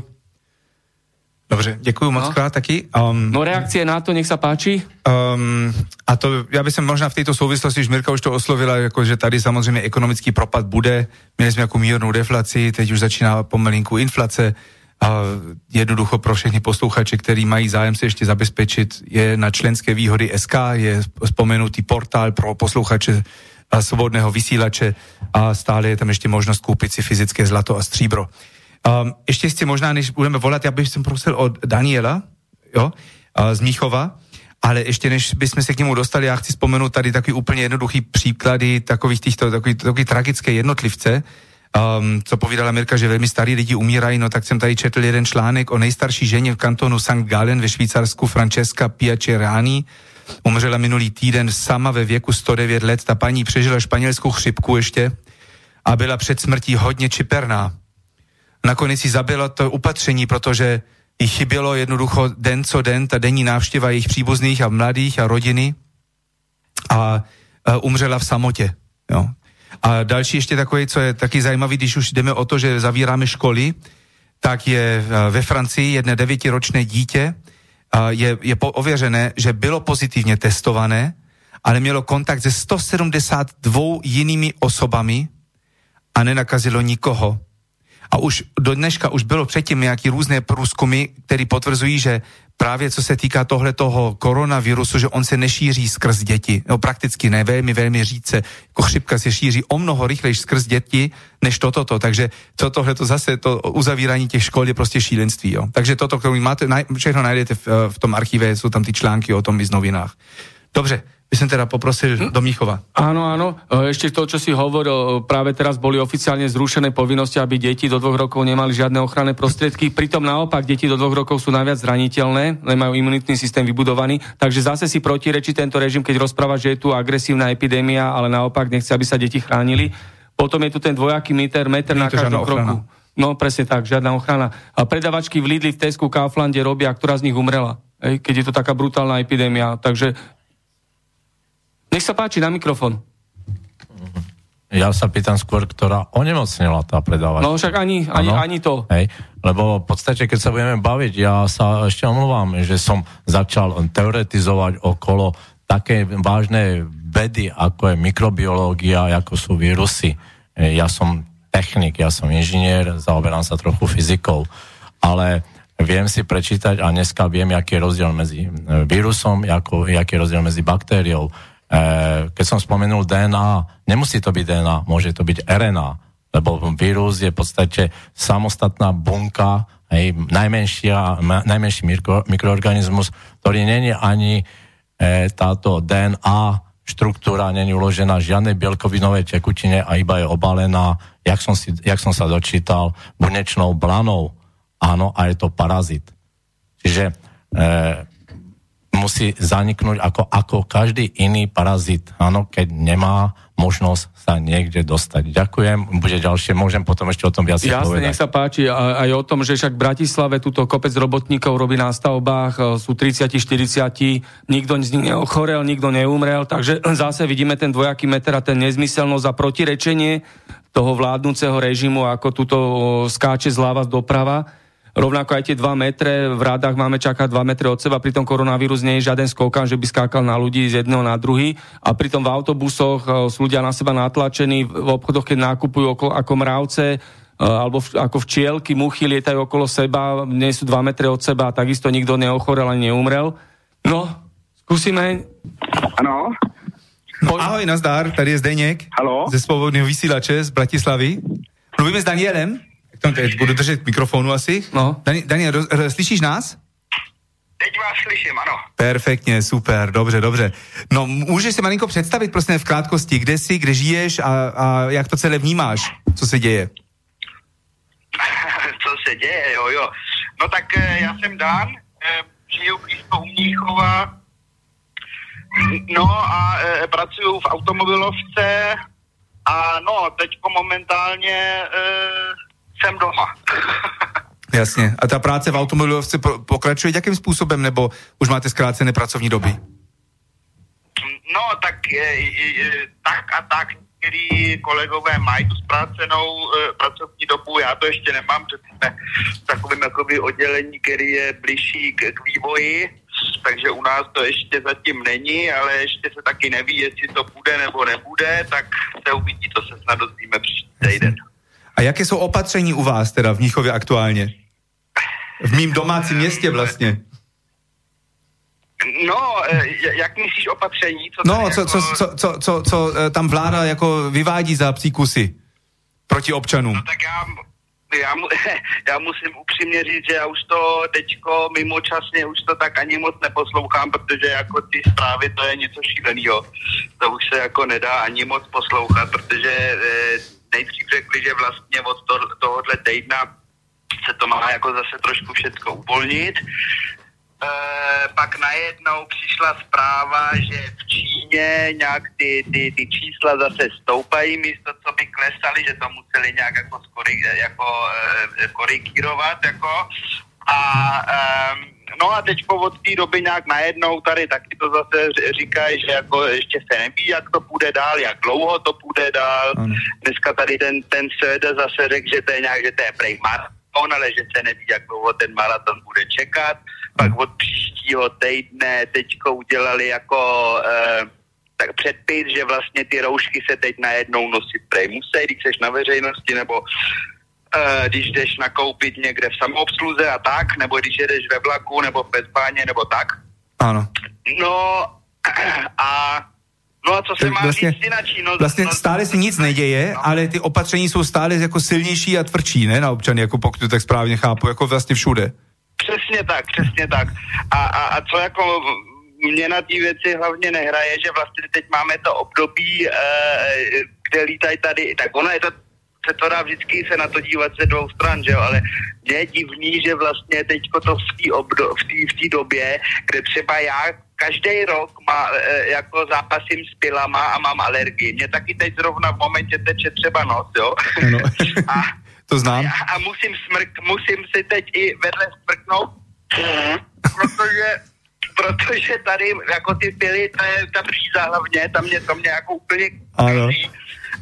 No Dobře, děkuji moc No. krát taky. Um, No reakcie na to, nech sa páči. Um, a to, já bych možná v této souvislosti, už Mirka už to oslovila, jako, že tady samozřejmě ekonomický propad bude. Měli jsme jako mírnou deflaci, teď už začíná pomalinku inflace. Jednoducho pro všechny posluchače, který mají zájem se ještě zabezpečit, je na členské výhody SK, je spomenutý portál pro posluchače svobodného vysílače a stále je tam ještě možnost koupit si fyzické zlato a stříbro. Um, ještě chci možná, než budeme volat, já bych jsem prosil od Daniela, jo, z Míchova, ale ještě než bychom se k němu dostali, já chci vzpomenout tady takový úplně jednoduchý příklady takových těchto, takový, takový tragické jednotlivce, um, co povídala Mirka, že velmi starí lidi umírají, no tak jsem tady četl jeden článek o nejstarší ženě v kantonu St. Gallen ve Švýcarsku, Francesca Piacerani, umřela minulý týden sama ve věku 109 let, ta paní přežila španělskou chřipku ještě a byla před smrtí hodně čiperná. Nakonec si zabila to upatření, protože jí chybělo jednoducho den co den, ta denní návštěva jejich příbuzných a mladých a rodiny a, a umřela v samotě. Jo. A další ještě takový, co je taky zajímavý, když už jdeme o to, že zavíráme školy, tak je eh, ve Francii jedné devětiročné dítě, a je, je ověřené, že bylo pozitivně testované, ale mělo kontakt se 172 jinými osobami a nenakazilo nikoho. A už do dneška už bylo předtím nějaký různé průzkumy, které potvrzují, že právě co se týká tohle toho koronavirusu, že on se nešíří skrz děti. No prakticky ne, velmi, velmi řídce. Jako chřipka se šíří o mnoho rychleji skrz děti, než toto. Takže to, tohle to zase, to uzavírání těch škol je prostě šílenství. Jo. Takže toto, které máte, naj, všechno najdete v, eh, v tom archíve, jsou tam ty články o tom i z novinách. Dobře, by som teda poprosil do Míchova. Áno, áno. E, Ešte to, čo si hovoril, e, práve teraz boli oficiálne zrušené povinnosti, aby deti do dvoch rokov nemali žiadne ochranné prostriedky. Pritom naopak, deti do dvoch rokov sú najviac zraniteľné, nemajú imunitný systém vybudovaný. Takže zase si protirečí tento režim, keď rozpráva, že je tu agresívna epidémia, ale naopak nechce, aby sa deti chránili. Potom je tu ten dvojaký meter, meter na každom kroku. No presne tak, žiadna ochrana. A predavačky v Lidli, v Tesku, Kauflande robia, ktorá z nich umrela. Keď je to taká brutálna epidémia. Takže nech sa páči na mikrofón. Ja sa pýtam skôr, ktorá onemocnila tá predávačka. No však ani, ani, ani to. Hej, lebo v podstate, keď sa budeme baviť, ja sa ešte omluvám, že som začal teoretizovať okolo také vážnej vedy, ako je mikrobiológia, ako sú vírusy. Ja som technik, ja som inžinier, zaoberám sa trochu fyzikou, ale viem si prečítať a dneska viem, aký je rozdiel medzi e, vírusom, ako, aký je rozdiel medzi baktériou. E, keď som spomenul DNA, nemusí to byť DNA, môže to byť RNA, lebo vírus je v podstate samostatná bunka, hej, najmenšia, najmenší mikro, mikroorganizmus, ktorý není ani e, táto DNA štruktúra není uložená žiadnej bielkovinovej tekutine a iba je obalená, jak som, si, jak som sa dočítal, bunečnou blanou. Áno, a je to parazit. Čiže e, musí zaniknúť ako, ako každý iný parazit, áno, keď nemá možnosť sa niekde dostať. Ďakujem, bude ďalšie, môžem potom ešte o tom viac Jasne, povedať. nech sa páči. Aj o tom, že však v Bratislave túto kopec robotníkov robí na stavbách, e, sú 30-40, nikto z nich neochorel, nikto neumrel, takže zase vidíme ten dvojaký meter a ten nezmyselnosť a protirečenie toho vládnúceho režimu, ako tuto skáče zľava doprava. Rovnako aj tie 2 metre, v rádach máme čakať 2 metre od seba, pritom koronavírus nie je žiaden skokan, že by skákal na ľudí z jedného na druhý a pritom v autobusoch e, sú ľudia na seba natlačení, v obchodoch, keď nákupujú ako, ako mravce, e, alebo v, ako včielky, muchy lietajú okolo seba, nie sú 2 metre od seba a takisto nikto neochorel ani neumrel. No, skúsime. Ano, No, ahoj, nazdar, tady je Zdeněk Haló? ze Svobodného vysílače z Bratislavy. Mluvíme s Danielem. Tak to teď budu držet mikrofonu asi. No. Dani, Daniel, roz, roz, slyšíš nás? teď vás slyším, ano. Perfektně, super, dobře, dobře. No, můžeš si malinko představit, prosím, v krátkosti, kde jsi, kde žiješ a, a jak to celé vnímáš, co se děje? Co se děje, jo, jo. No tak eh, já jsem Dan, eh, žiju blízko u Mníchova, no a eh, pracuju v automobilovce a no, teďko momentálně jsem doma. Jasně. A ta práce v automobilovce po- pokračuje jakým způsobem, nebo už máte zkrácené pracovní doby? No, tak, je, je, tak a tak. některý kolegové mají tu zpracenou e, pracovní dobu, já to ještě nemám, protože jsme v takovém jakoby oddělení, který je blížší k, k vývoji, takže u nás to ještě zatím není, ale ještě se taky neví, jestli to bude nebo nebude, tak se uvidí, to se snad dozvíme příští týden. A jaké jsou opatření u vás teda v Mnichově aktuálně? V mým domácím městě vlastně. No, e, jak myslíš opatření? Co no, co, jako... co, co, co, co, co e, tam vláda jako vyvádí za příkusy proti občanům? No tak já, já, mu, já musím upřímně říct, že já už to teďko mimočasně už to tak ani moc neposlouchám, protože jako ty zprávy to je něco šíleného. To už se jako nedá ani moc poslouchat, protože e, nejdřív řekli, že vlastně od to, tohohle týdna se to má jako zase trošku všechno uvolnit. E, pak najednou přišla zpráva, že v Číně nějak ty, ty, ty čísla zase stoupají místo, co by klesaly, že to museli nějak jako, skorig, jako e, korigírovat. Jako. A e, no a teď od té doby nějak najednou tady taky to zase říkají, že jako ještě se neví, jak to půjde dál, jak dlouho to půjde dál. Ano. Dneska tady ten, ten Söder zase řekl, že to je nějak, že to je prej maraton, ale že se neví, jak dlouho ten maraton bude čekat pak od příštího týdne teďko udělali jako eh, tak předpis, že vlastně ty roušky se teď najednou nosit prej musí, když jsi na veřejnosti, nebo když jdeš nakoupit někde v samoobsluze a tak, nebo když jedeš ve vlaku, nebo v bezbáně, nebo tak. Ano. No a No a co se má vlastně, říct inačí? No, vlastně no, stále se nic neděje, no. ale ty opatření jsou stále jako silnější a tvrdší, ne, na občany, jako pokud to tak správně chápu, jako vlastně všude. Přesně tak, přesně tak. A, a, a co jako mě na té věci hlavně nehraje, že vlastně teď máme to období, e, kde lítají tady, tak ono je to se to dá vždycky se na to dívat ze dvou stran, že jo, ale mě je divný, že vlastně teďko to v té obdo, v v té době, kde třeba já každý rok má, e, jako zápasím s pilama a mám alergii. Mě taky teď zrovna v momentě teče třeba nos, jo. Ano. a to znám. A, a musím, smrk, musím si teď i vedle smrknout, protože, protože tady jako ty pily, to je ta bříza hlavně, tam mě, to mě jako úplně ano.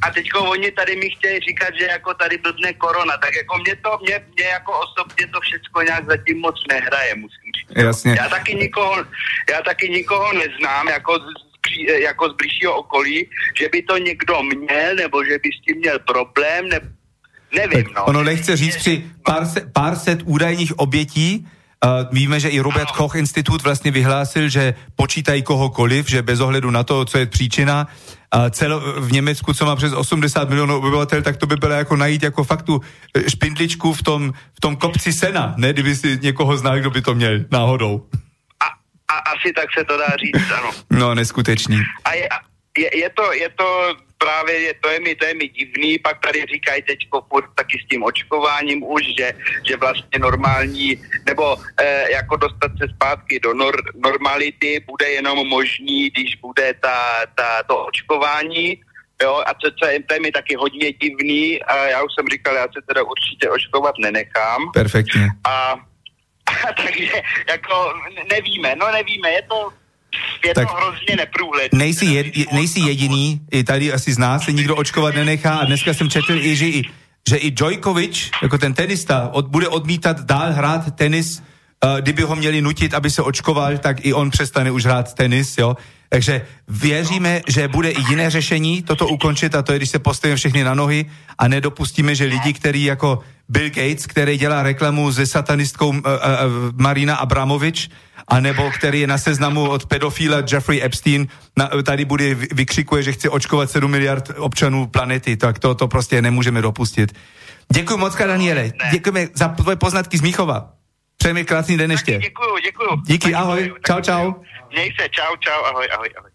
A teďko oni tady mi chtějí říkat, že jako tady blbne korona, tak jako mě to, mě, mě jako osobně to všechno nějak zatím moc nehraje, musím říct. Jasně. Já taky nikoho, já taky nikoho neznám, jako z, jako z blížšího okolí, že by to někdo měl, nebo že by s tím měl problém, nebo Nevím, no. Ono nechce říct při pár, se, pár set údajných obětí, Uh, víme, že i Robert ano. Koch Institut vlastně vyhlásil, že počítají kohokoliv, že bez ohledu na to, co je příčina, celo, v Německu, co má přes 80 milionů obyvatel, tak to by bylo jako najít jako faktu eh, špindličku v tom, v tom kopci sena, ne, kdyby si někoho znal, kdo by to měl náhodou. A, a asi tak se to dá říct, ano. No, neskutečný. A je, je, je, to, je to právě je, to je mi, to je mi divný, pak tady říkají teďko furt taky s tím očkováním už, že, že vlastně normální, nebo e, jako dostat se zpátky do nor, normality bude jenom možný, když bude ta, ta, to očkování, Jo, a je mi taky hodně divný a já už jsem říkal, já se teda určitě očkovat nenechám. Perfektně. A, a takže jako nevíme, no nevíme, je to je tak to hrozně neprůhledné. Nejsi, je, nejsi jediný, i tady asi z nás se nikdo očkovat nenechá a dneska jsem četl i, že i, že i Djojkovič, jako ten tenista, od, bude odmítat dál hrát tenis, uh, kdyby ho měli nutit, aby se očkoval, tak i on přestane už hrát tenis, jo. Takže věříme, že bude i jiné řešení toto ukončit a to je, když se postavíme všechny na nohy a nedopustíme, že lidi, který jako Bill Gates, který dělá reklamu se satanistkou uh, uh, Marina Abramovič, anebo který je na seznamu od pedofila Jeffrey Epstein, na, tady bude vykřikuje, že chce očkovat 7 miliard občanů planety, tak to, to prostě nemůžeme dopustit. Děkuji moc, Daniele. Děkujeme za tvoje poznatky z Míchova. Přejeme krásný den ještě. Děkuji, děkuji. Díky, ahoj. Čau, čau. Měj se, čau, čau, ahoj, ahoj, ahoj.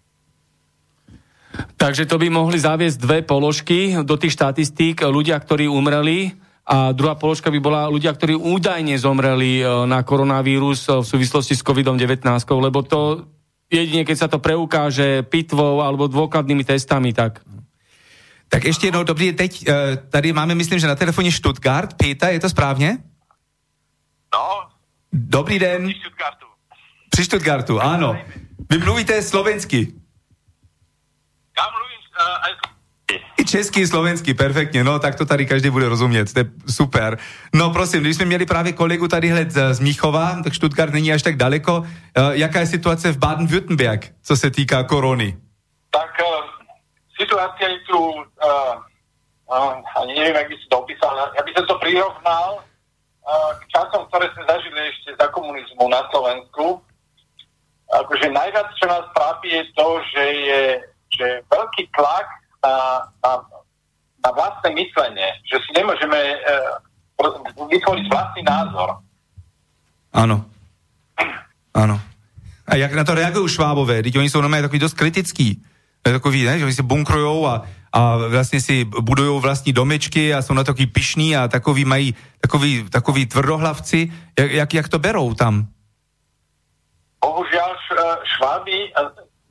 Takže to by mohli zaviesť dve položky do tých štatistík. Ľudia, ktorí umreli, a druhá položka by bola ľudia, ktorí údajne zomreli e, na koronavírus e, v súvislosti s COVID-19, lebo to jedine, keď sa to preukáže pitvou alebo dôkladnými testami, tak... Tak ještě jednou, dobrý, teď e, tady máme, myslím, že na telefoně Stuttgart. Pěta, je to správně? No. Dobrý den. Při Stuttgartu. Při Stuttgartu, ano. Vy mluvíte slovensky. Já mluvím, uh, I český, slovenský, perfektně, no tak to tady každý bude rozumět, to je super. No prosím, když jsme měli právě kolegu tady hled z Míchova, tak Stuttgart není až tak daleko, uh, jaká je situace v Baden-Württemberg, co se týká korony? Tak uh, situácia je tu, uh, uh, neviem, jak by si to opísal, ja by som to prirovnal k časom, ktoré sme zažili ešte za komunizmu na Slovensku. Akože najviac, čo nás trápi, je to, že je že veľký tlak na, na, na vlastné myslenie, že si nemôžeme uh, vytvoriť vlastný názor. Áno. Áno. A jak na to reagujú švábové? Teď oni jsou normálně takový dost kritický. Takový, ne? že oni se bunkrujou a, a vlastně si budují vlastní domečky a jsou na takový pišní a takový mají takový, takový tvrdohlavci. Jak, jak, jak to berou tam? Bohužiaľ šváby,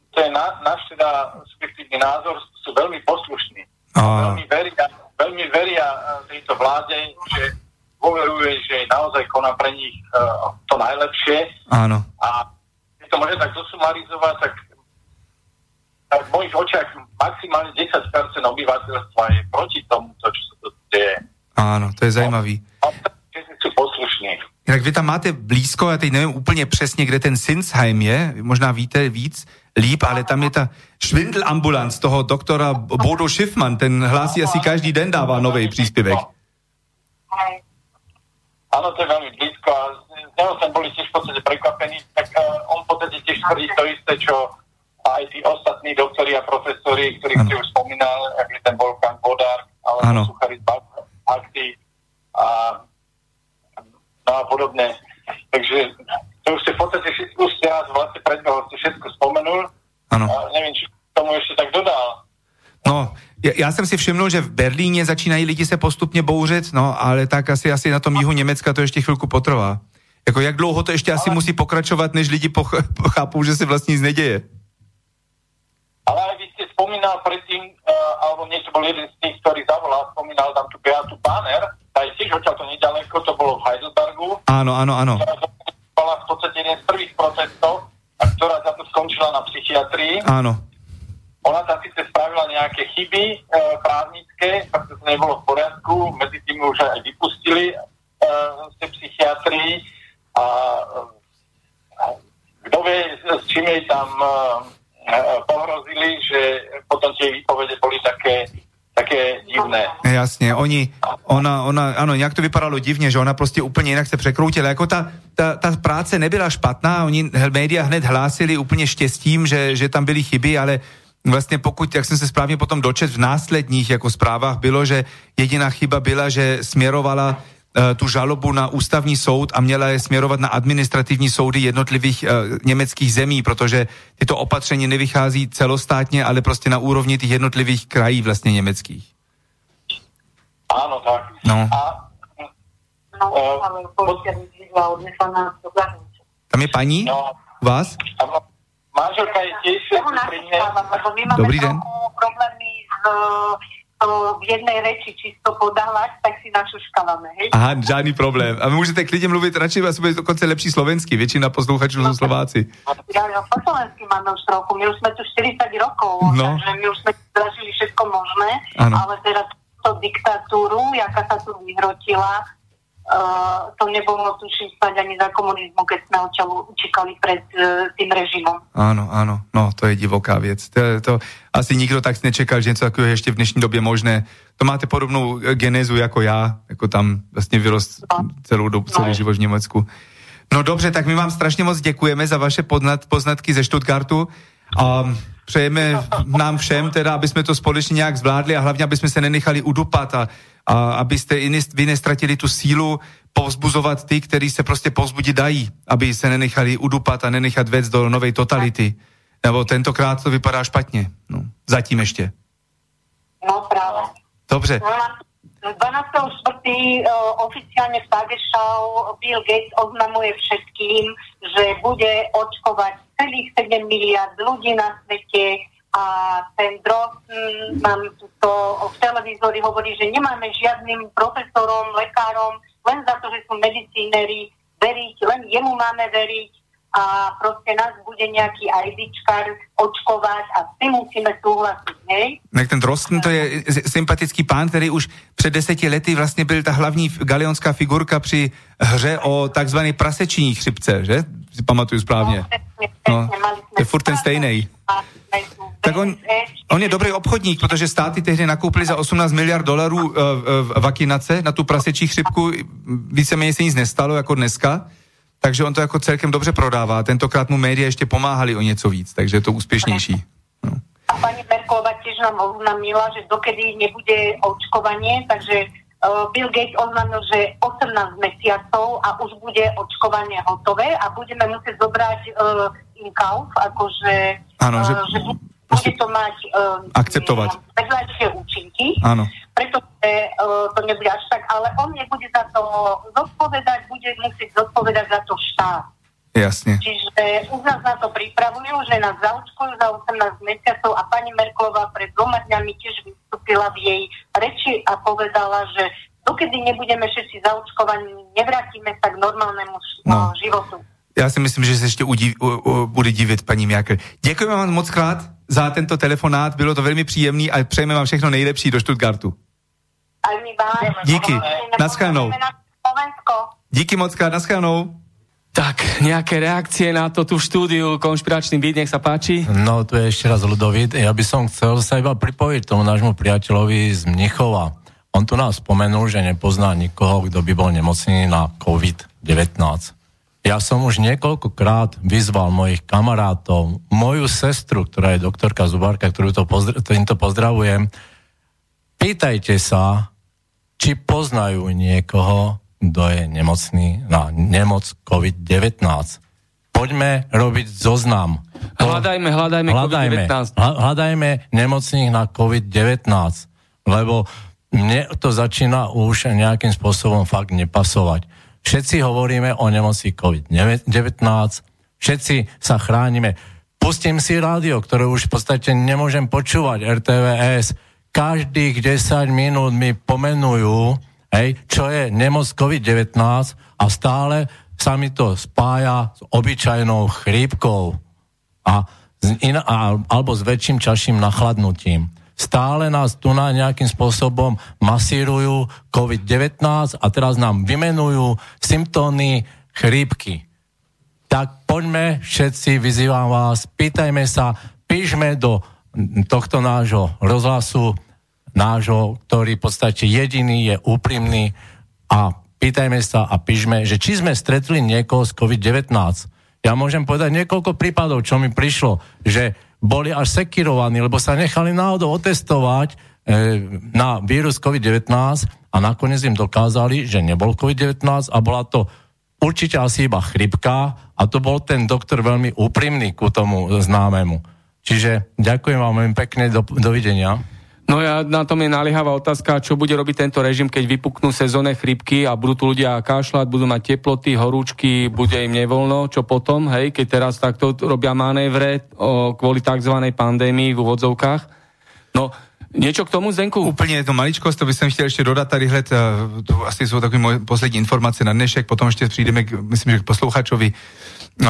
to je na, náš teda subjektívny názor, sú veľmi poslušní. A... Veľmi veria, veľmi veria tejto vláde, že dôveruje, že naozaj koná pre nich to najlepšie. Áno. A keď to môže tak zosumarizovať, tak, tak v mojich očiach maximálne 10% obyvateľstva je proti tomu, to, čo sa to deje. Áno, to je. A sú poslušní. Jinak vy tam máte blízko, já teď nevím úplně přesně, kde ten Sinsheim je, možná víte víc, líp, ale tam je ta švindelambulanc toho doktora Bodo Schiffman, ten hlásí asi každý den dává nový příspěvek. Áno, to je veľmi blízko a z neho sme boli tiež v podstate prekvapení, tak uh, on v podstate tiež tvrdí to isté, čo aj tí ostatní doktori a profesori, ktorých ste už spomínal, ako ten Wolfgang Bodar, alebo Áno. Sucharis Akty a, no a podobne. Takže to už ste v podstate už ste nás vlastne predbehol, ste všetko spomenul. Áno. A neviem, či tomu ešte tak dodal. No, já, já jsem si všiml, že v Berlíně začínají lidi se postupně bouřit, no, ale tak asi, asi na tom jihu Německa to ještě chvilku potrvá. Jako jak dlouho to ještě asi musí pokračovat, než lidi poch- pochápou, že se vlastně nic neděje. Ale aj vy ste spomínal predtým, uh, alebo niečo bol jeden z tých, ktorý zavolal, spomínal tam tú Beatu Banner, je tiež odtiaľ to nedaleko, to bolo v Heidelbergu, ano, ano. ktorá bola v podstate jeden z prvých protestov a ktorá za to skončila na psychiatrii. Ano. Ona tam síce spravila nejaké chyby e, právnické, pretože to nebolo v poriadku, medzi tým už aj vypustili e, z tej psychiatrii a e, kto vie, s čím jej tam e, pohrozili, že potom tie výpovede boli také, také divné. Jasně, oni, ona, ona, ano, nějak to vypadalo divně, že ona prostě úplně jinak se překroutila. Jako ta, ta, ta práce nebyla špatná, oni média hned hlásili úplně štěstím, že, že tam byly chyby, ale vlastně pokud, jak jsem se správně potom dočet v následních jako zprávách, bylo, že jediná chyba byla, že směrovala tu žalobu na ústavní soud a měla je směrovat na administrativní soudy jednotlivých uh, německých zemí, protože tyto opatření nevychází celostátně, ale prostě na úrovni těch jednotlivých krají vlastně německých. Áno, tak. No. A No, zahraničia. Tam je paní? no, vás? manželka je tiež pri mne. Dobrý den. trochu problémy s, to v jednej reči čisto podávať, tak si našuškávame, hej? Aha, žádný problém. A vy můžete klidně mluvit radši, asi bude dokonce lepší slovensky. Většina posluchačů jsou Slováci. Ja, ja po slovensky máme už trochu, my už sme tu 40 rokov, No. takže my už sme zažili všetko možné, Áno. ale teda to diktatúru, jaká sa tu vyhrotila, uh, to nebolo tuším stať ani za komunizmu, keď sme očalu, čekali pred uh, tým režimom. Ano, ano, no to je divoká věc. To, to asi nikdo tak nečekal, že něco takového je ještě v dnešní době možné. To máte podobnou eh, genézu jako já, jako tam vlastně vyrost celou dobu, celý život v Německu. No dobře, tak my vám strašně moc děkujeme za vaše podnat, poznatky ze Stuttgartu a přejeme nám všem teda, aby jsme to společně nějak zvládli a hlavně, aby jsme se nenechali udupat a, a abyste vy nestratili tu sílu povzbuzovat ty, kteří se prostě povzbudit dají, aby se nenechali udupat a nenechat vec do novej totality. Nebo tentokrát to vypadá špatně. No, zatím ještě. No práve. Dobře. 12.4. oficiálne v Tagesschau Bill Gates oznamuje všetkým, že bude očkovať celých 7 miliard ľudí na svete a ten Drost mm, nám to v televízori hovorí, že nemáme žiadnym profesorom, lekárom, len za to, že sú medicínery, veriť, len jemu máme veriť a proste nás bude nejaký IDčkar očkovať a s musíme súhlasiť. hej? Tak ten Drosten to je sympatický pán, který už před deseti lety vlastně byl ta hlavní galeonská figurka při hře o takzvané prasečí chřipce, že? Si pamatuju správně. No, to je furt ten stejný. Tak on, on je dobrý obchodník, protože státy tehdy nakoupili za 18 miliard dolarů uh, uh, vakinace na tu prasečí chřipku. Víceméně se nic nestalo jako dneska. Takže on to jako celkem dobře prodává. Tentokrát mu média ještě pomáhali o něco víc, takže je to úspěšnější. No. A pani Merkelová tiež nám oznámila, že dokedy nebude očkovanie, takže Bill Gates oznámil, že 18 mesiacov a už bude očkovanie hotové a budeme musieť zobrať uh, in kauf, akože, Áno, že- uh, že bu- bude to mať uh, Akceptovať. vedľajšie účinky, Áno. pretože uh, to nebude až tak, ale on nebude za to zodpovedať, bude musieť zodpovedať za to štát. Jasně. Čiže už nás na to pripravujú, že nás zaočkujú za 18 mesiacov a pani Merklová pred dvoma dňami tiež vystúpila v jej reči a povedala, že dokedy nebudeme všetci zaočkovaní, nevrátime sa k normálnemu š- No. životu. Já si myslím, že se ještě udí, u, u, bude divit paní Merkel. Děkujeme vám moc krát za tento telefonát, bylo to velmi příjemný a přejeme vám všechno nejlepší do Stuttgartu. Aj my vám. Díky. Naschledanou. Na. Díky moc krát, naschledanou. Tak, nejaké reakcie na to tu v štúdiu, konšpiračný byt, nech sa páči. No, tu je ešte raz Ludovit. Ja by som chcel sa iba pripojiť tomu nášmu priateľovi z Mnichova. On tu nás spomenul, že nepozná nikoho, kto by bol nemocný na COVID-19. Ja som už niekoľkokrát vyzval mojich kamarátov, moju sestru, ktorá je doktorka Zubárka, ktorú to pozdra- týmto pozdravujem, pýtajte sa, či poznajú niekoho, kto je nemocný na nemoc COVID-19. Poďme robiť zoznam. Hľadajme, hľadajme, hľadajme, COVID-19. hľa- hľadajme nemocných na COVID-19, lebo mne to začína už nejakým spôsobom fakt nepasovať. Všetci hovoríme o nemoci COVID-19, všetci sa chránime. Pustím si rádio, ktoré už v podstate nemôžem počúvať, RTVS. Každých 10 minút mi pomenujú, hej, čo je nemoc COVID-19 a stále sa mi to spája s obyčajnou chrípkou a, in, a, alebo s väčším čaším nachladnutím. Stále nás tu na nejakým spôsobom masírujú COVID-19 a teraz nám vymenujú symptómy chrípky. Tak poďme všetci, vyzývam vás, pýtajme sa, píšme do tohto nášho rozhlasu, nášho, ktorý v podstate jediný je úprimný a pýtajme sa a píšme, že či sme stretli niekoho z COVID-19. Ja môžem povedať niekoľko prípadov, čo mi prišlo, že boli až sekirovaní, lebo sa nechali náhodou otestovať e, na vírus COVID-19 a nakoniec im dokázali, že nebol COVID-19 a bola to určite asi iba chrypka a to bol ten doktor veľmi úprimný ku tomu známemu. Čiže ďakujem vám veľmi pekne, do, dovidenia. No ja na tom je naliehavá otázka, čo bude robiť tento režim, keď vypuknú sezónne chrypky a budú tu ľudia kašľať, budú mať teploty, horúčky, bude im nevoľno, čo potom, hej, keď teraz takto robia manévre o, kvôli tzv. pandémii v úvodzovkách. No, niečo k tomu, Zdenku? Úplně to maličkost, to bych chtěl ještě dodat tady hled, eh, to asi jsou takové moje poslední informace na dnešek, potom ještě přijdeme, myslím, že k posluchačovi. Eh,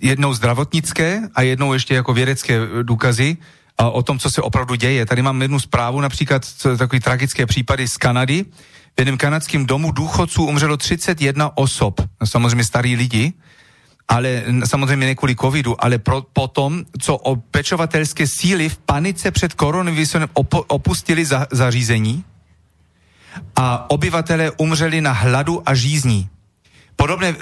Jednou zdravotnické a jednou ještě jako vědecké důkazy o tom, co se opravdu děje. Tady mám jednu zprávu, například takový tragické případy z Kanady. V jednom kanadském domu důchodců umřelo 31 osob, samozřejmě starí lidi, ale samozřejmě ne kvůli covidu, ale pro, potom, co o pečovatelské síly v panice před koronavirusem opo, opustili za, zařízení a obyvatelé umřeli na hladu a žízní. Podobné uh,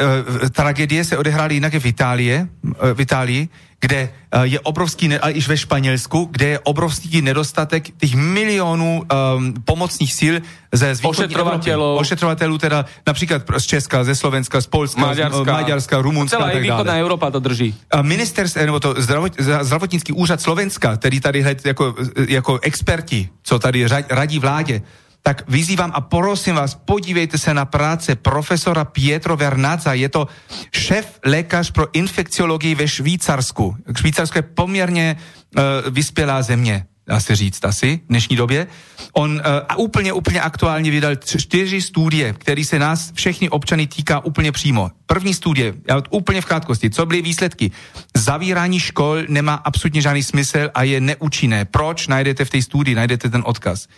tragédie se odehrály jinak v, Itálie, uh, v Itálii, kde uh, je obrovský, a iž ve Španělsku, kde je obrovský nedostatek těch milionů um, pomocných síl ze. Evropy. Ošetrovateľů, teda například z Česka, ze Slovenska, z Polska, Maďarska. z Maďarska, Rumunska Celá tak východná. Európa to drží. Ministerstvo, nebo to zdravot, zdravotnický úřad Slovenska, který tady jako, jako experti, co tady ra- radí vládě, tak vyzývám a prosím vás, podívejte se na práce profesora Pietro Vernaza. Je to šéf lékař pro infekciologii ve Švýcarsku. Švýcarsko je poměrně uh, vyspělá země dá se říct asi v dnešní době. On uh, úplně, úplně aktuálně vydal čtyři studie, které se nás všechny občany týká úplně přímo. První studie, úplně v krátkosti, co byly výsledky? Zavírání škol nemá absolutně žádný smysl a je neúčinné. Proč? Najdete v té studii, najdete ten odkaz.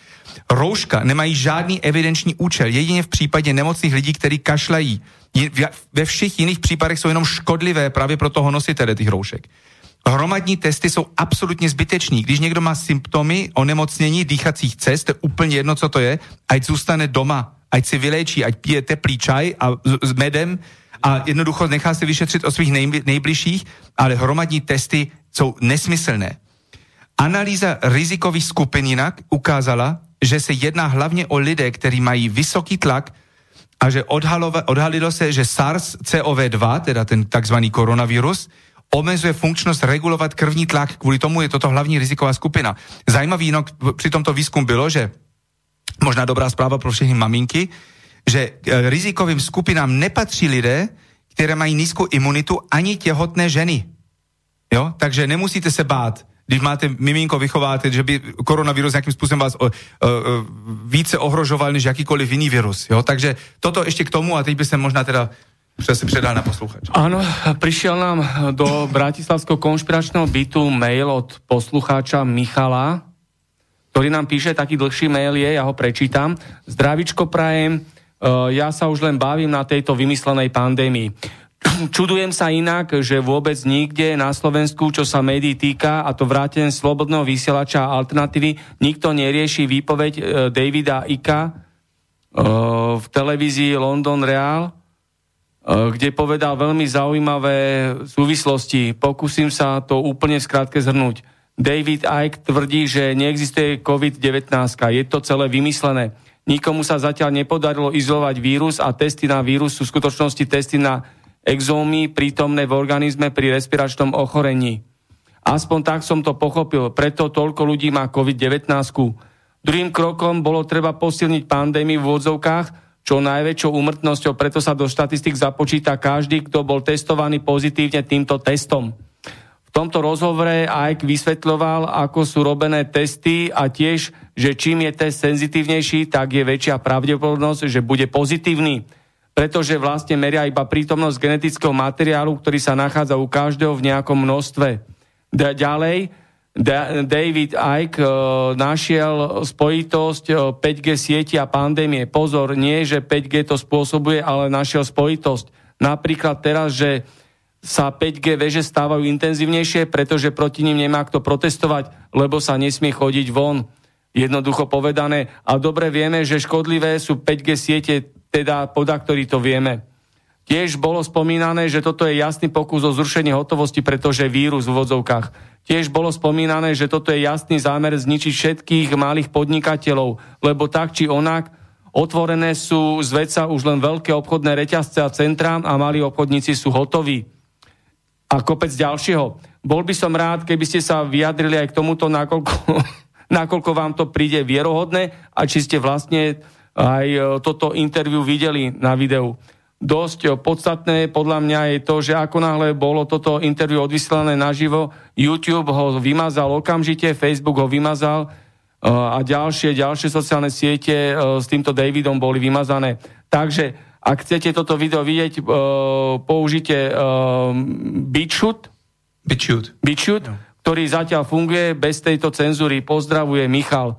Rouška nemají žádný evidenční účel, jedině v případě nemocných lidí, kteří kašlají. Ve všech jiných případech jsou jenom škodlivé právě pro toho nositele těch roušek. Hromadní testy jsou absolutně zbyteční. Když někdo má symptomy onemocnění dýchacích cest, to je úplně jedno, co to je, ať zůstane doma, ať si vylečí, ať pije teplý čaj a s medem a jednoducho nechá se vyšetřit o svých nejbližších, ale hromadní testy jsou nesmyslné. Analýza rizikových skupin jinak ukázala, že se jedná hlavně o lidé, kteří mají vysoký tlak a že odhalilo se, že SARS-CoV-2, teda ten takzvaný koronavirus, omezuje funkčnost regulovat krvní tlak, kvůli tomu je toto hlavní riziková skupina. Zajímavý no, při tomto výzkum bylo, že možná dobrá zpráva pro všechny maminky, že e, rizikovým skupinám nepatří lidé, které mají nízkou imunitu, ani těhotné ženy. Jo? Takže nemusíte se bát, když máte miminko, vychováte, že by koronavirus nějakým způsobem vás o, o, o, více ohrožoval než jakýkoliv jiný virus. Jo? Takže toto ještě k tomu a teď by se možná teda sa si předal na posluchača. Áno, prišiel nám do Bratislavského konšpiračného bytu mail od poslucháča Michala, ktorý nám píše, taký dlhší mail je, ja ho prečítam. Zdravičko prajem, e, ja sa už len bavím na tejto vymyslenej pandémii. Čudujem sa inak, že vôbec nikde na Slovensku, čo sa médií týka, a to vráten slobodného vysielača a alternatívy, nikto nerieši výpoveď e, Davida Ika e, v televízii London Real, kde povedal veľmi zaujímavé súvislosti. Pokúsim sa to úplne skrátke zhrnúť. David Icke tvrdí, že neexistuje COVID-19. Je to celé vymyslené. Nikomu sa zatiaľ nepodarilo izolovať vírus a testy na vírus sú v skutočnosti testy na exómy prítomné v organizme pri respiračnom ochorení. Aspoň tak som to pochopil, preto toľko ľudí má COVID-19. Druhým krokom bolo treba posilniť pandémiu v úvodzovkách, čo najväčšou úmrtnosťou, preto sa do štatistik započíta každý, kto bol testovaný pozitívne týmto testom. V tomto rozhovore aj vysvetľoval, ako sú robené testy a tiež, že čím je test senzitívnejší, tak je väčšia pravdepodobnosť, že bude pozitívny pretože vlastne meria iba prítomnosť genetického materiálu, ktorý sa nachádza u každého v nejakom množstve. Ďalej, David Icke uh, našiel spojitosť uh, 5G sieti a pandémie. Pozor, nie, že 5G to spôsobuje, ale našiel spojitosť. Napríklad teraz, že sa 5G veže stávajú intenzívnejšie, pretože proti ním nemá kto protestovať, lebo sa nesmie chodiť von. Jednoducho povedané. A dobre vieme, že škodlivé sú 5G siete, teda poda, ktorý to vieme. Tiež bolo spomínané, že toto je jasný pokus o zrušenie hotovosti, pretože vírus v vodzovkách. Tiež bolo spomínané, že toto je jasný zámer zničiť všetkých malých podnikateľov, lebo tak či onak otvorené sú z veca už len veľké obchodné reťazce a centrám a malí obchodníci sú hotoví. A kopec ďalšieho. Bol by som rád, keby ste sa vyjadrili aj k tomuto, nakoľko, nakoľko vám to príde vierohodné a či ste vlastne aj e, toto interviu videli na videu dosť podstatné podľa mňa je to, že ako náhle bolo toto interview odvysielané naživo, YouTube ho vymazal okamžite, Facebook ho vymazal eh, a ďalšie, ďalšie sociálne siete eh, s týmto Davidom boli vymazané. Takže ak chcete toto video vidieť, eh, použite BitChute, BitChute. BitChute no. ktorý zatiaľ funguje bez tejto cenzúry. Pozdravuje Michal.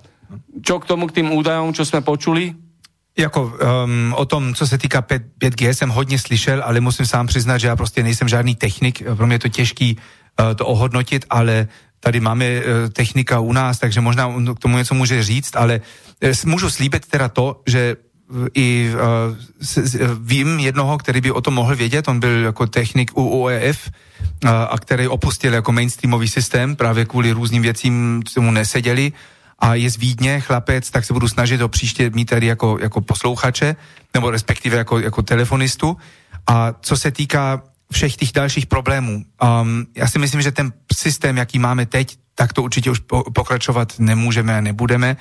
Čo k tomu, k tým údajom, čo sme počuli? Jako um, o tom, co se týká 5, 5G, jsem hodně slyšel, ale musím sám přiznat, že já prostě nejsem žádný technik, pro mě je to těžký uh, to ohodnotit, ale tady máme uh, technika u nás, takže možná k tomu něco může říct, ale uh, můžu slíbit teda to, že i uh, s, s, vím jednoho, který by o tom mohl vědět, on byl jako technik u OEF uh, a který opustil jako mainstreamový systém právě kvůli různým věcím, co mu neseděli a je z Vídně chlapec, tak se budu snažit ho příště mít tady jako, jako poslouchače, nebo respektive jako, jako telefonistu. A co se týká všech těch dalších problémů, um, já si myslím, že ten systém, jaký máme teď, tak to určitě už pokračovat nemůžeme a nebudeme.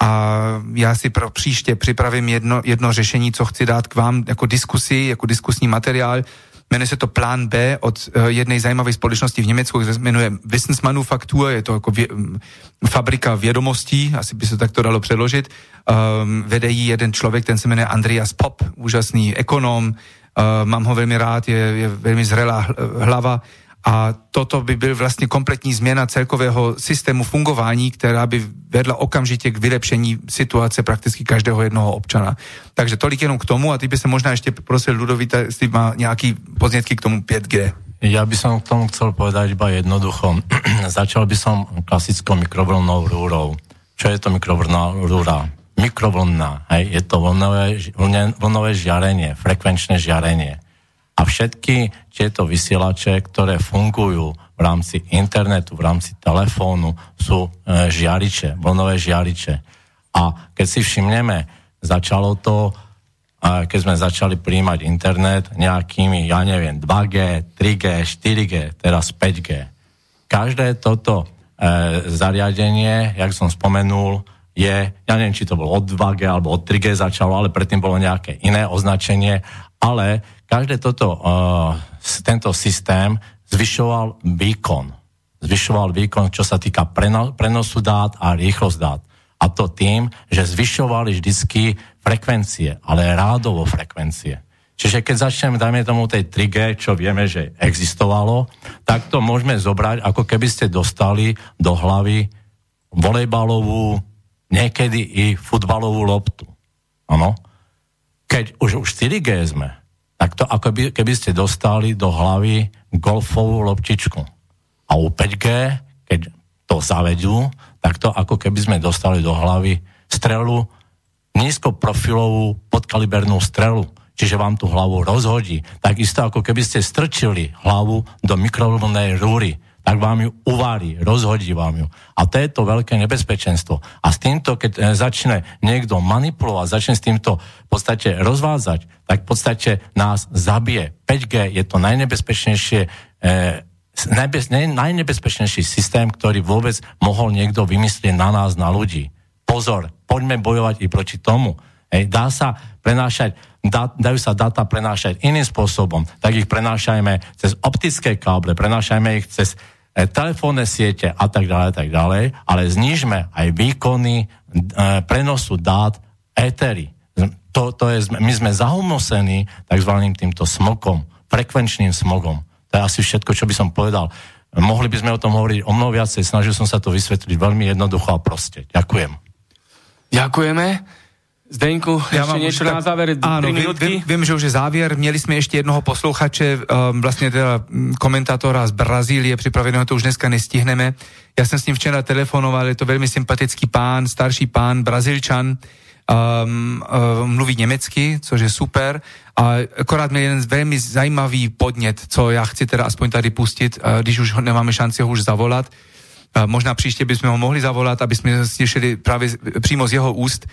A já si pro příště připravím jedno, jedno řešení, co chci dát k vám jako diskusi, jako diskusní materiál jmenuje se to Plán B od uh, jednej zajímavé společnosti v Německu, která se jmenuje Wissensmanufaktur, je to jako vě, fabrika vědomostí, asi by se tak to dalo předložit. Um, vede jí jeden člověk, ten se jmenuje Andreas Pop, úžasný ekonom, uh, mám ho velmi rád, je, je velmi zrelá hlava, a toto by byl vlastně kompletní změna celkového systému fungování, která by vedla okamžitě k vylepšení situace prakticky každého jednoho občana. Takže tolik jenom k tomu a ty by se možná ještě prosil Ludovita, jestli má nějaký poznětky k tomu 5G. Ja by som k tomu chcel povedať iba jednoducho. Začal by som klasickou mikrovlnou rúrou. Čo je to mikrovlná rúra? Mikrovlnná, hej, je to vlnové, vlnové žiarenie, frekvenčné žiarenie a všetky tieto vysielače, ktoré fungujú v rámci internetu, v rámci telefónu, sú e, žiariče, vlnové žiariče. A keď si všimneme, začalo to, e, keď sme začali príjmať internet nejakými, ja neviem, 2G, 3G, 4G, teraz 5G. Každé toto e, zariadenie, jak som spomenul, je, ja neviem, či to bolo od 2G alebo od 3G začalo, ale predtým bolo nejaké iné označenie, ale každé toto, uh, tento systém zvyšoval výkon. Zvyšoval výkon, čo sa týka prenosu dát a rýchlosť dát. A to tým, že zvyšovali vždycky frekvencie, ale rádovo frekvencie. Čiže keď začneme, dajme tomu tej 3G, čo vieme, že existovalo, tak to môžeme zobrať, ako keby ste dostali do hlavy volejbalovú, niekedy i futbalovú loptu. Áno? Keď už, už 4G sme, tak to ako by, keby ste dostali do hlavy golfovú loptičku. A u 5G, keď to zavedú, tak to ako keby sme dostali do hlavy strelu, nízkoprofilovú podkalibernú strelu, čiže vám tú hlavu rozhodí. Takisto ako keby ste strčili hlavu do mikrovlnej rúry, tak vám ju uvári, rozhodí vám ju. A to je to veľké nebezpečenstvo. A s týmto, keď e, začne niekto manipulovať, začne s týmto v podstate rozvádzať, tak v podstate nás zabije. 5G je to najnebezpečnejšie e, najbez, najnebezpečnejší systém, ktorý vôbec mohol niekto vymyslieť na nás, na ľudí. Pozor, poďme bojovať i proti tomu. Hej, dá sa prenášať, dá, dajú sa dáta prenášať iným spôsobom, tak ich prenášajme cez optické káble, prenášajme ich cez telefónne siete a tak ďalej, tak ďalej, ale znižme aj výkony e, prenosu dát étery. To, to je, my sme zahumosení tzv. týmto smokom, frekvenčným smogom. To je asi všetko, čo by som povedal. Mohli by sme o tom hovoriť o mnoho viacej, snažil som sa to vysvetliť veľmi jednoducho a proste. Ďakujem. Ďakujeme. Zdenku, ja ešte niečo tak, na záver, áno, viem, viem, že už je závěr. Měli jsme ještě jednoho posluchače, um, vlastně teda mm, komentátora z Brazílie, připraveného to už dneska nestihneme. Já jsem s ním včera telefonoval, je to velmi sympatický pán, starší pán, Brazilčan, um, um, mluví německy, což je super. A akorát měl jeden velmi zajímavý podnět, co já chci teda aspoň tady pustit, uh, když už nemáme šanci ho už zavolat. Možná příště bychom ho mohli zavolat, aby jsme slyšeli právě přímo z jeho úst.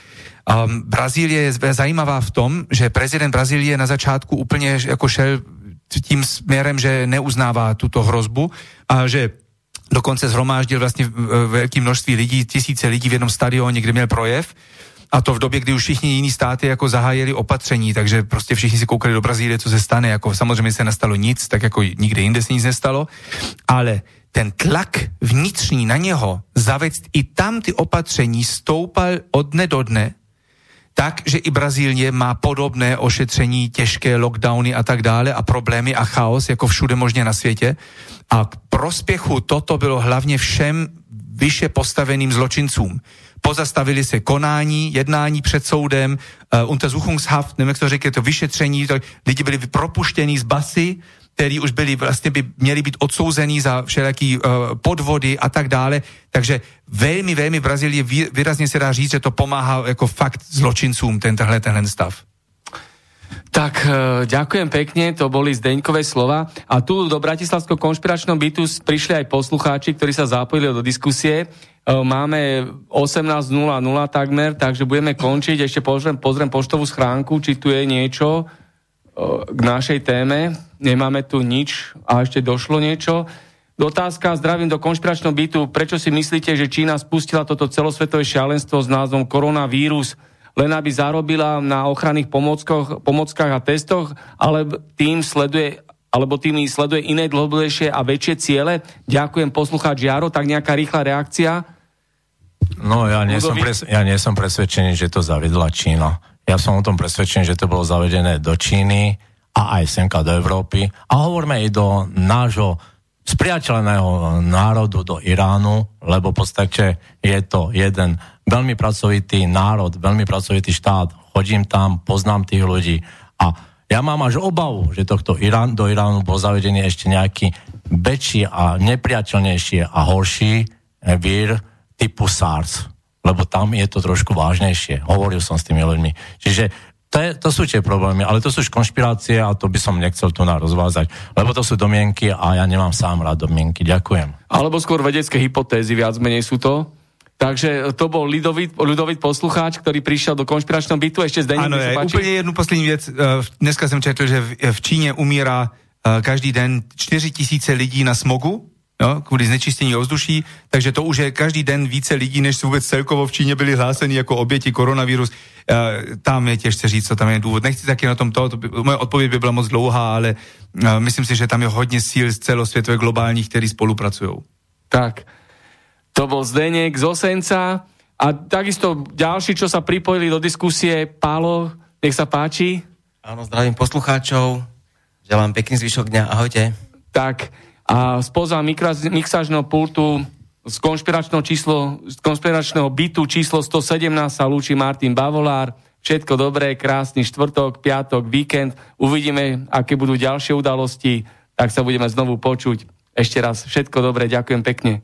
Um, Brazílie je zajímavá v tom, že prezident Brazílie na začátku úplně jako šel tím směrem, že neuznává tuto hrozbu a že dokonce zhromáždil vlastně velké množství lidí, tisíce lidí v jednom stadioně, kde měl projev. A to v době, kdy už všichni jiní státy jako zahájili opatření, takže prostě všichni si koukali do Brazílie, co se stane, jako samozřejmě se nestalo nic, tak jako nikde jinde se nic nestalo, ale ten tlak vnitřní na něho zavést i tam ty opatření stoupal od dne do dne tak, že i Brazílie má podobné ošetření, těžké lockdowny a tak dále a problémy a chaos, jako všude možně na světě. A k prospěchu toto bylo hlavně všem vyše postaveným zločincům. Pozastavili se konání, jednání před soudem, uh, Untersuchungshaft, nevím, jak to řekne, to vyšetření, to, lidi byli propuštěni z basy, který už byli vlastně by měli být odsouzený za všelijaký uh, podvody a tak dále. Takže velmi, velmi v Brazílii vý, výrazně se dá říct, že to pomáhá jako fakt zločincům tenhle, tenhle stav. Tak, uh, ďakujem pekne, to boli Zdeňkové slova. A tu do Bratislavského konšpiračnom bytu prišli aj poslucháči, ktorí sa zapojili do diskusie. Uh, máme 18.00 takmer, takže budeme končiť. Ešte pozriem, pozriem poštovú schránku, či tu je niečo k našej téme. Nemáme tu nič a ešte došlo niečo. Otázka, zdravím do konšpiračného bytu. Prečo si myslíte, že Čína spustila toto celosvetové šialenstvo s názvom koronavírus, len aby zarobila na ochranných pomockách, a testoch, ale tým sleduje alebo tými sleduje iné dlhodobejšie a väčšie ciele? Ďakujem, poslucháč Jaro, tak nejaká rýchla reakcia? No ja nie, som pres, ja nie som presvedčený, že to zavedla Čína. Ja som o tom presvedčený, že to bolo zavedené do Číny a aj semka do Európy. A hovoríme aj do nášho spriateľného národu, do Iránu, lebo v podstate je to jeden veľmi pracovitý národ, veľmi pracovitý štát. Chodím tam, poznám tých ľudí a ja mám až obavu, že tohto Irán, do Iránu bol zavedený ešte nejaký väčší a nepriateľnejší a horší vír typu SARS, lebo tam je to trošku vážnejšie. Hovoril som s tými ľuďmi. Čiže to, je, to sú tie problémy, ale to sú už konšpirácie a to by som nechcel tu na rozvázať, lebo to sú domienky a ja nemám sám rád domienky. Ďakujem. Alebo skôr vedecké hypotézy, viac menej sú to. Takže to bol ľudový, ľudový poslucháč, ktorý prišiel do konšpiračného bytu. Ešte zde Áno, ja, úplne jednu poslední věc. Eh, dneska jsem četl, že v, v Číně umírá eh, každý den 4 tisíce lidí na smogu, no, kvůli znečištění ovzduší, takže to už je každý den více lidí, než vůbec celkovo v Číně byli hláseni jako oběti koronavirus. Uh, tam je těžce říct, co tam je důvod. Nechci taky na tom to, to by, moje odpověď by byla moc dlouhá, ale uh, myslím si, že tam je hodně síl z celosvětové globálních, kteří spolupracují. Tak, to bol Zdenek z Osenca a takisto ďalší, čo sa pripojili do diskusie, Pálo, nech sa páči. Áno, zdravím poslucháčov, želám pekný zvyšok dňa, ahojte. Tak, a spoza mixážneho pultu z konšpiračného, číslo, z konšpiračného bytu číslo 117 sa lúči Martin Bavolár. Všetko dobré, krásny štvrtok, piatok, víkend. Uvidíme, aké budú ďalšie udalosti, tak sa budeme znovu počuť. Ešte raz všetko dobré, ďakujem pekne.